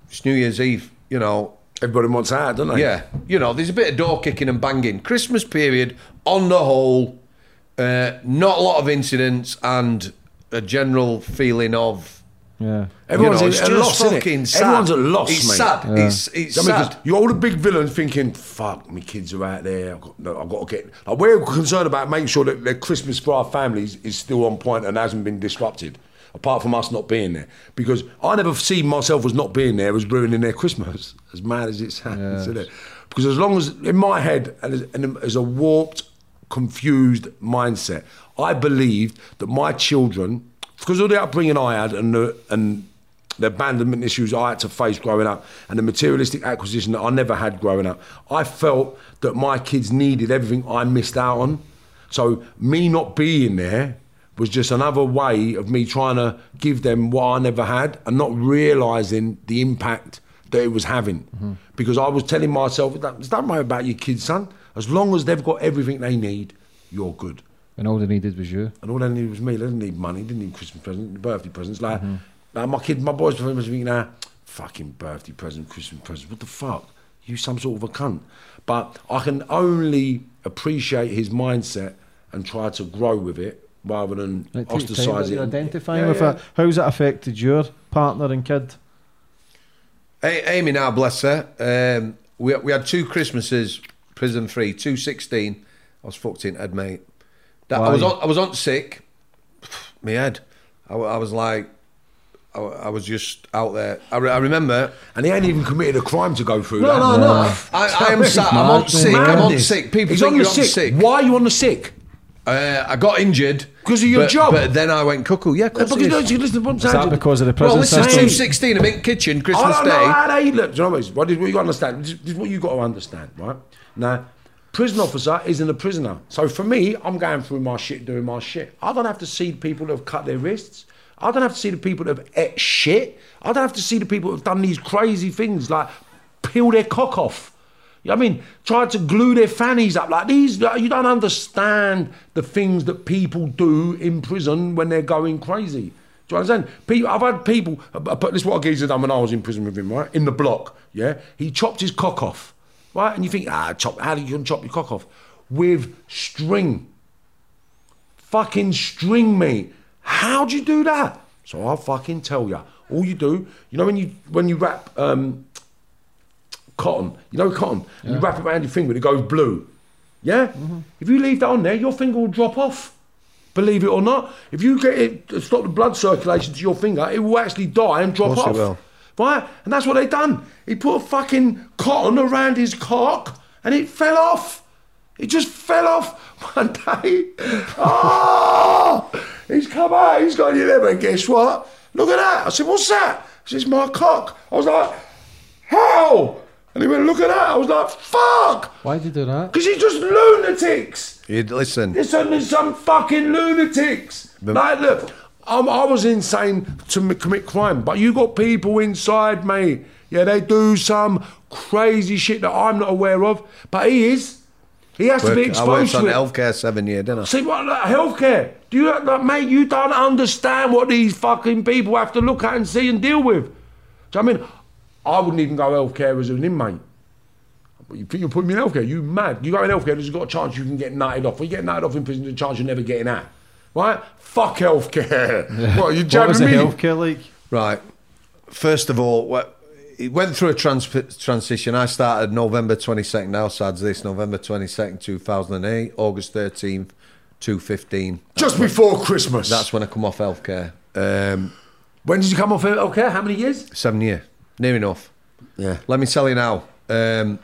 C: It's New Year's Eve, you know.
D: Everybody wants out, don't they?
C: Yeah, you know, there's a bit of door kicking and banging. Christmas period, on the whole, uh, not a lot of incidents and a general feeling of.
B: Yeah.
D: Everyone's
C: you know,
D: at
C: it's
D: a
C: just
D: loss, innit?
C: fucking sad.
D: Everyone's at loss,
C: It's
D: mate.
C: sad. It's, it's
D: I mean, 'cause
C: sad.
D: you're all the big villains thinking, fuck, my kids are out there. I've got, no, I've got to get. Like, we're concerned about making sure that their Christmas for our families is still on point and hasn't been disrupted, apart from us not being there. Because I never see myself as not being there as ruining their Christmas, <laughs> as mad as it sounds, isn't it? Because as long as, in my head, and as, and as a warped, confused mindset, I believed that my children, because of the upbringing I had and the, and the abandonment issues I had to face growing up and the materialistic acquisition that I never had growing up, I felt that my kids needed everything I missed out on. So me not being there was just another way of me trying to give them what I never had and not realizing the impact that it was having. Mm-hmm. Because I was telling myself, "Don't- don't worry about your kids, son. As long as they've got everything they need, you're good.
B: And all they needed was you.
D: And all they needed was me. They didn't need money. Didn't need Christmas presents, birthday presents. Like, like my kid, my boys, must be thinking, now, fucking birthday present, Christmas presents. What the fuck? You some sort of a cunt. But I can only appreciate his mindset and try to grow with it rather than
B: It
D: ostracise it.
B: identifying
D: Yeah,
B: with
D: yeah.
B: it. How's it affected your partner and kid?
C: A- Amy now, bless her. Um, we, we had two Christmases prison free, two sixteen. I was fucked in head, mate. That, I was on, I was on sick. <sighs> My head. I, I was like, I, I was just out there. I, re- I remember.
D: And he ain't even committed a crime to go through
C: No,
D: that.
C: no, no. I, I am sad. I'm on
B: Madness.
C: sick. I'm on sick. People
D: He's
C: think
D: on the
C: you're
D: sick.
C: on sick.
D: Why are you on the sick?
C: Uh, I got injured
D: because of your
C: but-
D: job?
C: But then I went cuckoo. Yeah, of course
D: Because no, you listen to what I'm
B: Is that because of the
C: Well,
B: prison
C: listen,
B: system?
C: two sixteen. I'm in kitchen Christmas
D: I don't know
C: Day.
D: how they look. Do you know what, it is? what, is, what do you got to understand? This, this is what you got to understand, right? Now, prison officer isn't a prisoner. So for me, I'm going through my shit, doing my shit. I don't have to see people that have cut their wrists. I don't have to see the people that have ate shit. I don't have to see the people that have done these crazy things like peel their cock off. You know I mean? Tried to glue their fannies up like these. You don't understand the things that people do in prison when they're going crazy. Do you understand? People, I've had people. But this is what a geezer done when I was in prison with him, right? In the block, yeah. He chopped his cock off, right? And you think, ah, chop? How do you chop your cock off? With string, fucking string, me. How do you do that? So I'll fucking tell you. All you do, you know, when you when you wrap um, cotton, you know cotton, and you wrap it around your finger, and it goes blue. Yeah. If you leave that on there, your finger will drop off. Believe it or not, if you get it stop the blood circulation to your finger, it will actually die and drop
C: Course it
D: off.
C: will.
D: Right? And that's what they done. He put a fucking cotton around his cock and it fell off. It just fell off <laughs> one day. Oh! He's come out, he's got 11, and guess what? Look at that. I said, what's that? He says, my cock. I was like, how? And he went, look at that. I was like, fuck!
B: Why did you do that?
D: Because he's just lunatics.
C: You listen.
D: Listen, there's some fucking lunatics. like, look, I'm, I was insane to commit crime, but you got people inside me Yeah, they do some crazy shit that I'm not aware of, but he is. He has to be
C: Work- I worked
D: exposed
C: on
D: to it.
C: healthcare seven years, didn't I?
D: See what like, healthcare? Do you like, mate? You don't understand what these fucking people have to look at and see and deal with. Do you know I mean? I wouldn't even go healthcare as an inmate. But you think you're putting me in healthcare? You mad? You go in healthcare, there's got a chance you can get knighted off. When you get knighted off in prison, there's a chance you're never getting out. Right? Fuck healthcare. <laughs> what, you jabbing
B: What
D: jabbing
B: was the
D: me?
B: healthcare like?
C: Right. First of all, what, he went through a trans- transition. I started November 22nd, now SADS this, November 22nd, 2008, August 13th, 2015.
D: Just before Christmas.
C: That's when I come off healthcare. Um,
D: when did you come off healthcare? How many years?
C: seven year, near enough.
D: Yeah.
C: Let me tell you now. Um,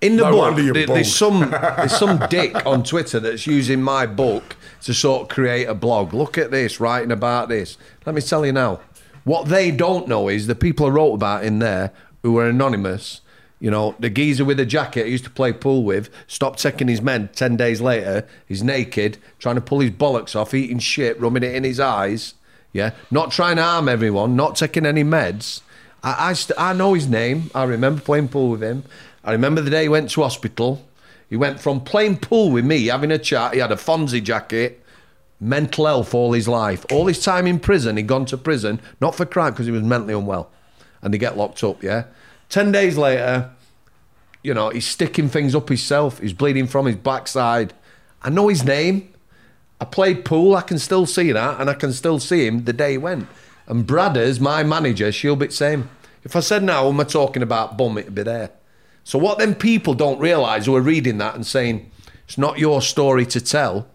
C: in the
D: No
C: book, there- there's some <laughs> there's some dick on Twitter that's using my book to sort of create a blog. Look at this, writing about this. Let me tell you now. What they don't know is the people I wrote about in there who were anonymous. You know, the geezer with the jacket I used to play pool with stopped taking his men 10 days later. He's naked, trying to pull his bollocks off, eating shit, rubbing it in his eyes. Yeah. Not trying to harm everyone, not taking any meds. I, I, st- I know his name. I remember playing pool with him. I remember the day he went to hospital. He went from playing pool with me, having a chat. He had a Fonzie jacket, mental health all his life. All his time in prison, he'd gone to prison, not for crime, because he was mentally unwell. And he get locked up, yeah? Ten days later, you know, he's sticking things up himself. He's bleeding from his backside. I know his name. I played pool. I can still see that, and I can still see him the day he went. And Bradders, my manager, she'll be the same. If I said now, am I talking about bum, it'd be there. So what them people don't realise who are reading that and saying, it's not your story to tell,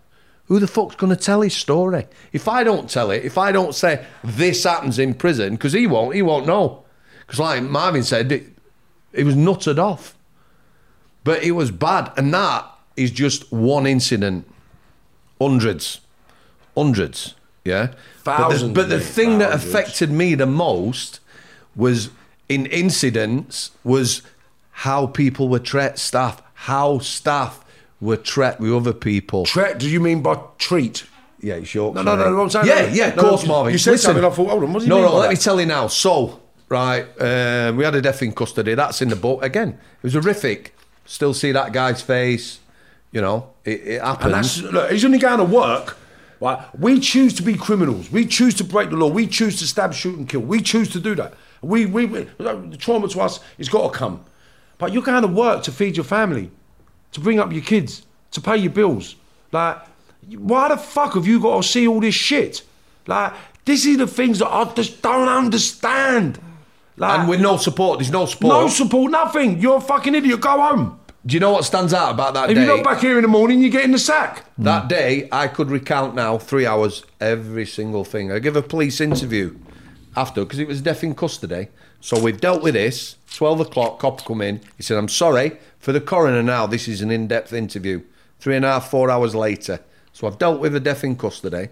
C: who the fuck's going to tell his story? If I don't tell it, if I don't say this happens in prison, because he won't, he won't know. Because like Marvin said, it, it was nutted off. But it was bad. And that is just one incident. Hundreds. Hundreds. Yeah.
D: Thousands,
C: But the, but the thing that affected me the most was in incidents was how people were treated, staff, how staff were treated with other people.
D: Tre- do you mean by treat?
C: Yeah, you sure?
D: No, no, no, no, I'm saying-
C: Yeah, yeah, of
D: No,
C: course, Marvin.
D: you said
C: Listen.
D: something, I thought, hold on, what do you
C: no,
D: mean
C: no,
D: by
C: let me tell you now. So, right, um, we had a death in custody. That's in the book. Again, it was horrific. Still see that guy's face. You know, it, it
D: And that's look, he's only going to work. Right? We choose to be criminals. We choose to break the law. We choose to stab, shoot, and kill. We choose to do that. We, we, we the trauma to us has got to come. But you're going to work to feed your family, to bring up your kids, to pay your bills. Like, why the fuck have you got to see all this shit? Like, this is the things that I just don't understand. Like,
C: and with no support, there's no support.
D: no support, nothing. You're a fucking idiot. Go home.
C: Do you know what stands out about that
D: If
C: day?
D: you're not back here in the morning, you get in the sack.
C: That hmm. day, I could recount now three hours every single thing. I give a police interview after because it was death in custody. So we've dealt with this. Twelve o'clock, cop come in. He said, "I'm sorry for the coroner. Now this is an in-depth interview. Three and a half, four hours later. So I've dealt with the death in custody.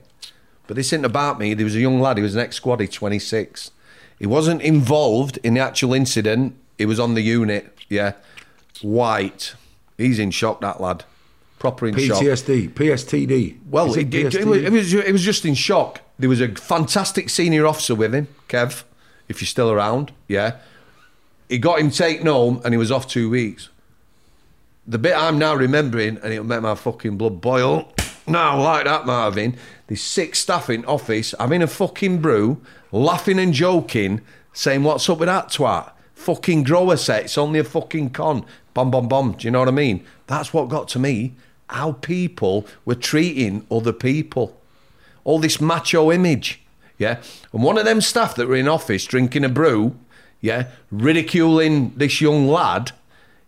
C: But this isn't about me. There was a young lad. He was an ex-squaddy, 26. He wasn't involved in the actual incident. He was on the unit. Yeah, white. He's in shock. That lad, proper in shock.
D: PTSD, PSTD.
C: Well, it, it, it, it, was, it was just in shock. There was a fantastic senior officer with him, Kev, if you're still around, yeah. He got him taken home and he was off two weeks. The bit I'm now remembering, and it'll make my fucking blood boil. <clears throat> Now, like that, Marvin, there's six staff in office having a fucking brew, laughing and joking, saying, What's up with that twat? Fucking grower set, it's only a fucking con. Bomb, bomb, bomb. Do you know what I mean? That's what got to me. How people were treating other people. All this macho image. Yeah. And one of them staff that were in office drinking a brew, yeah, ridiculing this young lad,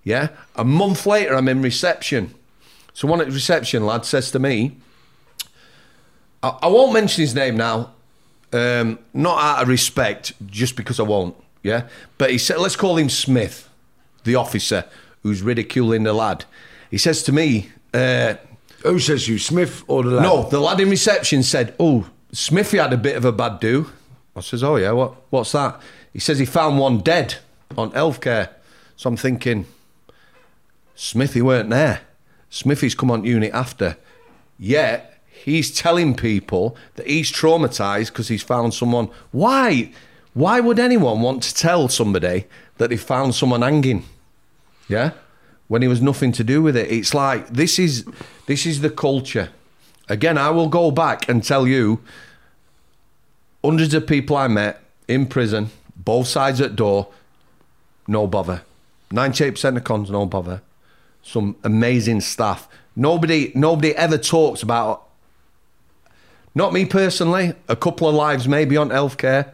C: yeah. A month later, I'm in reception. So one at reception lad says to me, I, I won't mention his name now, um, not out of respect, just because I won't, yeah. But he said, let's call him Smith, the officer who's ridiculing the lad. He says to me, uh,
D: Who says you, Smith or the lad?
C: no, the lad in reception said, "Oh, Smithy had a bit of a bad do." I says, "Oh yeah, what? What's that?" He says he found one dead on healthcare. So I'm thinking, Smithy weren't there. Smithy's come on unit after. Yet he's telling people that he's traumatized because he's found someone. Why? Why would anyone want to tell somebody that they found someone hanging? Yeah, when he was nothing to do with it. It's like this is this is the culture. Again, I will go back and tell you hundreds of people I met in prison, both sides at door, no bother. 98% of cons, no bother. Some amazing staff. Nobody nobody ever talks about not me personally, a couple of lives maybe on healthcare,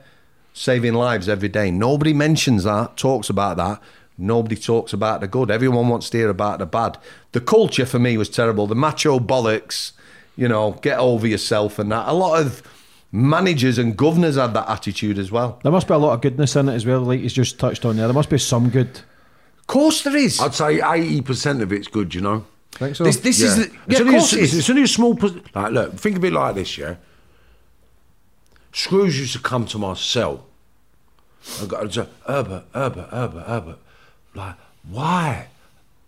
C: saving lives every day. Nobody mentions that, talks about that. Nobody talks about the good. Everyone wants to hear about the bad. The culture for me was terrible. The macho bollocks, you know, get over yourself and that. A lot of managers and governors had that attitude as well.
B: There must be a lot of goodness in it as well, like he's just touched on there. There must be some good.
C: Of course there is.
D: I'd say eighty percent of it's good. You know.
B: Think so?
C: This, this is the,
D: It's
C: yeah, of
D: only, a,
C: course
D: it's, it's only a small. Like, look, think of it like this, yeah. Screws used to come to my cell. I got to say, Herbert, Herbert, Herbert, Herbert. Like, why?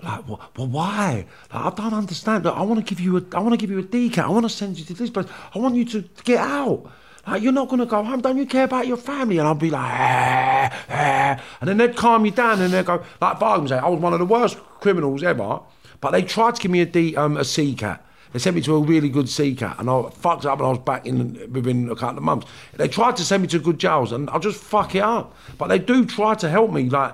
D: Like, well, why? Like, I don't understand. Look, I want to give you a, I want to give you a D cat. I want to send you to this place. I want you to get out. Like, you're not going to go home. Don't you care about your family? And I'll be like, ah, ah. and then they'd calm you down and they'd go, like, argument's I was one of the worst criminals ever, but they tried to give me a D, um, a C cat. They sent me to a really good C cat, and I fucked up, and I was back in within a couple of months. They tried to send me to good jails, and I just fuck it up. But they do try to help me, like.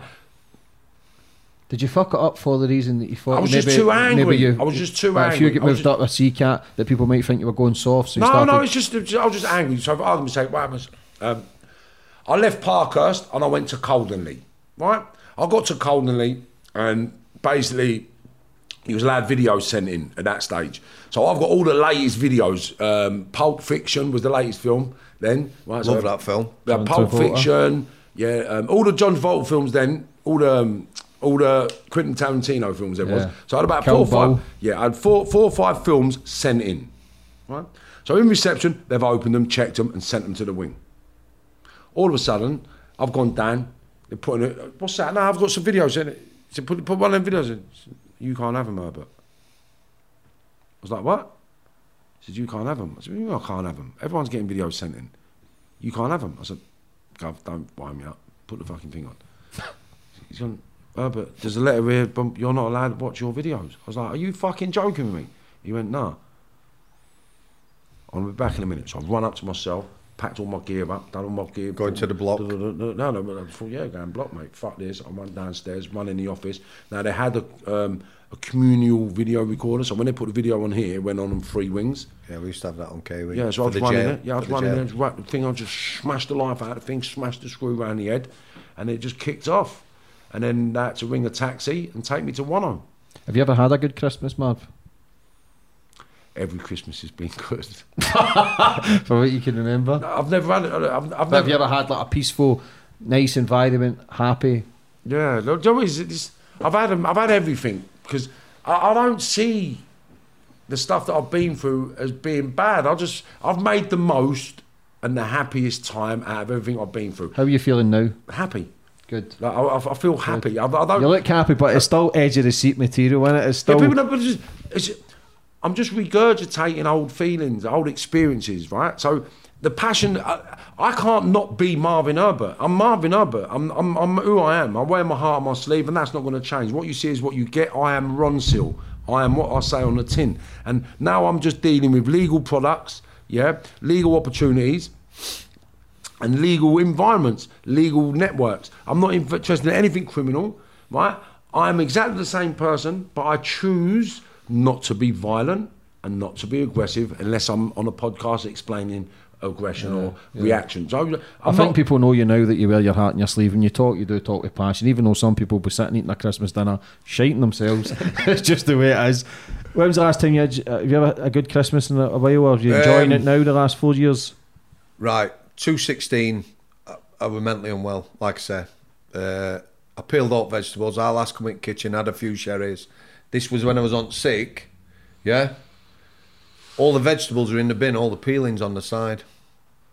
B: Did you fuck it up for the reason that you thought?
D: I was just too angry. I was just too
B: like, If you get
D: I was
B: moved
D: just-
B: up a C cat, that people might think you were going soft. So
D: No,
B: started,
D: no, it's just I was just angry. So for argument's sake, what happens? Um, I left Parkhurst and I went to Coldingley. Right, I got to Coldingley and basically he was allowed videos sent in at that stage. So I've got all the latest videos. Um, Pulp Fiction was the latest film then. Right, so
C: Love that film.
D: Yeah, Pulp Fiction. Yeah, um, all the John Travolta films then. All the um, all the Quentin Tarantino films there was. So I had about four or five. Yeah, I had four, four or five films sent in. Right. So in reception, they've opened them, checked them, and sent them to the wing. All of a sudden, I've gone down. They're putting it. What's that? No, I've got some videos in it. So put, put one of them videos in. You can't have them, Herbert. I was like, what? He said, you can't have them. I said, what you mean I can't have them? Everyone's getting videos sent in. You can't have them. I said, Gov, don't wind me up. Put the fucking thing on. <laughs> He's gone, Herbert, there's a letter here, but you're not allowed to watch your videos. I was like, are you fucking joking with me? He went, nah. I'll be back in a minute. So I've run up to my cell, packed all my gear up, done all my gear.
C: Going to the block?
D: No, no, no. But I thought, yeah, going block, mate. Fuck this. I went downstairs, run in the office. Now they had a, um, a communal video recorder, so when they put the video on here, it went on on three wings.
C: Yeah, we used to have that on Kiwi.
D: Yeah, so I was running
C: jail,
D: it. Yeah, I was running it. Right, the thing, I just smashed the life out of the thing, smashed the screw around the head, and it just kicked off. And then had to ring a taxi and take me to Wano.
B: Have you ever had a good Christmas, Marv?
D: Every Christmas has been good. <laughs>
B: For what you can remember.
D: I've never had it. I've, I've
B: But have you ever had like a peaceful, nice environment, happy?
D: Yeah, look, do you know it is? It's- I've had I've had everything because I, I don't see the stuff that I've been through as being bad. I just I've made the most and the happiest time out of everything I've been through.
B: How are you feeling now?
D: Happy.
B: Good.
D: Like, I, I I feel happy. I, I don't.
B: You look happy, but it's still edge of the seat material, is it? It's
D: Yeah,
B: still.
D: people know, but it's, it's, I'm just regurgitating old feelings, old experiences, right? So the passion, I, I can't not be Marvin Herbert. I'm Marvin Herbert. I'm, I'm, I'm who I am. I wear my heart on my sleeve, and that's not going to change. What you see is what you get. I am Ronseal. I am what I say on the tin. And now I'm just dealing with legal products, yeah, legal opportunities and legal environments, legal networks. I'm not interested in anything criminal, right? I am exactly the same person, but I choose not to be violent and not to be aggressive unless I'm on a podcast explaining aggression or reaction. So I'm
B: I think
D: not,
B: people know you now that you wear your heart on your sleeve and you talk, you do talk with passion, even though some people will be sitting eating a Christmas dinner, shiting themselves. <laughs> <laughs> it's just the way it is. When was the last time you had, uh, have you ever had a good Christmas in a, a while, or are you enjoying
C: Um,
B: it now the last four years?
C: Right, 216, I, I was mentally unwell, like I say. Uh, I peeled up vegetables. I last come in kitchen, had a few sherries. This was when I was on sick, yeah? All the vegetables were in the bin, all the peelings on the side.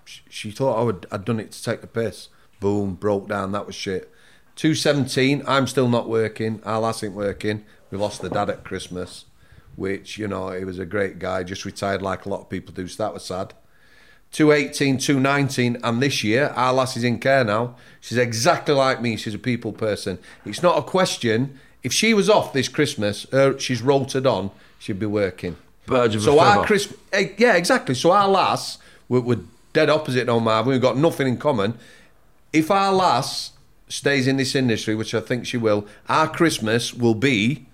C: She, she thought I would, I'd done it to take the piss. Boom, broke down, that was shit. 217, I'm still not working. Our lass ain't working. We lost the dad at Christmas, which, you know, he was a great guy, just retired like a lot of people do, so that was sad. 218, 219, and this year, our lass is in care now. She's exactly like me. She's a people person. It's not a question. If she was off this Christmas, uh, she's rotated on, she'd be working.
D: Birds of a
C: so our. Christmas, yeah, exactly. So our lass, we're, we're dead opposite no Marvin. We've got nothing in common. If our lass stays in this industry, which I think she will, our Christmas will be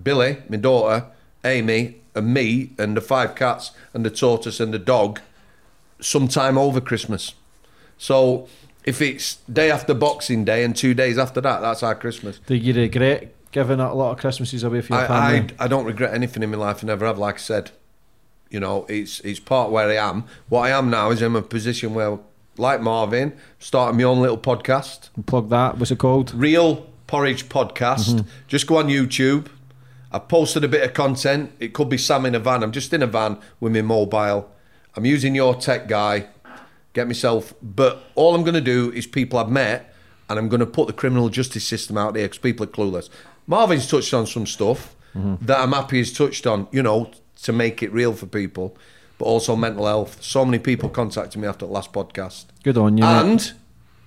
C: Billy, my daughter, Amy, and me, and the five cats, and the tortoise, and the dog, sometime over Christmas. So if it's day after Boxing Day and two days after that, that's our Christmas.
B: Do you regret giving a lot of Christmases away for your
C: I,
B: family?
C: I, I don't regret anything in my life. I never have. Like I said, you know, it's it's part where I am. What I am now is I'm in a position where, like Marvin, starting my own little podcast,
B: Plug that. What's it called?
C: Real Porridge Podcast. Mm-hmm. Just go on YouTube. I've posted a bit of content. It could be Sam in a van. I'm just in a van with my mobile. I'm using your tech guy. Get myself. But all I'm going to do is people I've met, and I'm going to put the criminal justice system out there because people are clueless. Marvin's touched on some stuff that I'm happy he's touched on. You know, to make it real for people, but also mental health. So many people contacted me after the last podcast.
B: Good on you. mate.
C: And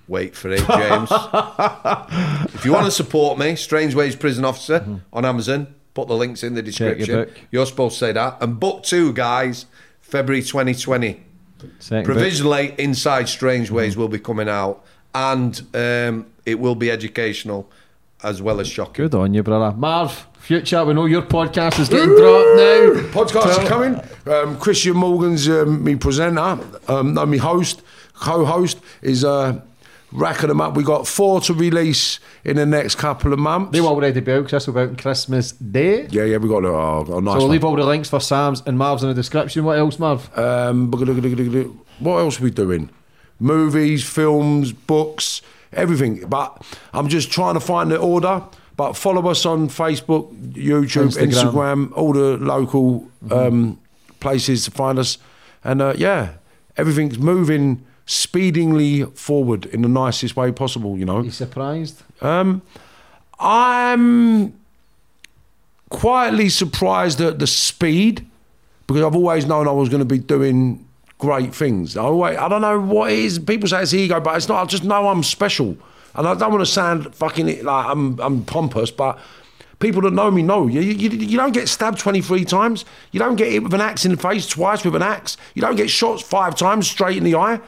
C: wait for it, James. <laughs> if you want to support me, Strangeways Prison Officer on Amazon, put the links in the
B: Mm-hmm. Your
C: description. You're supposed to say that. And book two, guys, February 2020.
B: Second bit.
C: Provisionally, Inside Strange
B: Mm-hmm.
C: Ways will be coming out, and um, it will be educational as well as shocking.
B: Good on you, brother. Marv, future, we know your podcast is getting dropped now.
D: Podcasts
B: Tell-
D: are coming. Um, Christian Morgan's um, me presenter, um, no, me host, co-host is uh, racking them up. We got four to release in the next couple of months.
B: They will already be out because this will be out on Christmas Day.
D: yeah, yeah, we got a, oh, a nice
B: so we'll leave all the links for Sam's and Marv's in the description. What else, Marv?
D: Um, what else are we doing? Movies, films, books, everything. But I'm just trying to find the order. But follow us on Facebook, YouTube,
B: Instagram.
D: Instagram, all the local um, places to find us. And uh, yeah, everything's moving speedingly forward in the nicest way possible, you know.
B: you surprised?
D: Um, I'm quietly surprised at the speed because I've always known I was going to be doing great things. I, always, I don't know what it is. People say it's ego, but it's not. I just know I'm special. And I don't want to sound fucking like I'm, I'm pompous, but people that know me know. You, you, you don't get stabbed 23 times. You don't get hit with an axe in the face twice with an axe. You don't get shot five times straight in the eye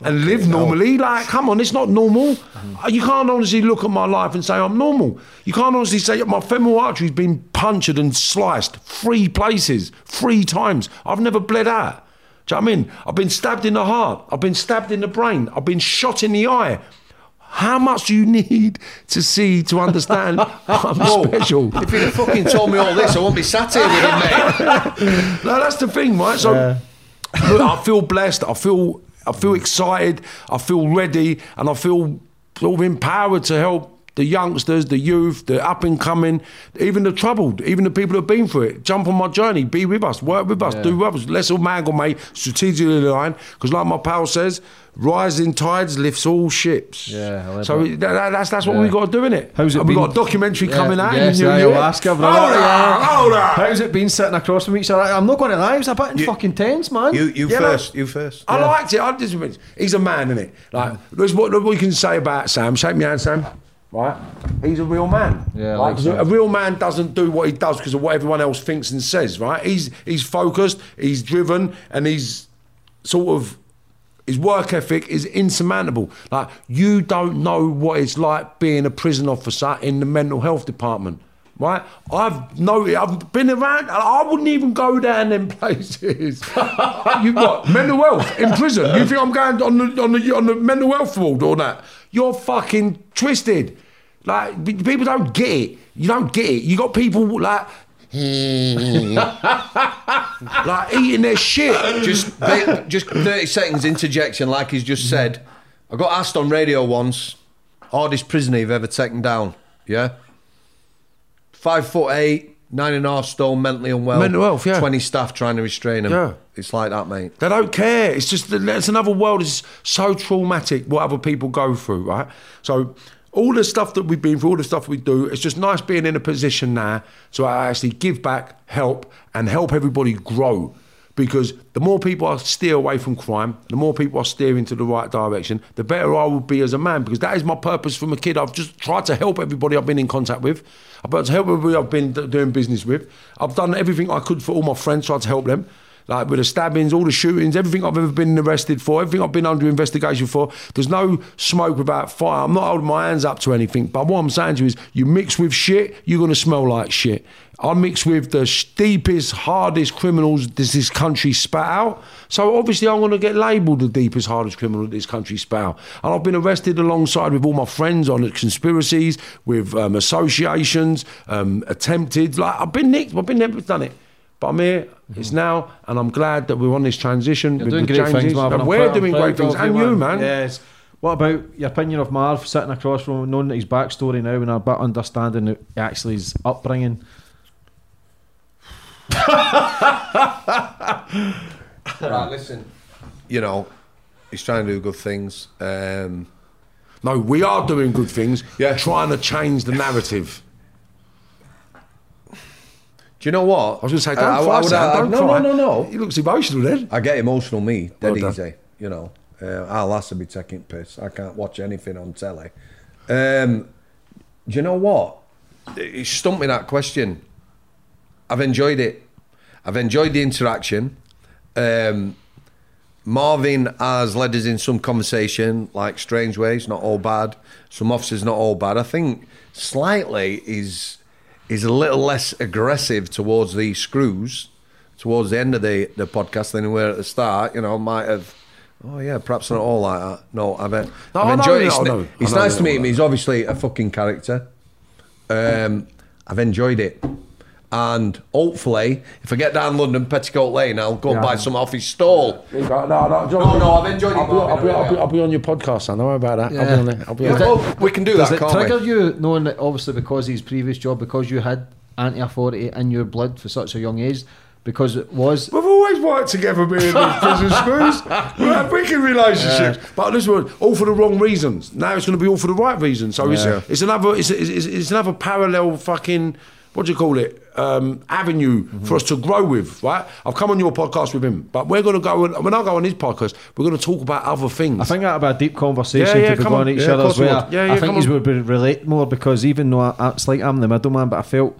D: and live normally. Like, come on, it's not normal. Uh, You can't honestly look at my life and say I'm normal. You can't honestly say my femoral artery's been punctured and sliced three places, three times. I've never bled out. Do you know what I mean? I've been stabbed in the heart. I've been stabbed in the brain. I've been shot in the eye. How much do you need to see to understand <laughs> I'm special?
C: If you'd have fucking told me all this, I wouldn't be sat here with him, mate. <laughs>
D: No, that's the thing, right? So look, I feel blessed. I feel I feel excited. I feel ready, and I feel sort of empowered to help the youngsters, the youth, the up and coming, even the troubled, even the people that've been through it. Jump on my journey, be with us, work with us, do with us. Let's amalgamate, strategically align. Because like my pal says, rising tides lifts all ships.
B: Yeah, I
D: so that- that- that's that's what
B: Yeah.
D: we got to do in it.
B: How's it
D: and
B: been?
D: got a documentary
B: Yeah,
D: coming out
B: yes,
D: in new
B: yeah,
D: year.
B: Alaska, brother.
D: Hold on, hold on.
B: How's it been sitting across from each other? I'm not going to lie, it was a bit in fucking tense, man.
C: You, you
D: Yeah,
C: first. You first.
D: I liked it. I just, he's a man, isn't it? Like, mm. there's what we can say about Sam. Shake me hand, Sam. Right? He's a real man.
B: Yeah, I
D: Like,
B: Sam.
D: a real man doesn't do what he does because of what everyone else thinks and says. Right? He's he's focused. He's driven, and he's sort of his work ethic is insurmountable. Like you don't know what it's like being a prison officer in the mental health department. Right? I've noted, I've been around, I wouldn't even go down them <laughs> places. You've got mental health in prison. You think I'm going on the, on the, on the mental health ward or that? You're fucking twisted. Like, people don't get it. You don't get it. You got people like, Hmm. <laughs> like eating their shit.
C: just just 30 seconds interjection like he's just said I got asked on radio once hardest prisoner you've ever taken down yeah five foot eight nine and a half stone mentally unwell
D: Mental health, yeah.
C: 20 staff trying to restrain him
D: Yeah.
C: it's like that mate
D: They don't care. It's just that it's another world. It's so traumatic what other people go through, right? So all the stuff that we've been through, all the stuff we do, it's just nice being in a position now to actually give back, help, and help everybody grow. because the more people I steer away from crime, the more people I steer into the right direction, the better I will be as a man. Because that is my purpose from a kid. I've just tried to help everybody I've been in contact with. I've tried to help everybody I've been doing business with. I've done everything I could for all my friends, tried to help them. Like with the stabbings, all the shootings, everything I've ever been arrested for, everything I've been under investigation for. There's no smoke without fire. I'm not holding my hands up to anything. But what I'm saying to you is, you mix with shit, you're gonna smell like shit. I mix with the deepest, hardest criminals this, this country spat out. So obviously I'm going to get labelled the deepest, hardest criminal this country spat out. And I've been arrested alongside with all my friends on conspiracies, with um, associations, um, attempted. Like I've been nicked, I've been never done it. But I'm here. It's now, and I'm glad that we're on this transition.
B: You're
D: with
B: doing
D: the
B: great
D: changes.
B: things, Marvin.
D: And we're doing great things, and you, man.
B: Yes. What about your opinion of Marv sitting across from him, knowing his backstory now and a bit understanding that actually his upbringing? <laughs>
C: Right, listen. You know, he's trying to do good things. Um,
D: No, we are doing good things.
C: Yeah.
D: trying to change the narrative.
C: Do you know what?
D: I was going to say, don't
C: I- I would-
D: Sam,
C: I-
D: don't
C: no,
D: cry.
C: no, no, no.
D: He looks emotional then.
C: I get emotional, me, dead
D: Well
C: easy. You know, uh, I'll have to be taking piss. I can't watch anything on telly. Um, do you know what? It stumped me that question. I've enjoyed it. I've enjoyed the interaction. Um, Marvin has led us in some conversation, like Strangeways, not all bad. Some officers, not all bad. I think slightly is is a little less aggressive towards the screws towards the end of the, the podcast than we were at the start. You know, might have. Oh yeah, perhaps not all like that. No, I've,
D: No,
C: I've enjoyed it.
D: know,
C: It's,
D: I know.
C: it's nice to meet him. He's obviously a fucking character. Um, I've enjoyed it. And hopefully, if I get down London Petticoat Lane, I'll go and buy some off his stall.
D: No, no,
C: No, no, I've enjoyed it,
D: I'll be, I'll, be,
C: I
D: I'll, be, I'll be on your podcast, son. Don't worry about that. I'll be
B: Yeah.
D: on there. I'll be
B: Does
D: on
B: it-
C: Well, we can do
B: Does
C: that,
B: it
C: can't
B: trigger
C: we?
B: you knowing that obviously because of his previous job, because you had anti authority in your blood for such a young age, because it was
D: We've always worked together, me and the prison <laughs> screws. We have wicked relationships, but this one all for the wrong reasons. Now it's going to be all for the right reasons. So
B: Yeah.
D: it's, it's another, it's, it's, it's another parallel fucking. What do you call it? Um, avenue for us to grow with, right? I've come on your podcast with him, but we're going to go. on- When I go on his podcast, we're going to talk about other things.
B: I think that'd be a deep conversation
D: Yeah, yeah,
B: to be
D: on.
B: each
C: Yeah,
B: other's way.
C: would.
D: Yeah,
B: I think these would be relate more because even though I, it's like I'm the middleman, but I felt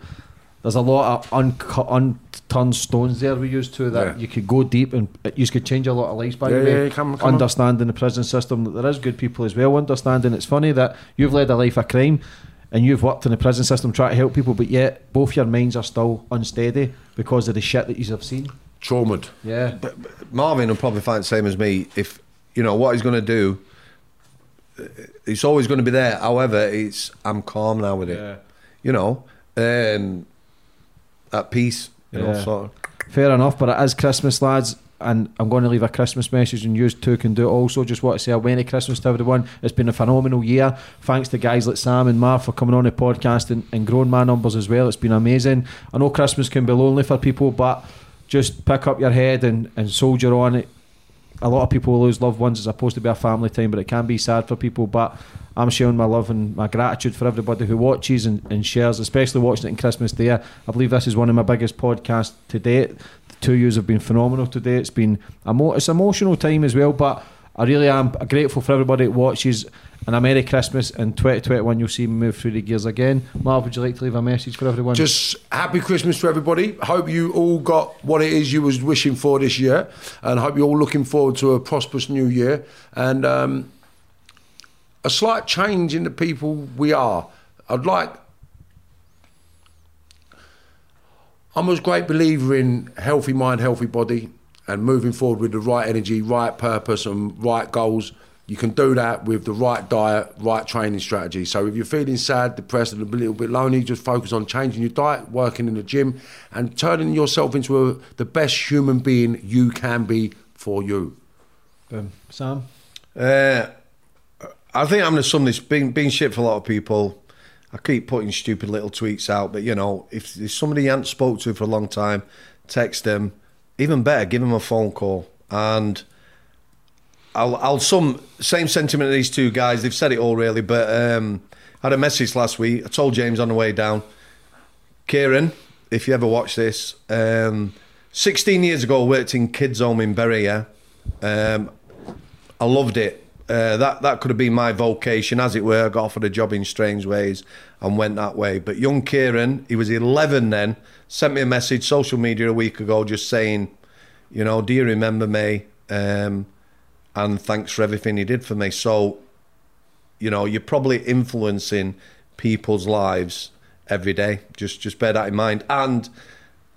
B: there's a lot of uncut, unturned stones there we used to that
D: Yeah.
B: you could go deep and you could change a lot of lives by
D: Yeah,
B: the way.
D: yeah, come on, come on.
B: understanding the prison system, that there is good people as well. Understanding it's funny that you've led a life of crime. And you've worked in the prison system trying to help people, but yet both your minds are still unsteady because of the shit that you have seen.
D: Traumatized.
B: Yeah, but
C: Marvin will probably find the same as me. If you know what he's going to do, uh, it's always going to be there. However, it's I'm calm now with it.
B: Yeah.
C: You know, um, at peace. You know,
B: Yeah.
C: sort of.
B: Fair enough, but it is Christmas, lads, and I'm going to leave a Christmas message, and you two can do it also. Just want to say a Merry Christmas to everyone. It's been a phenomenal year. Thanks to guys like Sam and Marv for coming on the podcast and, and growing my numbers as well. It's been amazing. I know Christmas can be lonely for people, but just pick up your head and, and soldier on it. A lot of people lose loved ones. It's supposed to be a family time, but it can be sad for people. But I'm showing my love and my gratitude for everybody who watches and, and shares, especially watching it on Christmas Day. I believe this is one of my biggest podcasts to date. Two years have been phenomenal today. It's been emo- it's emotional time as well, but I really am grateful for everybody that watches. And a Merry Christmas and 2021 you'll see me move through the gears again. Marv, would you like to leave a message for everyone?
D: Just happy Christmas to everybody. Hope you all got what it is you was wishing for this year, and hope you're all looking forward to a prosperous new year and um, a slight change in the people we are. I'd like. I'm a great believer in healthy mind, healthy body, and moving forward with the right energy, right purpose, and right goals. You can do that with the right diet, right training strategy. So if you're feeling sad, depressed, and a little bit lonely, just focus on changing your diet, working in the gym, and turning yourself into a, the best human being you can be for you.
B: Boom. Sam?
C: Uh, I think I'm going to sum this. Being, being shit for a lot of people, I keep putting stupid little tweets out, but you know, if somebody you haven't spoke to for a long time, text them. Even better, give them a phone call. And I'll, I'll sum same sentiment of these two guys. They've said it all really, but um, I had a message last week. I told James on the way down, Kieran, if you ever watch this, um, 16 years ago, I worked in kids' home in Bury. Yeah, um, I loved it. Uh, that that could have been my vocation, as it were. I got offered a job in Strangeways and went that way. But young Kieran, he was 11 then, sent me a message, social media a week ago, just saying, you know, do you remember me? Um, and thanks for everything he did for me. So, you know, you're probably influencing people's lives every day. Just just bear that in mind and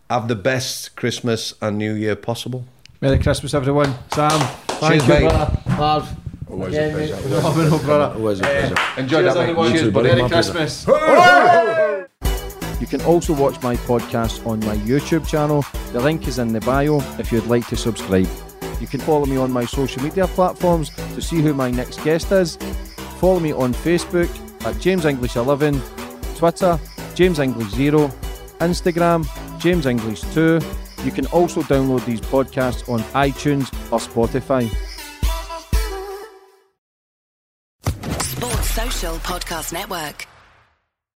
C: have the best Christmas and New Year possible.
B: Merry Christmas, everyone. Sam, thank
C: Cheers,
B: you, brother. Marv.
D: Always
B: again,
D: a pleasure.
B: mate, for coming over, brother.
D: Always a pleasure.
C: Enjoy
B: Cheers,
C: that, mate.
B: everyone.
D: You too, buddy.
B: Merry
D: My.
B: Christmas. You can also watch my podcast on my YouTube channel. The link is in the bio if you'd like to subscribe. You can follow me on my social media platforms to see who my next guest is. Follow me on Facebook at James English 11, Twitter James English 0, Instagram James English 2. You can also download these podcasts on iTunes or Spotify.
A: Podcast Network.